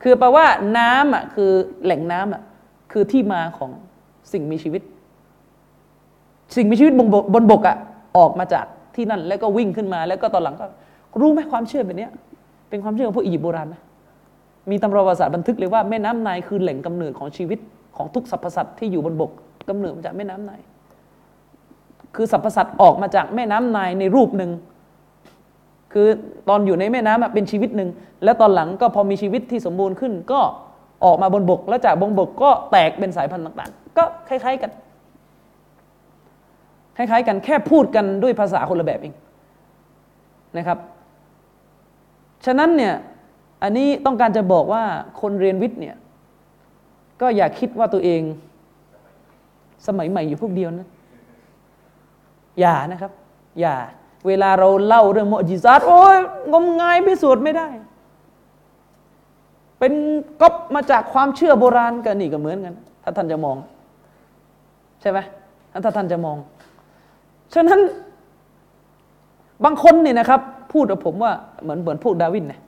คือแปลว่าน้ำอะคือแหล่งน้ำอะคือที่มาของสิ่งมีชีวิต สิ่งมีชีวิตบนบกบนบกอะออกมาจากที่นั่น แล้วก็วิ่งขึ้นมา แล้วก็ตอนหลังก็ รู้ไหมความเชื่อแบบนี้เป็นความเชื่อของพวกอียิปต์โบราณนะมีตำราประวัติศาสตร์บันทึกเลยว่าแม่น้ำไนคือแหล่งกำเนิดของชีวิตของทุกสรรพสัตว์ที่อยู่บนบกกำเนิดมาจากแม่น้ำไนคือสรรพสัตว์ออกมาจากแม่น้ำไนในรูปหนึ่ง คือตอนอยู่ในแม่น้ำเป็นชีวิตหนึ่ง แล้วตอนหลังก็พอมีชีวิตที่สมบูรณ์ขึ้น ก็ออกมาบนบก แล้วจากบนบกก็แตกเป็นสายพันธุ์ต่างๆ ก็คล้ายๆกัน คล้ายๆกันแค่พูดกันด้วยภาษาคนละแบบเองนะครับ ฉะนั้นเนี่ยอันนี้ต้องการจะบอกว่าคนเรียนวิทย์เนี่ยก็อย่าคิดว่าตัวเอง สมัยใหม่อยู่พวกเดียวนะ อย่านะครับ อย่า เวลาเราเล่าเรื่องมอจิซัตโอ้ยงมงายพิสูจน์ไม่ได้ เป็นก๊อปมาจากความเชื่อโบราณกันนี่ก็เหมือนกัน ถ้าท่านจะมอง ใช่ไหมถ้าท่านจะมอง ฉะนั้นบางคนเนี่ยนะครับ พูดกับผมว่าเหมือนเหมือนพวกดาวินนี่ย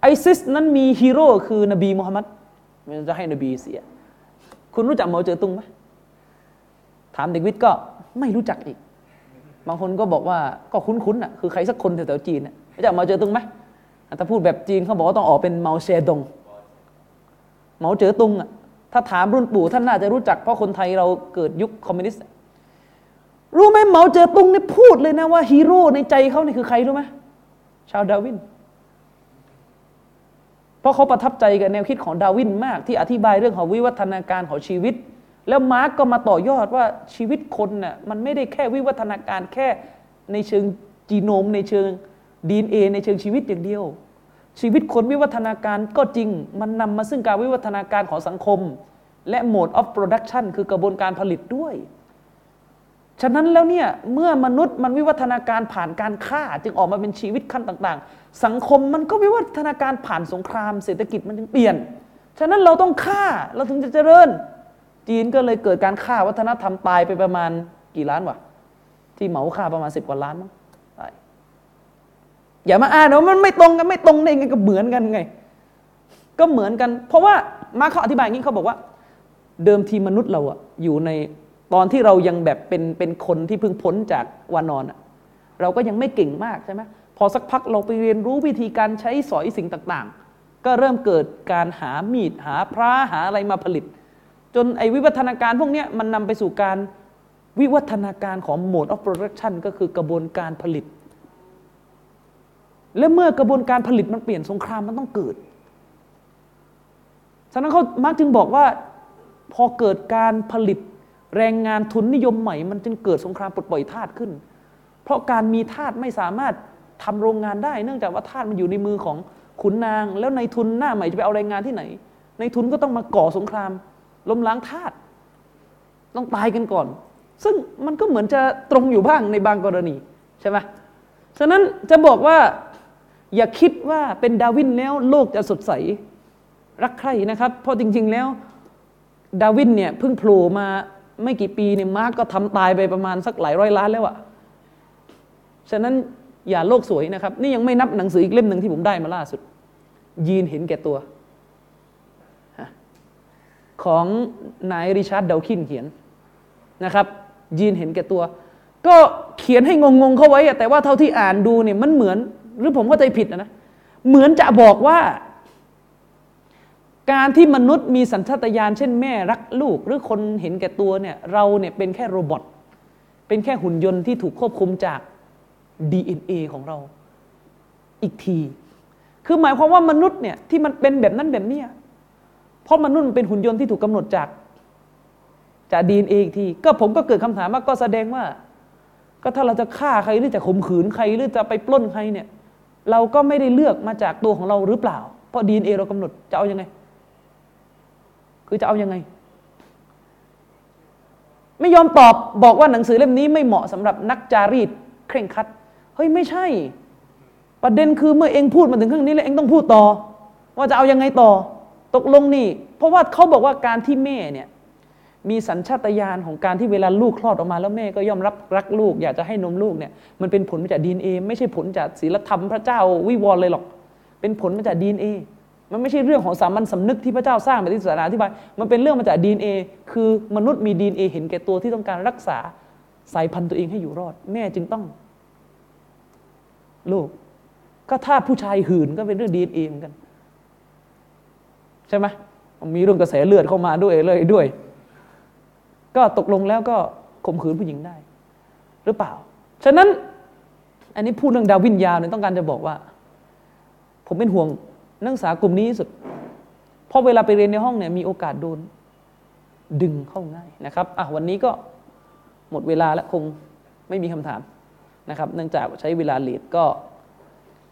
ไอซิสนั้นมีฮีโร่คือนบีมุฮัมมัดมันจะให้นบีเสีย คุณรู้จักเมาเจอตุงไหมถามเด็กวิทย์ก็ไม่รู้จักอีก บางคนก็บอกว่าก็คุ้นๆอะคือใครสักคนแถวๆจีนรู้จักเมาเจอตุงไหมถ้าพูดแบบจีนเขาบอกว่าต้องออกเป็นเมาเชดงเหมาเจ๋อตุงอะถ้าถามรุ่นปู่ท่านน่าจะรู้จักเพราะคนไทยเราเกิดยุคคอมมิวนิสต์รู้ไหมเหมาเจ๋อตุงนี่พูดเลยนะว่าฮีโร่ในใจเขาเนี่คือใครรู้ไหมชาร์ลดาวิน เพราะเขาประทับใจกับแนวคิดของดาวินมาก ที่อธิบายเรื่องของวิวัฒนาการของชีวิต แล้วมาร์กก็มาต่อยอดว่าชีวิตคนน่ะมันไม่ได้แค่วิวัฒนาการแค่ในเชิงจีโนม ในเชิงดีเอ็นเอในเชิงชีวิตอย่างเดียว ชีวิตคนวิวัฒนาการก็จริง มันนำมาซึ่งการวิวัฒนาการของสังคม และ mode of production คือกระบวนการผลิตด้วย ฉะนั้นแล้วเนี่ยเมื่อมนุษย์มันวิวัฒนาการผ่านการฆ่า จึงออกมาเป็นชีวิตขั้นต่าง ๆ สังคมมันก็วิวัฒนาการผ่านสงคราม เศรษฐกิจมันจึงเปลี่ยน ฉะนั้นเราต้องฆ่าเราถึงจะเจริญ จีนก็เลยเกิดการฆ่าวัฒนธรรมตายไปประมาณกี่ล้านวะที่เหมาฆ่าประมาณสิบกว่าล้านมั้งอย่ามาอ่านว่ามันไม่ตรงกันไม่ตรงได้ไงก็เหมือนกันไง ก็เหมือนกัน เพราะว่ามาเขาอธิบายอย่างนี้เขาบอกว่า เดิมทีมนุษย์เราอะอยู่ในตอนที่เรายังแบบเป็นเป็นคนที่เพิ่งพ้นจากวานอนอะเราก็ยังไม่เก่งมากใช่ไหมพอสักพักเราไปเรียนรู้วิธีการใช้สอยสิ่งต่าง ๆ ก็เริ่มเกิดการหามีดหาพระหาอะไรมาผลิต จนไอ้วิวัฒนาการพวกนี้มันนำไปสู่การวิวัฒนาการของ mode of production ก็คือกระบวนการผลิต และเมื่อกระบวนการผลิตมันเปลี่ยนสงครามมันต้องเกิด ฉะนั้นเขามักจึงบอกว่าพอเกิดการผลิตแรงงานทุนนิยมใหม่ มันจึงเกิดสงครามปลดปล่อยทาสขึ้น เพราะการมีทาสไม่สามารถทำโรงงานได้ เนื่องจากว่าทาสมันอยู่ในมือของขุนนาง แล้วในทุนหน้าใหม่จะไปเอาแรงงานที่ไหน ในทุนก็ต้องมาก่อสงคราม ล้มล้างทาสต้องตายกันก่อน ซึ่งมันก็เหมือนจะตรงอยู่บ้างในบางกรณีใช่ไหมฉะนั้นจะบอกว่าอย่าคิดว่าเป็นดาวินแล้วโลกจะสดใสรักใครนะครับ เพราะจริง ๆแล้ว ดาวินเนี่ยเพิ่งโผล่มาไม่กี่ปีเนี่ยมาร์กก็ทำตายไปประมาณสักหลายร้อยล้านแล้วอะฉะนั้นอย่าโลกสวยนะครับ นี่ยังไม่นับหนังสืออีกเล่มหนึ่งที่ผมได้มาล่าสุด ยีนเห็นแก่ตัว ของนายริชาร์ดดอว์กินส์เขียนนะครับ ยีนเห็นแก่ตัว ก็เขียนให้งงๆเข้าไว้แต่ว่าเท่าที่อ่านดูเนี่ยมันเหมือน หรือผมเข้าใจผิดนะ เหมือนจะบอกว่า การที่มนุษย์มีสัญชาตญาณเช่นแม่รักลูก หรือคนเห็นแก่ตัวเนี่ย เราเนี่ยเป็นแค่ robot เป็นแค่หุ่นยนต์ที่ถูกควบคุมจาก DNA ของเรา อีกที คือหมายความว่ามนุษย์เนี่ยที่มันเป็นแบบนั้นแบบนี้ ราะมนุษย์มันเป็นหุ่นยนต์ที่ถูกกาหนดจาก จากดีเออีกที ก็ผมก็เกิดคำถามว่าก็แสดงว่า ก็ถ้าเราจะฆ่าใครหรือจะข่มขืนใครหรือจะไปปล้นใครเนี่ย เราก็ไม่ได้เลือกมาจากตัวของเราหรือเปล่า เพราะดีเอ็นเอเรากำหนดจะเอาอยัางไง คือจะเอาอยัางไง ไม่ยอมตอบบอกว่าหนังสือเล่มนี้ไม่เหมาะสำหรับนักจารีตเคร่งครัดเฮ้ยไม่ใช่ ประเด็นคือเมื่อเองพูดมาถึงครึ่งนี้แล้วเองต้องพูดต่อ ว่าจะเอายังไงต่อ ตกลงนี่ เพราะว่าเขาบอกว่าการที่แม่เนี่ยมีสัญชาตญาณของการที่เวลาลูกคลอดออกมาแล้วแม่ก็ย่อมรับรักลูก อยากจะให้นมลูกเนี่ยมันเป็นผลมาจากดีเอไม่ใช่ผลจากศีลธรรมพระเจ้าวิวรณ์เลยหรอก เป็นผลมาจากดีเอมันไม่ใช่เรื่องของสามัญสำนึกที่พระเจ้าสร้างมาที่ศาสนาอธิบายมันเป็นเรื่องมาจากดีเอคือมนุษย์มีดีเอเห็นแก่ตัวที่ต้องการรักษาสายพันธุ์ตัวเองให้อยู่รอด แม่จึงต้อง ลูก ก็ถ้าผู้ชายหื่นก็เป็นเรื่องดีเอเหมือนกัน ใช่ไหมมีเรื่องกระแสเลือดเข้ามาด้วยเลยด้วย ก็ตกลงแล้วก็ข่มขืนผู้หญิงได้ หรือเปล่า ฉะนั้น อันนี้พูดเรื่องดาวินยาเนี่ยต้องการจะบอกว่า ผมเป็นห่วงนักศึกษากลุ่มนี้ที่สุดเพราะเวลาไปเรียนในห้องเนี่ยมีโอกาสโดนดึงเข้าง่ายนะครับอะวันนี้ก็หมดเวลาแล้วคงไม่มีคำถามนะครับ เนื่องจากใช้เวลาเลทก็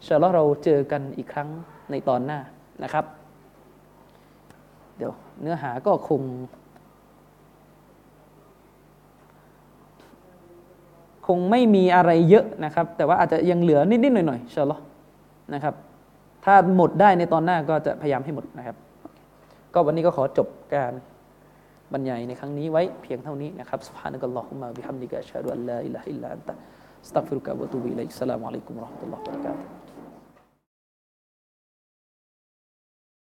เชื่อเราเจอกันอีกครั้งในตอนหน้านะครับ เดี๋ยวเนื้อหาก็คง คงไม่มีอะไรเยอะนะครับ แต่ว่าอาจจะยังเหลือนิดๆหน่อยๆเชียวหรอนะครับ ถ้าหมดได้ในตอนหน้าก็จะพยายามให้หมดนะครับ ก็วันนี้ก็ขอจบการบรรยายในครั้งนี้ไว้เพียงเท่านี้นะครับสุภานัลลอฮุมะบิฮัมดิกะชาดุอัลลอฮิลลาฮิลลาอันตะสตักฟิรุกะวะตูบิลัยสลามอะลัยกุมรอฮ์มุลลอฮ์บะเราะกาตุ